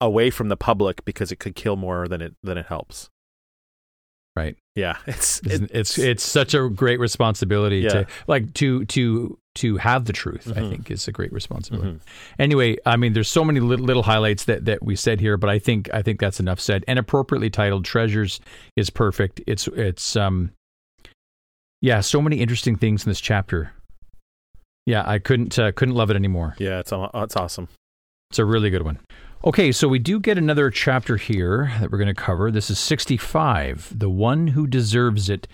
away from the public because it could kill more than it than it helps. Right. Yeah, it's It's it- it's, it's such a great responsibility Yeah. to like to to to have the truth. I Mhm. think is a great responsibility. Mhm. Anyway, I mean, there's so many little, little highlights that, that we said here, but I think I think that's enough said. And appropriately titled "Treasures" is perfect. It's it's um, yeah, so many interesting things in this chapter. Yeah, I couldn't uh, couldn't love it anymore. yeah, it's it's awesome. It's a really good one. Okay, so we do get another chapter here that we're going to cover. This is 65, The One Who Deserves It.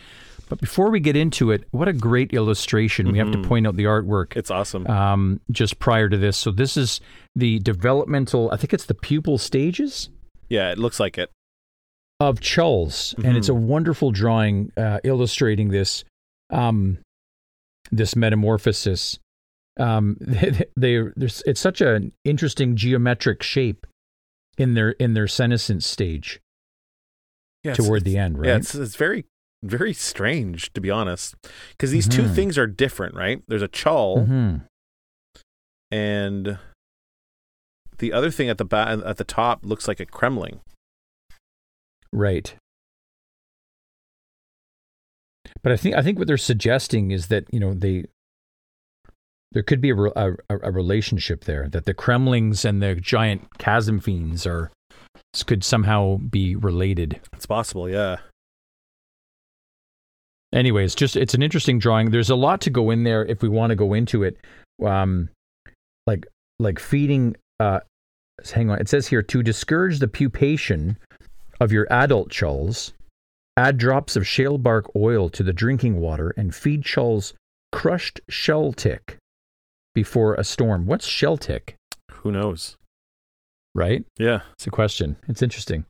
But before we get into it, what a great illustration. We have to Mhm. point out the artwork It's awesome. um, just prior to this. So this is the developmental, I think it's the pupil stages yeah, it looks like it. of Chulls, and it's a wonderful drawing uh, illustrating this um, this metamorphosis. Um, they, they there's it's such an interesting geometric shape in their in their senescence stage Yeah, toward it's- the end, right? Yeah, it's it's very very strange to be honest, because these two Mhm. things are different, right? There's a chul Mhm. and the other thing at the ba- at the top looks like a cremling. Right. But I think I think what they're suggesting is that you know they there could be a, a, a relationship there that the cremlings and the giant chasm fiends are could somehow be related. It's possible, yeah. Anyways, just it's an interesting drawing. There's a lot to go in there if we want to go into it. Um, like like feeding uh hang on. It says here to discourage the pupation of your adult chulls, add drops of shale bark oil to the drinking water and feed chulls crushed shell tick before a storm. What's shell tick? Who knows? Right? Yeah. It's a question. It's interesting.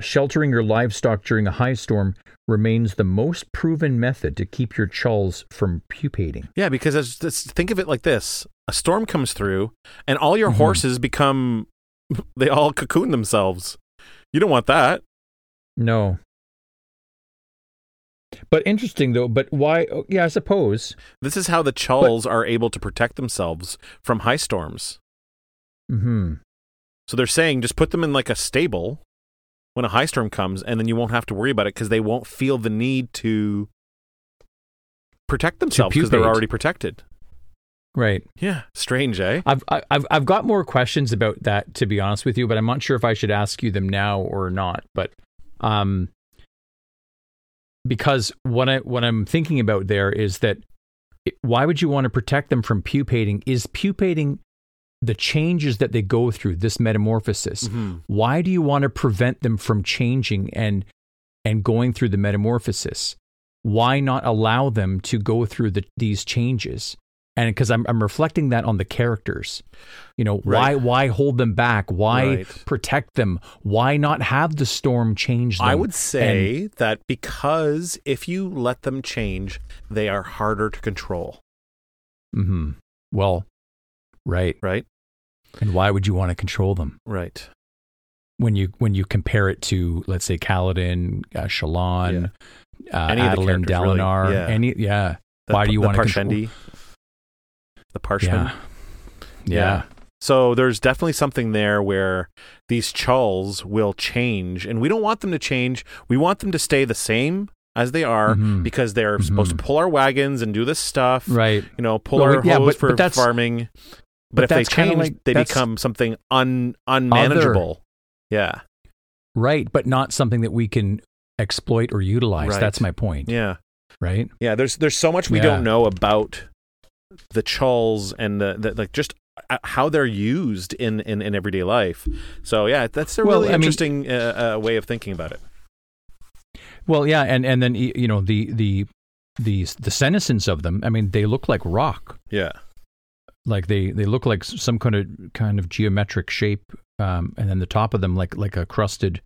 Sheltering your livestock during a high storm remains the most proven method to keep your chulls from pupating. Yeah, because as, as- think of it like this: a storm comes through, and all your Mhm. horses become they all cocoon themselves. You don't want that. No. But interesting though, but why oh, yeah, I suppose. This is how the chulls are able to protect themselves from high storms. Mhm. So they're saying just put them in like a stable when a high storm comes, and then you won't have to worry about it because they won't feel the need to protect themselves because they're already protected. Right. Yeah, strange, eh? I've I've I've got more questions about that to be honest with you, but I'm not sure if I should ask you them now or not. But um, because what I what I'm thinking about there is that why would you want to protect them from pupating? Is pupating the changes that they go through this metamorphosis? Mhm. Why do you want to prevent them from changing and and going through the metamorphosis? Why not allow them to go through the, these changes? And because I'm I'm reflecting that on the characters, you know, why Right. why hold them back? Why Right. protect them? Why not have the storm change them? I would say that because if you let them change, they are harder to control, hmm Well, right. right? And why would you want to control them Right. when you when you compare it to let's say Kaladin, uh, Shallan, uh, Any of Adeline, characters, really. Dalinar, Yeah. any yeah. The, Why do you wanna control- Parshendi? The Parshmen. Yeah. Yeah. So there's definitely something there where these chulls will change, and we don't want them to change. We want them to stay the same as they are Mhm. because they're supposed to Mhm. pull our wagons and do this stuff. Right. You know, pull Well, our yeah, hose but- for but that's- farming. But, but if they change, like- they become something un unmanageable. Yeah. Right. But not something that we can exploit or utilize. Right. That's my point. Yeah. Right. Yeah, there's there's so much we Yeah. don't know about the chulls and the, the like just uh, how they're used in, in, in everyday life. So yeah, that's a Well, really I mean- interesting uh, uh, way of thinking about it. Well, yeah, and and then you know the the the the senescence of them. I mean, they look like rock. Yeah, Like they they look like some kind of kind of geometric shape, um, and then the top of them like like a crusted,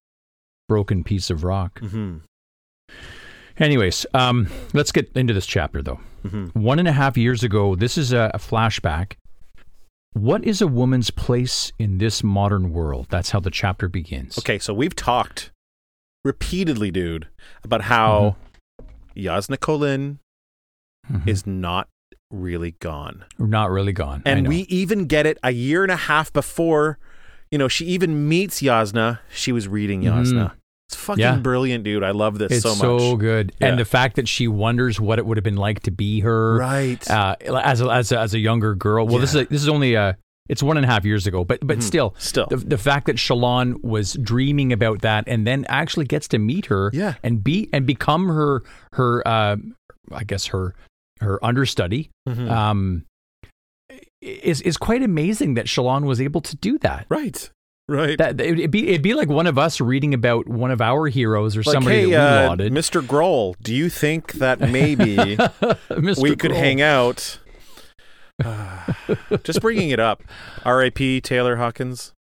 broken piece of rock. hmm Anyways, um, let's get into this chapter though. hmm One and a half years ago, this is a, a flashback. What is a woman's place in this modern world? That's how the chapter begins. Okay, so we've talked repeatedly, dude, about how Jasnah Kholin Mhm. is not really gone. Not really gone. And we even get it a year and a half before. You know, she even meets Jasnah. She was reading Jasnah. It's fucking Yeah. brilliant, dude. I love this it's so much. It's so, good, Yeah. and the fact that she wonders what it would have been like to be her, Right. uh, as a, as a, as a younger girl. Well, this is a, this is only a it's one and a half years ago, but but Mhm. still, Still. the the fact that Shallan was dreaming about that and then actually gets to meet her, Yeah. and be and become her her uh, I guess her her understudy, Mhm. um, is is quite amazing that Shallan was able to do that. right. Right. That it'd be it'd be like one of us reading about one of our heroes or like, somebody hey, that we uh, lauded. Mr. Grohl, do you think that maybe we could hang out? Uh, just bringing it up. R.I.P. Taylor Hawkins.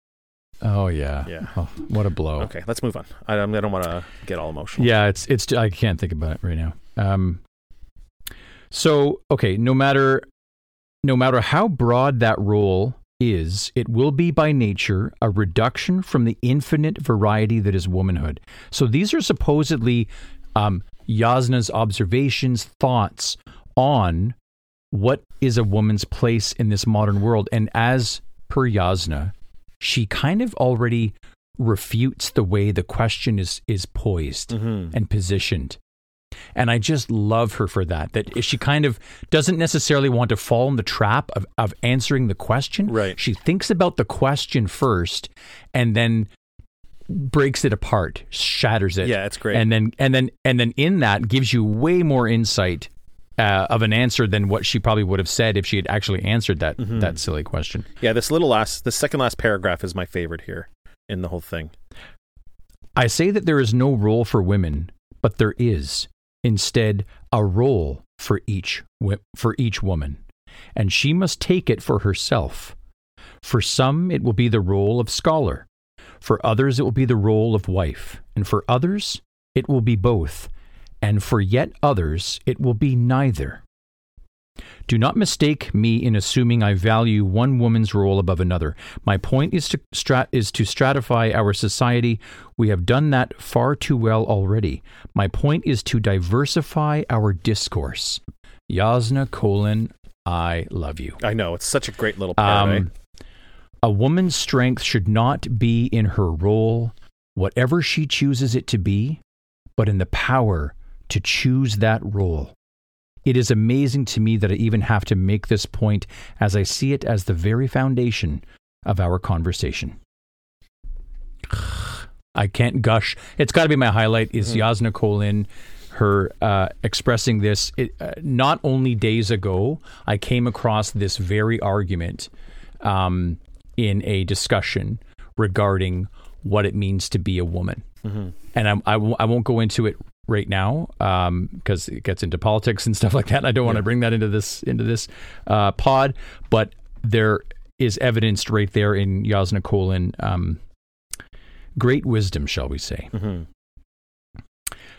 Oh yeah, Yeah. Oh, what a blow. Okay, let's move on. I, I don't want to get all emotional. Yeah, it's it's I can't think about it right now. Um so okay, no matter no matter how broad that role is, it will be by nature a reduction from the infinite variety that is womanhood. So these are supposedly um Jasnah's observations, thoughts on what is a woman's place in this modern world. And as per Jasnah, she kind of already refutes the way the question is is poised Mhm. and positioned. And I just love her for that. That she kind of doesn't necessarily want to fall in the trap of, of answering the question. Right. She thinks about the question first and then breaks it apart, shatters it. Yeah, it's great. And then and then and then in that gives you way more insight uh, of an answer than what she probably would have said if she had actually answered that Mhm. that silly question. Yeah, this little last, the second last paragraph is my favorite here in the whole thing. I say that there is no role for women, but there is instead a role for each for each woman, and she must take it for herself. For some it will be the role of scholar, for others it will be the role of wife, and for others it will be both, and for yet others it will be neither. Do not mistake me in assuming I value one woman's role above another. My point is to strat- is to stratify our society. We have done that far too well already. My point is to diversify our discourse. Jasnah Kholin, I love you. I know it's such a great little right? Um, a woman's strength should not be in her role, whatever she chooses it to be, but in the power to choose that role. It is amazing to me that I even have to make this point as I see it as the very foundation of our conversation. I can't gush. It's got to be my highlight is Jasnah Kholin, her uh, expressing this. It, uh, not only days ago, I came across this very argument um, in a discussion regarding what it means to be a woman. And I'm, I, w- I won't go into it right now because it gets into politics and stuff like that. And I don't want to bring that into this into this uh, pod, but there is evidenced right there in Jasnah Kholin um, great wisdom, shall we say. Mhm.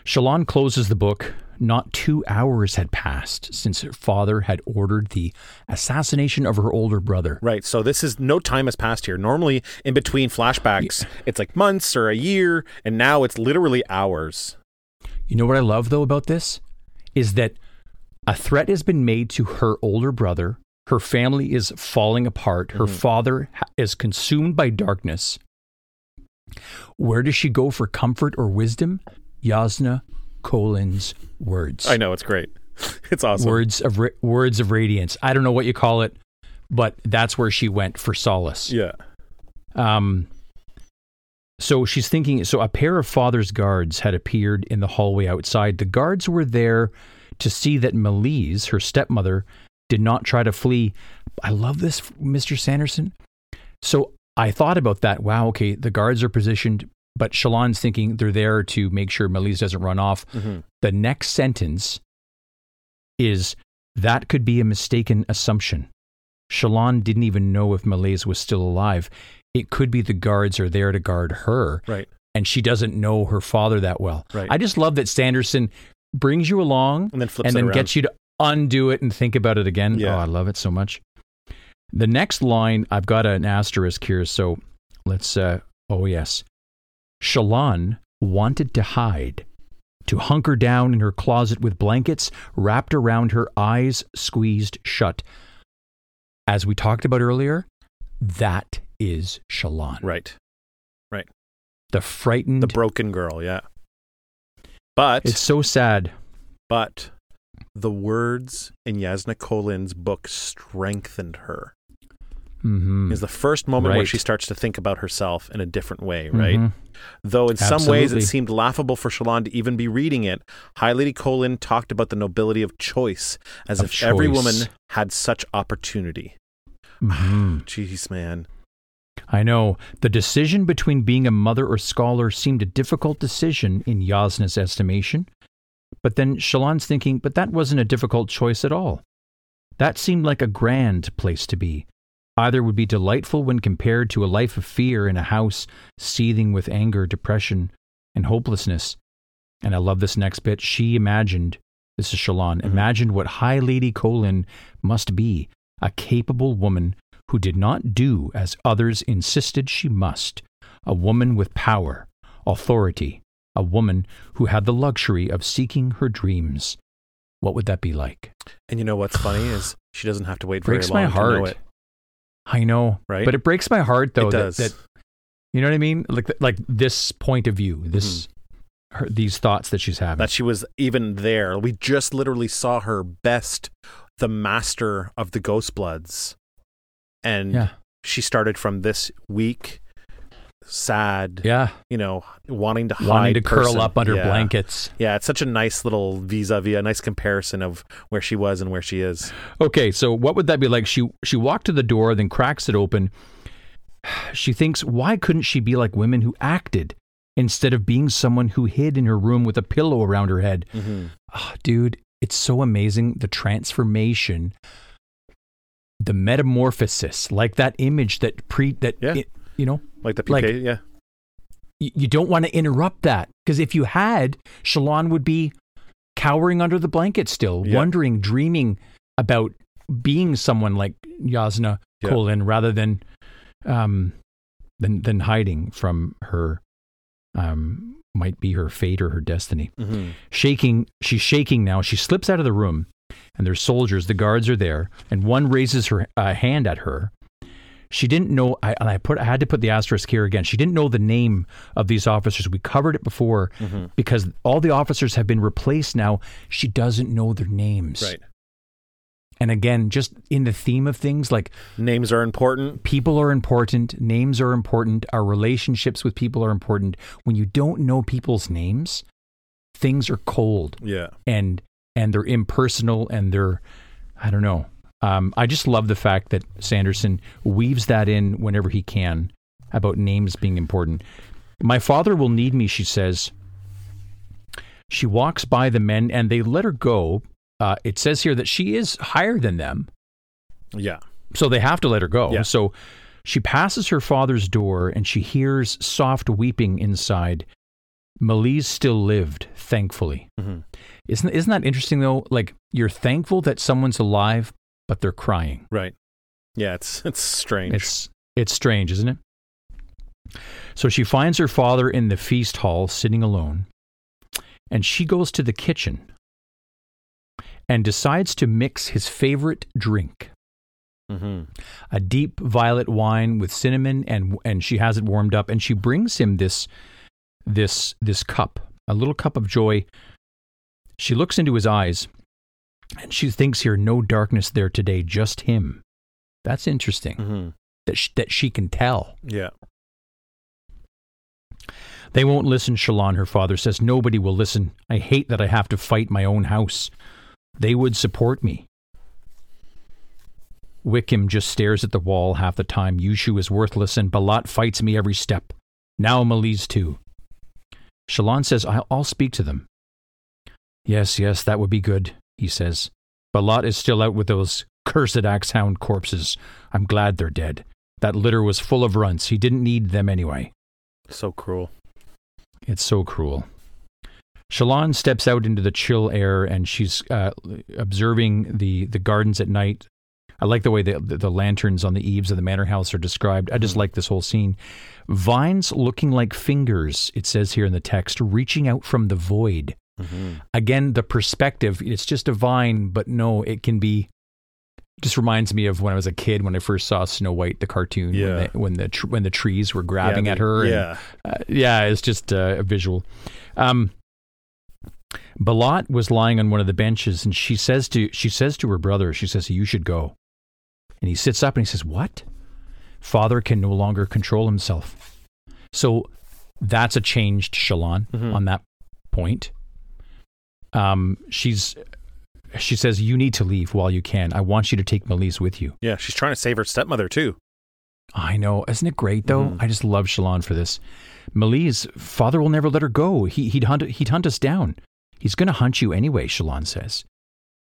Shallan closes the book. Not two hours had passed since her father had ordered the assassination of her older brother. Right. So this is no time has passed here. Normally, in between flashbacks, it's like months or a year, and now it's literally hours. You know what I love though about this is that a threat has been made to her older brother. Her family is falling apart. Her father ha- is consumed by darkness. Where does she go for comfort or wisdom? Jasnah Kholin's words. I know it's great. It's awesome. Words of ra- words of radiance. I don't know what you call it, but that's where she went for solace. Yeah. Um, so she's thinking. So a pair of father's guards had appeared in the hallway outside. The guards were there to see that Malise, her stepmother, did not try to flee. I love this, Mr. Sanderson. So I thought about that. Wow, okay, the guards are positioned, but Shallan's thinking they're there to make sure Malise doesn't run off. Mhm. The next sentence is that could be a mistaken assumption. Shallan didn't even know if Malise was still alive. It could be the guards are there to guard her, Right. and she doesn't know her father that well. Right. I just love that Sanderson brings you along And then flips and then around. gets you to undo it and think about it again. Yeah. Oh, I love it so much. The next line, I've got an asterisk here, so let's. Uh, oh yes, Shallan wanted to hide, to hunker down in her closet with blankets wrapped around her eyes, squeezed shut. As we talked about earlier, that is Shallan, Right. Right. The frightened. The broken girl. Yeah. But it's so sad. but the words in Jasnah Kholin's book strengthened her. hmm Is the first moment where she starts to think about herself in a different way, right? Mhm. Though in some ways it seemed laughable for Shallan to even be reading it, High Lady Kholin talked about the nobility of choice as Of if every woman had such opportunity. Mhm. Jeez, man. I know. The decision between being a mother or scholar seemed a difficult decision in Jasnah's estimation. But then Shallan's thinking, but that wasn't a difficult choice at all. That seemed like a grand place to be. Either would be delightful when compared to a life of fear in a house seething with anger, depression, and hopelessness. And I love this next bit. She imagined, this is Shallan, mm-hmm. imagined what High Lady Kholin must be a capable woman who did not do as others insisted she must, a woman with power, authority, a woman who had the luxury of seeking her dreams. What would that be like? And you know what's funny is she doesn't have to wait Breaks very my long to know heart. it. I know, Right? But it breaks my heart though it that, does. that you know what I mean? Like like this point of view, this her, these thoughts that she's having. Mm-hmm. that she was even there. We just literally saw her best the master of the Ghostbloods. And yeah. she started from this weak sad, Yeah. you know, wanting to hide Wanting to curl up under Yeah. blankets. Yeah, it's such a nice little vis-a-vis, a nice comparison of where she was and where she is. Okay, so what would that be like? She she walked to the door, then cracks it open. She thinks, why couldn't she be like women who acted instead of being someone who hid in her room with a pillow around her head? Mm-hmm. Ah, dude, it's so amazing the transformation, the metamorphosis, like that image that pre that Yeah. it- you know, Like the PK, Like- yeah. y- you don't want to interrupt that because if you had, Shallan would be cowering under the blanket still, Yeah. wondering, dreaming about being someone like Jasnah Yeah. Kholin rather than um than than hiding from her um might be her fate or her destiny. Mm-hmm. Shaking, she's shaking now. She slips out of the room, and there's soldiers. The guards are there, and one raises her uh, hand at her. She didn't know. I, and I put. I had to put the asterisk here again. She didn't know the name of these officers. We covered it before Mm-hmm. because all the officers have been replaced now. She doesn't know their names. Right. And again, just in the theme of things, like Names are important. people are important, names are important, our relationships with people are important. When you don't know people's names, things are cold Yeah. and and they're impersonal and they're I don't know. Um, I just love the fact that Sanderson weaves that in whenever he can about names being important. My father will need me, she says. She walks by the men and they let her go. Uh, it says here that she is higher than them, Yeah. so they have to let her go. Yeah. So she passes her father's door and she hears soft weeping inside. Malise still lived, thankfully. Mhm. Isn't isn't that interesting though? Like you're thankful that someone's alive, but they're crying. Right. Yeah, it's it's strange. It's it's strange, isn't it? So she finds her father in the feast hall sitting alone, and she goes to the kitchen and decides to mix his favorite drink, mm-hmm. a deep violet wine with cinnamon and and she has it warmed up and she brings him this this this cup, a little cup of joy. She looks into his eyes and she thinks here no darkness there today, just him. That's interesting Mm-hmm. that sh- that she can tell. Yeah. They won't listen, Shallan, her father says. Nobody will listen. I hate that I have to fight my own house. They would support me. Wikim just stares at the wall half the time. Jushu is worthless, and Balat fights me every step. Now Malise too. Shallan says, I'll, I'll speak to them. Yes, yes, that would be good, he says. Balat is still out with those cursed axe hound corpses. I'm glad they're dead. That litter was full of runts. He didn't need them anyway. So cruel. It's so cruel. Shallan steps out into the chill air and she's uh, observing the, the gardens at night. I like the way the, the, the lanterns on the eaves of the manor house are described. I just like this whole scene. Vines looking like fingers, it says here in the text, reaching out from the void. Mm-hmm. Again, the perspective, it's just a vine, but no, it can be. Just reminds me of when I was a kid when I first saw Snow White, the cartoon, Yeah. when, the, when the tr- when the trees were grabbing yeah, at they- her. and- Yeah. uh, yeah, it's just uh, a visual. Um, Balat was lying on one of the benches, and she says to she says to her brother, she says, "You should go." And he sits up and he says, "What?" Father can no longer control himself. So that's a changed Shallan Mhm. on that point. Um, she's she says, "You need to leave while you can. I want you to take Malise with you." Yeah. She's trying to save her stepmother too. I know. Isn't it great though? Mhm. I just love Shallan for this. Malise, father will never let her go. He, he'd hunt he'd hunt us down. He's going to hunt you anyway, Shallan says.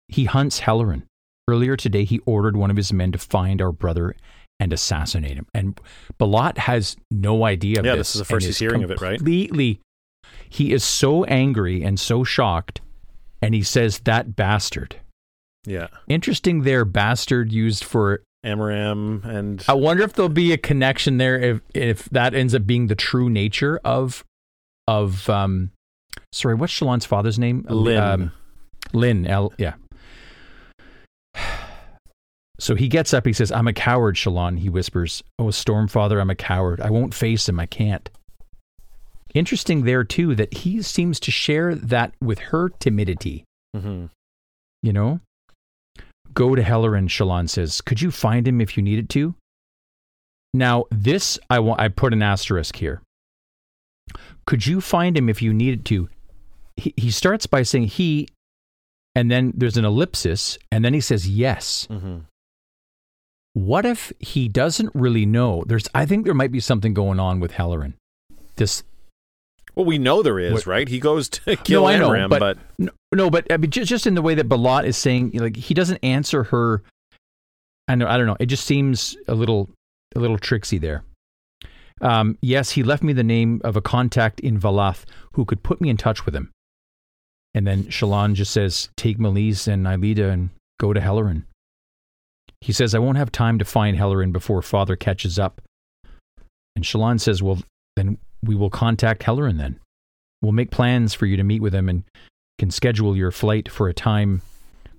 He hunts Helaran. Earlier today, he ordered one of his men to find our brother and assassinate him. And Balat has no idea of Yeah, this. this is the first he's hearing of it, right? Completely. He is so angry and so shocked, and he says, "That bastard." Yeah. Interesting, there, bastard used for Amaram and I wonder if there'll be a connection there if if that ends up being the true nature of of um sorry, what's Shallan's father's name? Lin. Um, Lin, L yeah. So he gets up, he says, I'm a coward, Shallan, he whispers. Oh, Stormfather, I'm a coward. I won't face him, I can't. Interesting there too that he seems to share that with her timidity. Mhm. You know? Go to Helaran, Shallan says. Could you find him if you needed to? Now, this I want I put an asterisk here. Could you find him if you needed to? He, he starts by saying he, and then there's an ellipsis, and then he says yes. Mm-hmm. What if he doesn't really know? There's, I think there might be something going on with Helaran. This, Well, we know there is, What- right? He goes to kill I know, but- but, no, no but I mean, just, just in the way that Balat is saying, like he doesn't answer her. I know, I don't know. It just seems a little, a little tricksy there. Um, yes, he left me the name of a contact in Valath who could put me in touch with him. And then Shallan just says, "Take Malise and Nilida and go to Helaran." He says, "I won't have time to find Helaran before Father catches up." And Shallan says, "Well, then we will contact Helaran. Then we'll make plans for you to meet with him and can schedule your flight for a time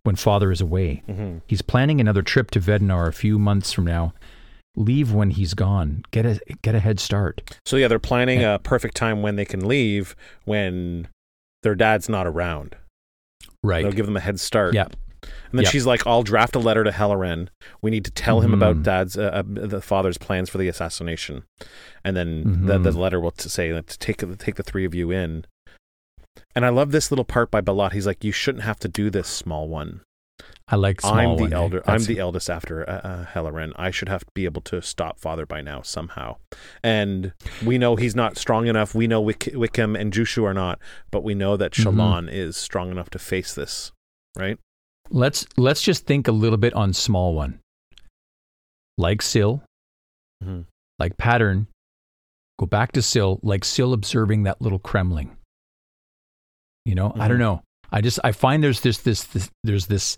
when Father is away. Mhm. He's planning another trip to Vedenar a few months from now. Leave when he's gone. Get a get a head start. so yeah, they're planning Yeah. a perfect time when they can leave when their dad's not around. Right. They'll give them a head start. Yeah. And then Yeah. she's like, "I'll draft a letter to Helaran. We need to tell him about Mhm. dad's, uh, uh, the father's plans for the assassination." And then the, Mhm. the letter will t- say that to take take the three of you in. And I love this little part by Balat. He's like, "You shouldn't have to do this, small one. I like small I'm the one, eh? elder. I'm the eldest after uh, uh, Helaran. I should have to be able to stop father by now somehow. And we know he's not strong enough. We know Wick- Wikim and Jushu are not, but we know that Mhm. Shallan is strong enough to face this, right? Let's let's just think a little bit on small one. Like Syl, Mhm. like pattern. Go back to Syl, like Syl observing that little Cremling. You know, I don't Mhm. know. I just I find there's this, this this there's this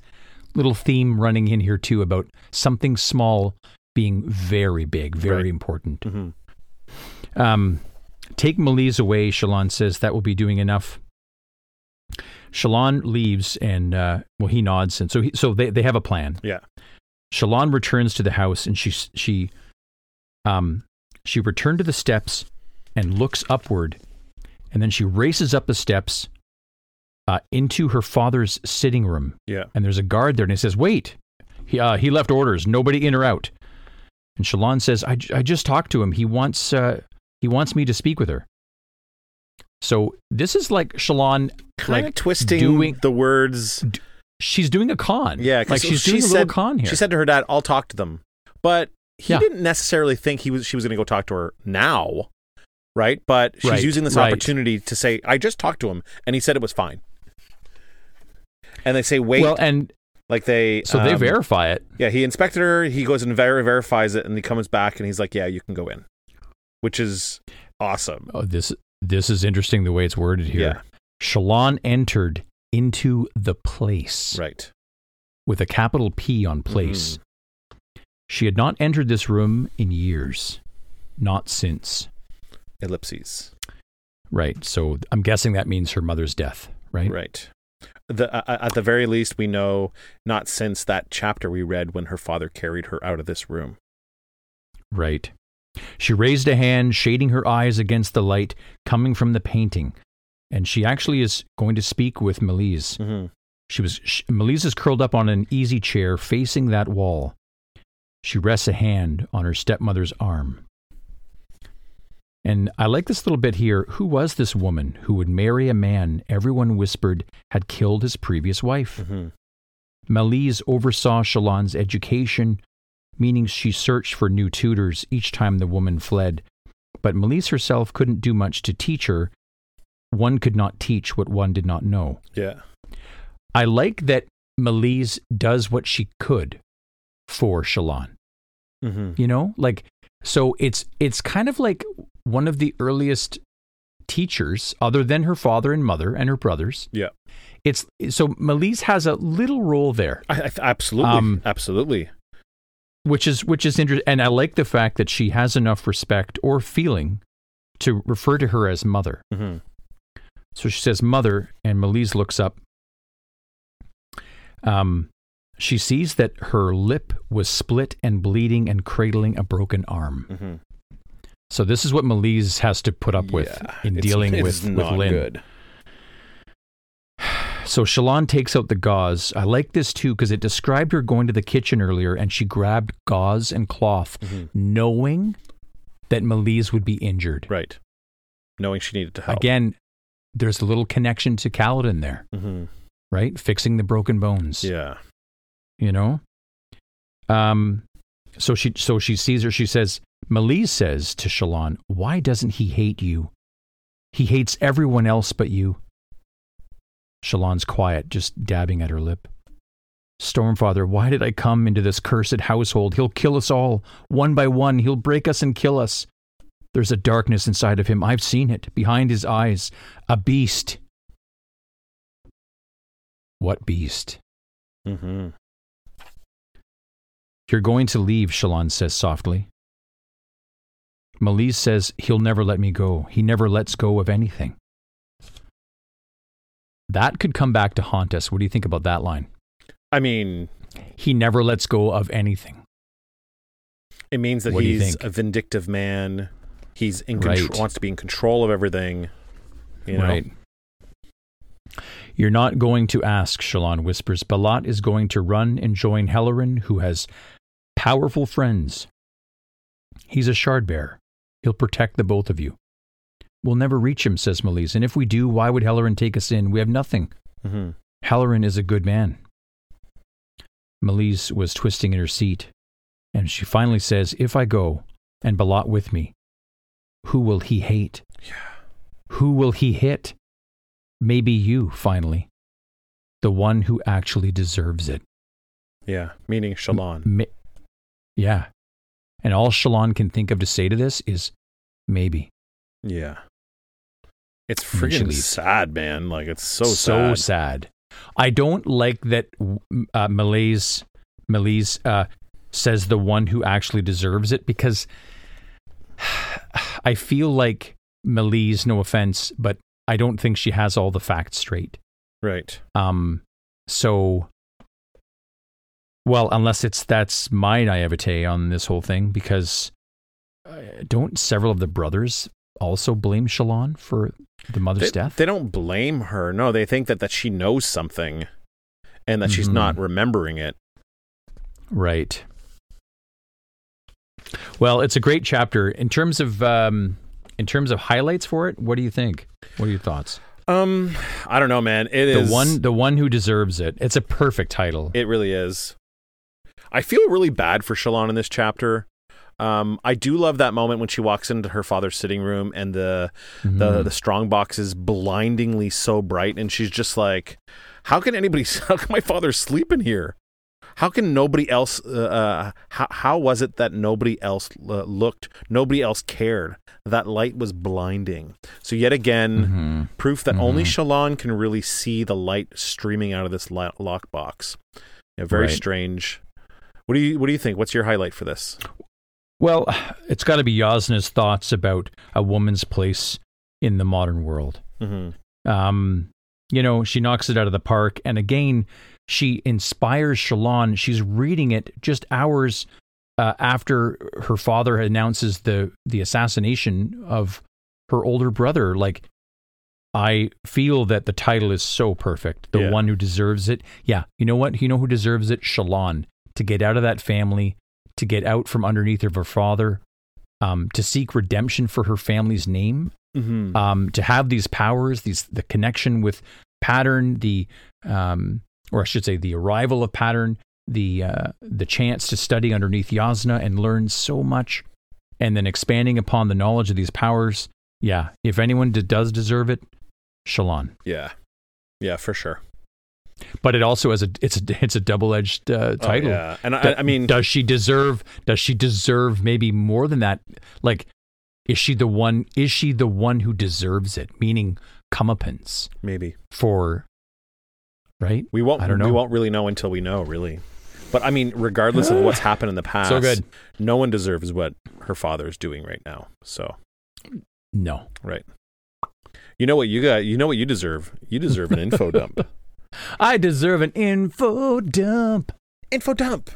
little theme running in here too about something small being very big, very Right. important. Mhm. Um, take Malise away, Shallan says. That will be doing enough. Shallan leaves and, uh, well, he nods. And so, he, so they, they have a plan. Yeah. Shallan returns to the house and she, she, um, she returned to the steps and looks upward. And then she races up the steps uh, into her father's sitting room. Yeah. And there's a guard there and he says, Wait, he, uh, he left orders, nobody in or out. And Shallan says, i just talked to him. He wants, uh, he wants me to speak with her. So this is like Shallan, Kind of like twisting doing, the words. she's doing a con. Yeah, like she's she doing a said- little con here. She said to her dad, "I'll talk to them," but he Yeah. didn't necessarily think he was she was going to go talk to her now, right? But she's Right, using this right. opportunity to say, "I just talked to him, and he said it was fine." And they say, "Wait," well, and like they so they um, verify it. Yeah, he inspected her. He goes and ver- verifies it, and he comes back and he's like, "Yeah, you can go in," which is awesome. Oh, this this is interesting the way it's worded here. Yeah, Shallan entered into the place right. with a capital P on place. Mm-hmm. She had not entered this room in years, not since. Ellipses. Right. So I'm guessing that means her mother's death. Right. Right. The, uh, at the very least, we know not since that chapter we read when her father carried her out of this room. Right. She raised a hand, shading her eyes against the light coming from the painting, and she actually is going to speak with Malise. Mm-hmm. She was sh Malise is curled up on an easy chair facing that wall. She rests a hand on her stepmother's arm. And I like this little bit here. Who was this woman who would marry a man everyone whispered had killed his previous wife? Mm-hmm. Melise oversaw Shalon's education, meaning she searched for new tutors each time the woman fled. But Malise herself couldn't do much to teach her. One could not teach what one did not know. Yeah. I like that Malise does what she could for Shallan. Mm-hmm. You know, like so it's it's kind of like one of the earliest teachers, other than her father and mother and her brothers. Yeah. It's so Malise has a little role there, I, I, absolutely. Um, absolutely. Which is which is interesting, and I like the fact that she has enough respect or feeling to refer to her as mother. Mm-hmm. So she says mother, and Malise looks up. Um, she sees that her lip was split and bleeding and cradling a broken arm. Mm-hmm. So this is what Malise has to put up with in dealing with, with not Lin. good. So Shallan takes out the gauze. I like this too because it described her going to the kitchen earlier and she grabbed gauze and cloth, knowing that Malise would be injured. Right. Knowing she needed to help. Again, there's a little connection to Kaladin there, hmm right? Fixing the broken bones. Yeah. You know? Um so she so she sees her, she says, Malise says to Shallan, Why doesn't he hate you? He hates everyone else but you. Shallan's quiet, just dabbing at her lip. Stormfather, why did I come into this cursed household? He'll kill us all. One by one, he'll break us and kill us. There's a darkness inside of him. I've seen it, behind his eyes. A beast. What beast? hmm You're going to leave, Shallan says softly. Malise says he'll never let me go. He never lets go of anything. That could come back to haunt us. What do you think about that line? I mean, He never lets go of anything. it means that What he's a vindictive man. He's in Right. wants to be in control of everything. You know? Right. You're not going to ask, Shallan whispers. Balat is going to run and join Helaran, who has powerful friends. He's a shard bearer. He'll protect the both of you. We'll never reach him, says Malise. And if we do, why would Helaran take us in? We have nothing. hmm Helaran is a good man. Malise was twisting in her seat, and she finally says, If I go, and Balat with me, who will he hate? Yeah. Who will he hit? Maybe you, finally. The one who actually deserves it. Yeah. Meaning Shallan. Ma- yeah. And all Shallan can think of to say to this is, maybe. Yeah. It's freaking sad, man. Like it's so so sad. sad. I don't like that uh, Malaise, Malise uh, says the one who actually deserves it because I feel like Malise, no offense, but I don't think she has all the facts straight. Right. Um, so, well, unless it's that's my naivete on this whole thing, because uh, don't several of the brothers also blame Shallan for the mother's They, death? they don't blame her. No, they think that that she knows something, and that she's Mhm. not remembering it. Right. Well, it's a great chapter in terms of um, in terms of highlights for it. What do you think? What are your thoughts? Um, I don't know, man. It The is one, the one who deserves it. It's a perfect title. It really is. I feel really bad for Shallan in this chapter. Um, I do love that moment when she walks into her father's sitting room and the the Mhm. the strong box is blindingly so bright, and she's just like, "How can anybody? How can my father sleep in here? How can nobody else? Uh, uh, how how was it that nobody else uh, looked? Nobody else cared? That light was blinding. So yet again, Mhm. proof that only Mhm. Shallan can really see the light streaming out of this lo- lockbox. Yeah, very Right. strange. What do you What do you think? What's your highlight for this? Well, it's got to be Jasnah's thoughts about a woman's place in the modern world. Mm-hmm. Um, you know, she knocks it out of the park, and again, she inspires Shallan. She's reading it just hours uh, after her father announces the the assassination of her older brother. Like, I feel that the title is so perfect. The Yeah. one who deserves it. Yeah, you know what? You know who deserves it? Shallan to get out of that family, to get out from underneath of her father, um, to seek redemption for her family's name Mm-hmm. um, to have these powers, these the connection with pattern, the um, or I should say the arrival of pattern, the uh, the chance to study underneath Jasnah and learn so much, and then expanding upon the knowledge of these powers. Yeah, if anyone d- does deserve it, Shallan. yeah, yeah, for sure. But it also has a it's a it's a double edged uh, Oh, title. yeah, and I, I mean, does she deserve? Does she deserve maybe more than that? Like, is she the one? Is she the one who deserves it? Meaning comeuppance maybe for, right? we won't. I don't know. We won't really know until we know, really. But I mean, regardless of what's happened in the past, So good. No one deserves what her father is doing right now. So, No. right. You know what you got? You know what you deserve? You deserve an info dump. I deserve an info dump. info dump.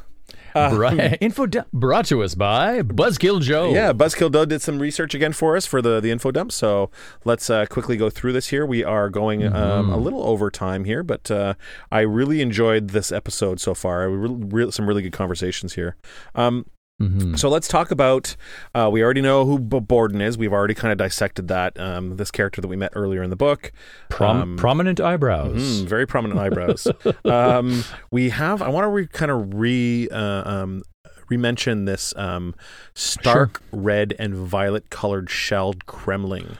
Bri- info dump brought to us by Buzzkill Joe. Yeah, Buzzkill Doe did some research again for us for the the info dump. So let's uh, quickly go through this here. We are going um, a little over time here, but uh, I really enjoyed this episode so far. Re- re- some really good conversations here. Um, Mhm. so let's talk about. Uh, we already know who B- Borden is. We've already kind of dissected that. Um, this character that we met earlier in the book. Prom- Um, prominent eyebrows. Mm, very prominent eyebrows. um, we have. I want to re, kind of re uh, um, re-mention this um, stark red and violet colored shelled cremling.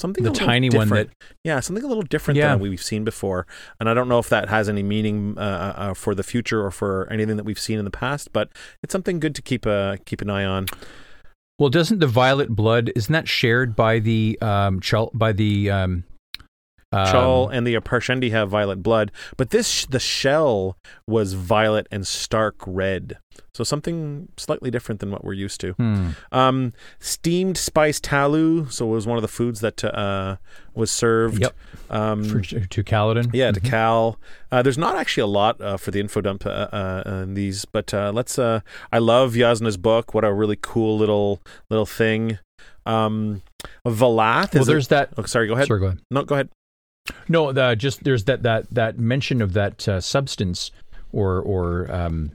Something The a little tiny one different. yeah, something a little different Yeah. than we've seen before. And I don't know if that has any meaning uh, uh, for the future or for anything that we've seen in the past, but it's something good to keep uh, keep an eye on. Well, doesn't the violet blood isn't that shared by the um by the um, um Chull and the Parshendi have violet blood, but this the shell was violet and stark red. So something slightly different than what we're used to. hmm. Um, steamed spiced tallew, so it was one of the foods that uh, was served. Yep. Um, for, to Kaladin. yeah, to Cal. Uh, there's not actually a lot uh, for the info dump uh, uh, in these, but uh, let's. Uh, I love Jasnah's book. What a really cool little little thing. Um, Valath. Well, Is there's that. oh, sorry. Go ahead. Sorry, go ahead. No, go ahead. No, the, just there's that that that mention of that uh, substance or or um,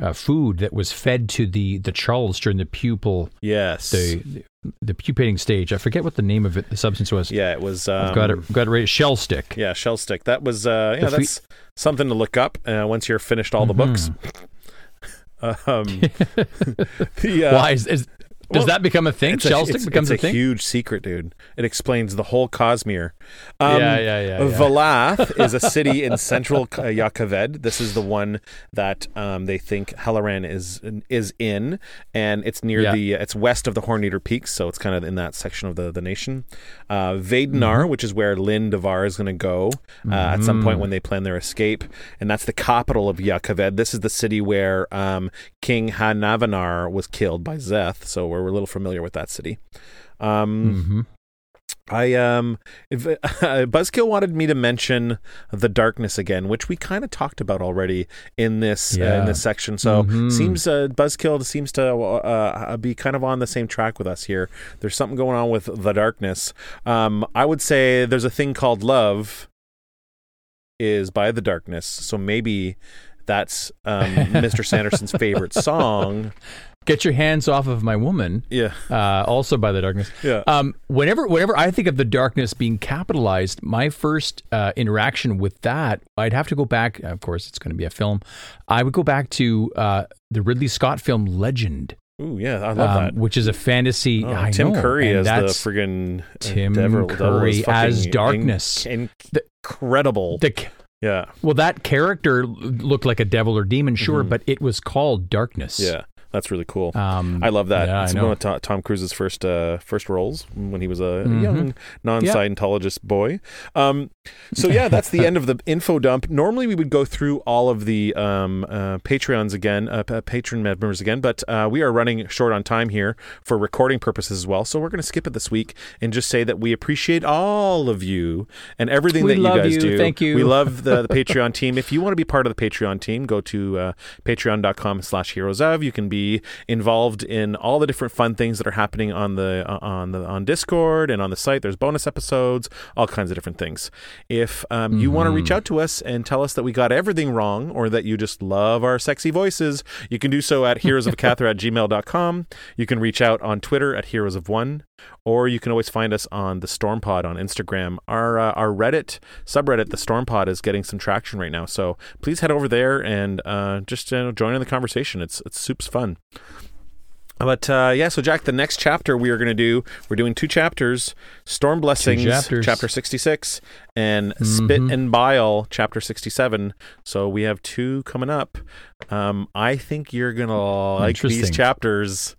uh, food that was fed to the the Charles during the pupil Yes. the the pupating stage. I forget what the name of it. The substance was. yeah, it was. Um, I've got it. Got it right. Shell stick. Yeah, shell stick. That was. Uh, yeah, The fe- that's something to look up uh, once you're finished all the books. um, the, uh, Why is, is does well, that become a thing? A- Shell stick becomes it's a thing. huge secret, dude. It explains the whole Cosmere. Um, yeah, yeah, yeah. yeah. Valath is a city in central K- Jah Keved. This is the one that um, they think Helaran is is in, and it's near Yeah. the it's west of the Horneater Peaks, so it's kind of in that section of the the nation. Uh, Vedenar, Mm-hmm. which is where Lin Davar is going to go uh, at some point when they plan their escape, and that's the capital of Jah Keved. This is the city where um, King Hanavanar was killed by Szeth, so we're a little familiar with that city. Um, hmm I um, if, Buzzkill wanted me to mention the darkness again, which we kind of talked about already in this uh, in this section. So Mhm. seems uh, Buzzkill seems to uh, be kind of on the same track with us here. There's something going on with the darkness. Um, I would say there's a thing called love is by the darkness. So maybe that's um, Mr. Sanderson's favorite song. Get your hands off of my woman. Yeah, Uh, also by the darkness. yeah. Um, whenever, whenever I think of the darkness being capitalized, my first uh, interaction with that, I'd have to go back. Of course, it's going to be a film. I would go back to uh, the Ridley Scott film Legend, Ooh, yeah, I love um, that. which is a fantasy. Oh, Tim know, Curry as the friggin' Tim devil, devil Curry fucking as darkness. in- The- incredible. the ca- yeah, well, that character looked like a devil or demon, sure, Mhm. but it was called Darkness. yeah, that's really cool. Um, I love that. yeah, it's one of Tom, Tom Cruise's first uh, first roles when he was a Mhm. young non-Scientologist boy. Um, so yeah, that's the end of the info dump. Normally we would go through all of the um, uh, Patreons again, uh, patron members again, but uh, we are running short on time here for recording purposes as well. So we're going to skip it this week and just say that we appreciate all of you and everything We that you guys you. do. Thank you. We love the, the Patreon team. If you want to be part of the Patreon team, go to uh, patreon.com slash heroes of. You can be involved in all the different fun things that are happening on the uh, on the on Discord and on the site. There's bonus episodes, all kinds of different things. If um, you want to reach out to us and tell us that we got everything wrong or that you just love our sexy voices, you can do so at heroesofhacathra at gmail.com. You can reach out on Twitter at heroes of one or you can always find us on the Storm Pod on Instagram. Our uh, our Reddit subreddit, the Storm Pod, is getting some traction right now. So please head over there and uh, just uh, join in the conversation. It's it's soups fun. But uh, yeah, so Jack, the next chapter we are going to do, we're doing two chapters: Storm Blessings, chapters. chapter sixty-six, and Spit Mhm. and Bile, chapter sixty-seven. So we have two coming up. Um, I think you're gonna like these chapters.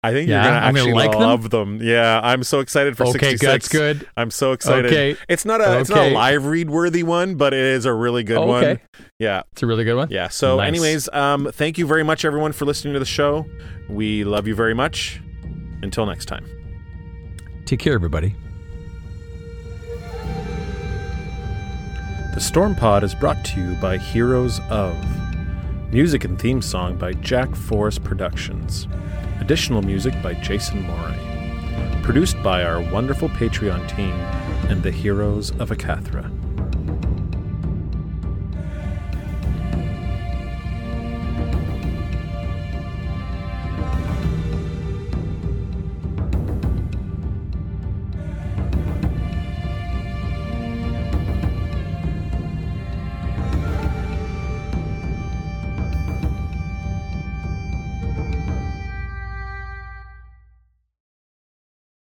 I think Yeah, you're gonna I'm gonna actually like them? love them. Yeah, I'm so excited for Okay, 66. that's good. I'm so excited. Okay. It's not a it's not a live read worthy one, but it is a really good one. Okay. Yeah. It's a really good one. Yeah. So Nice. anyways, um thank you very much everyone for listening to the show. We love you very much. Until next time. Take care, everybody. The Storm Pod is brought to you by Heroes of. Music and theme song by Jack Forrest Productions. Additional music by Jason Moray. Produced by our wonderful Patreon team and the Heroes of Hacathra.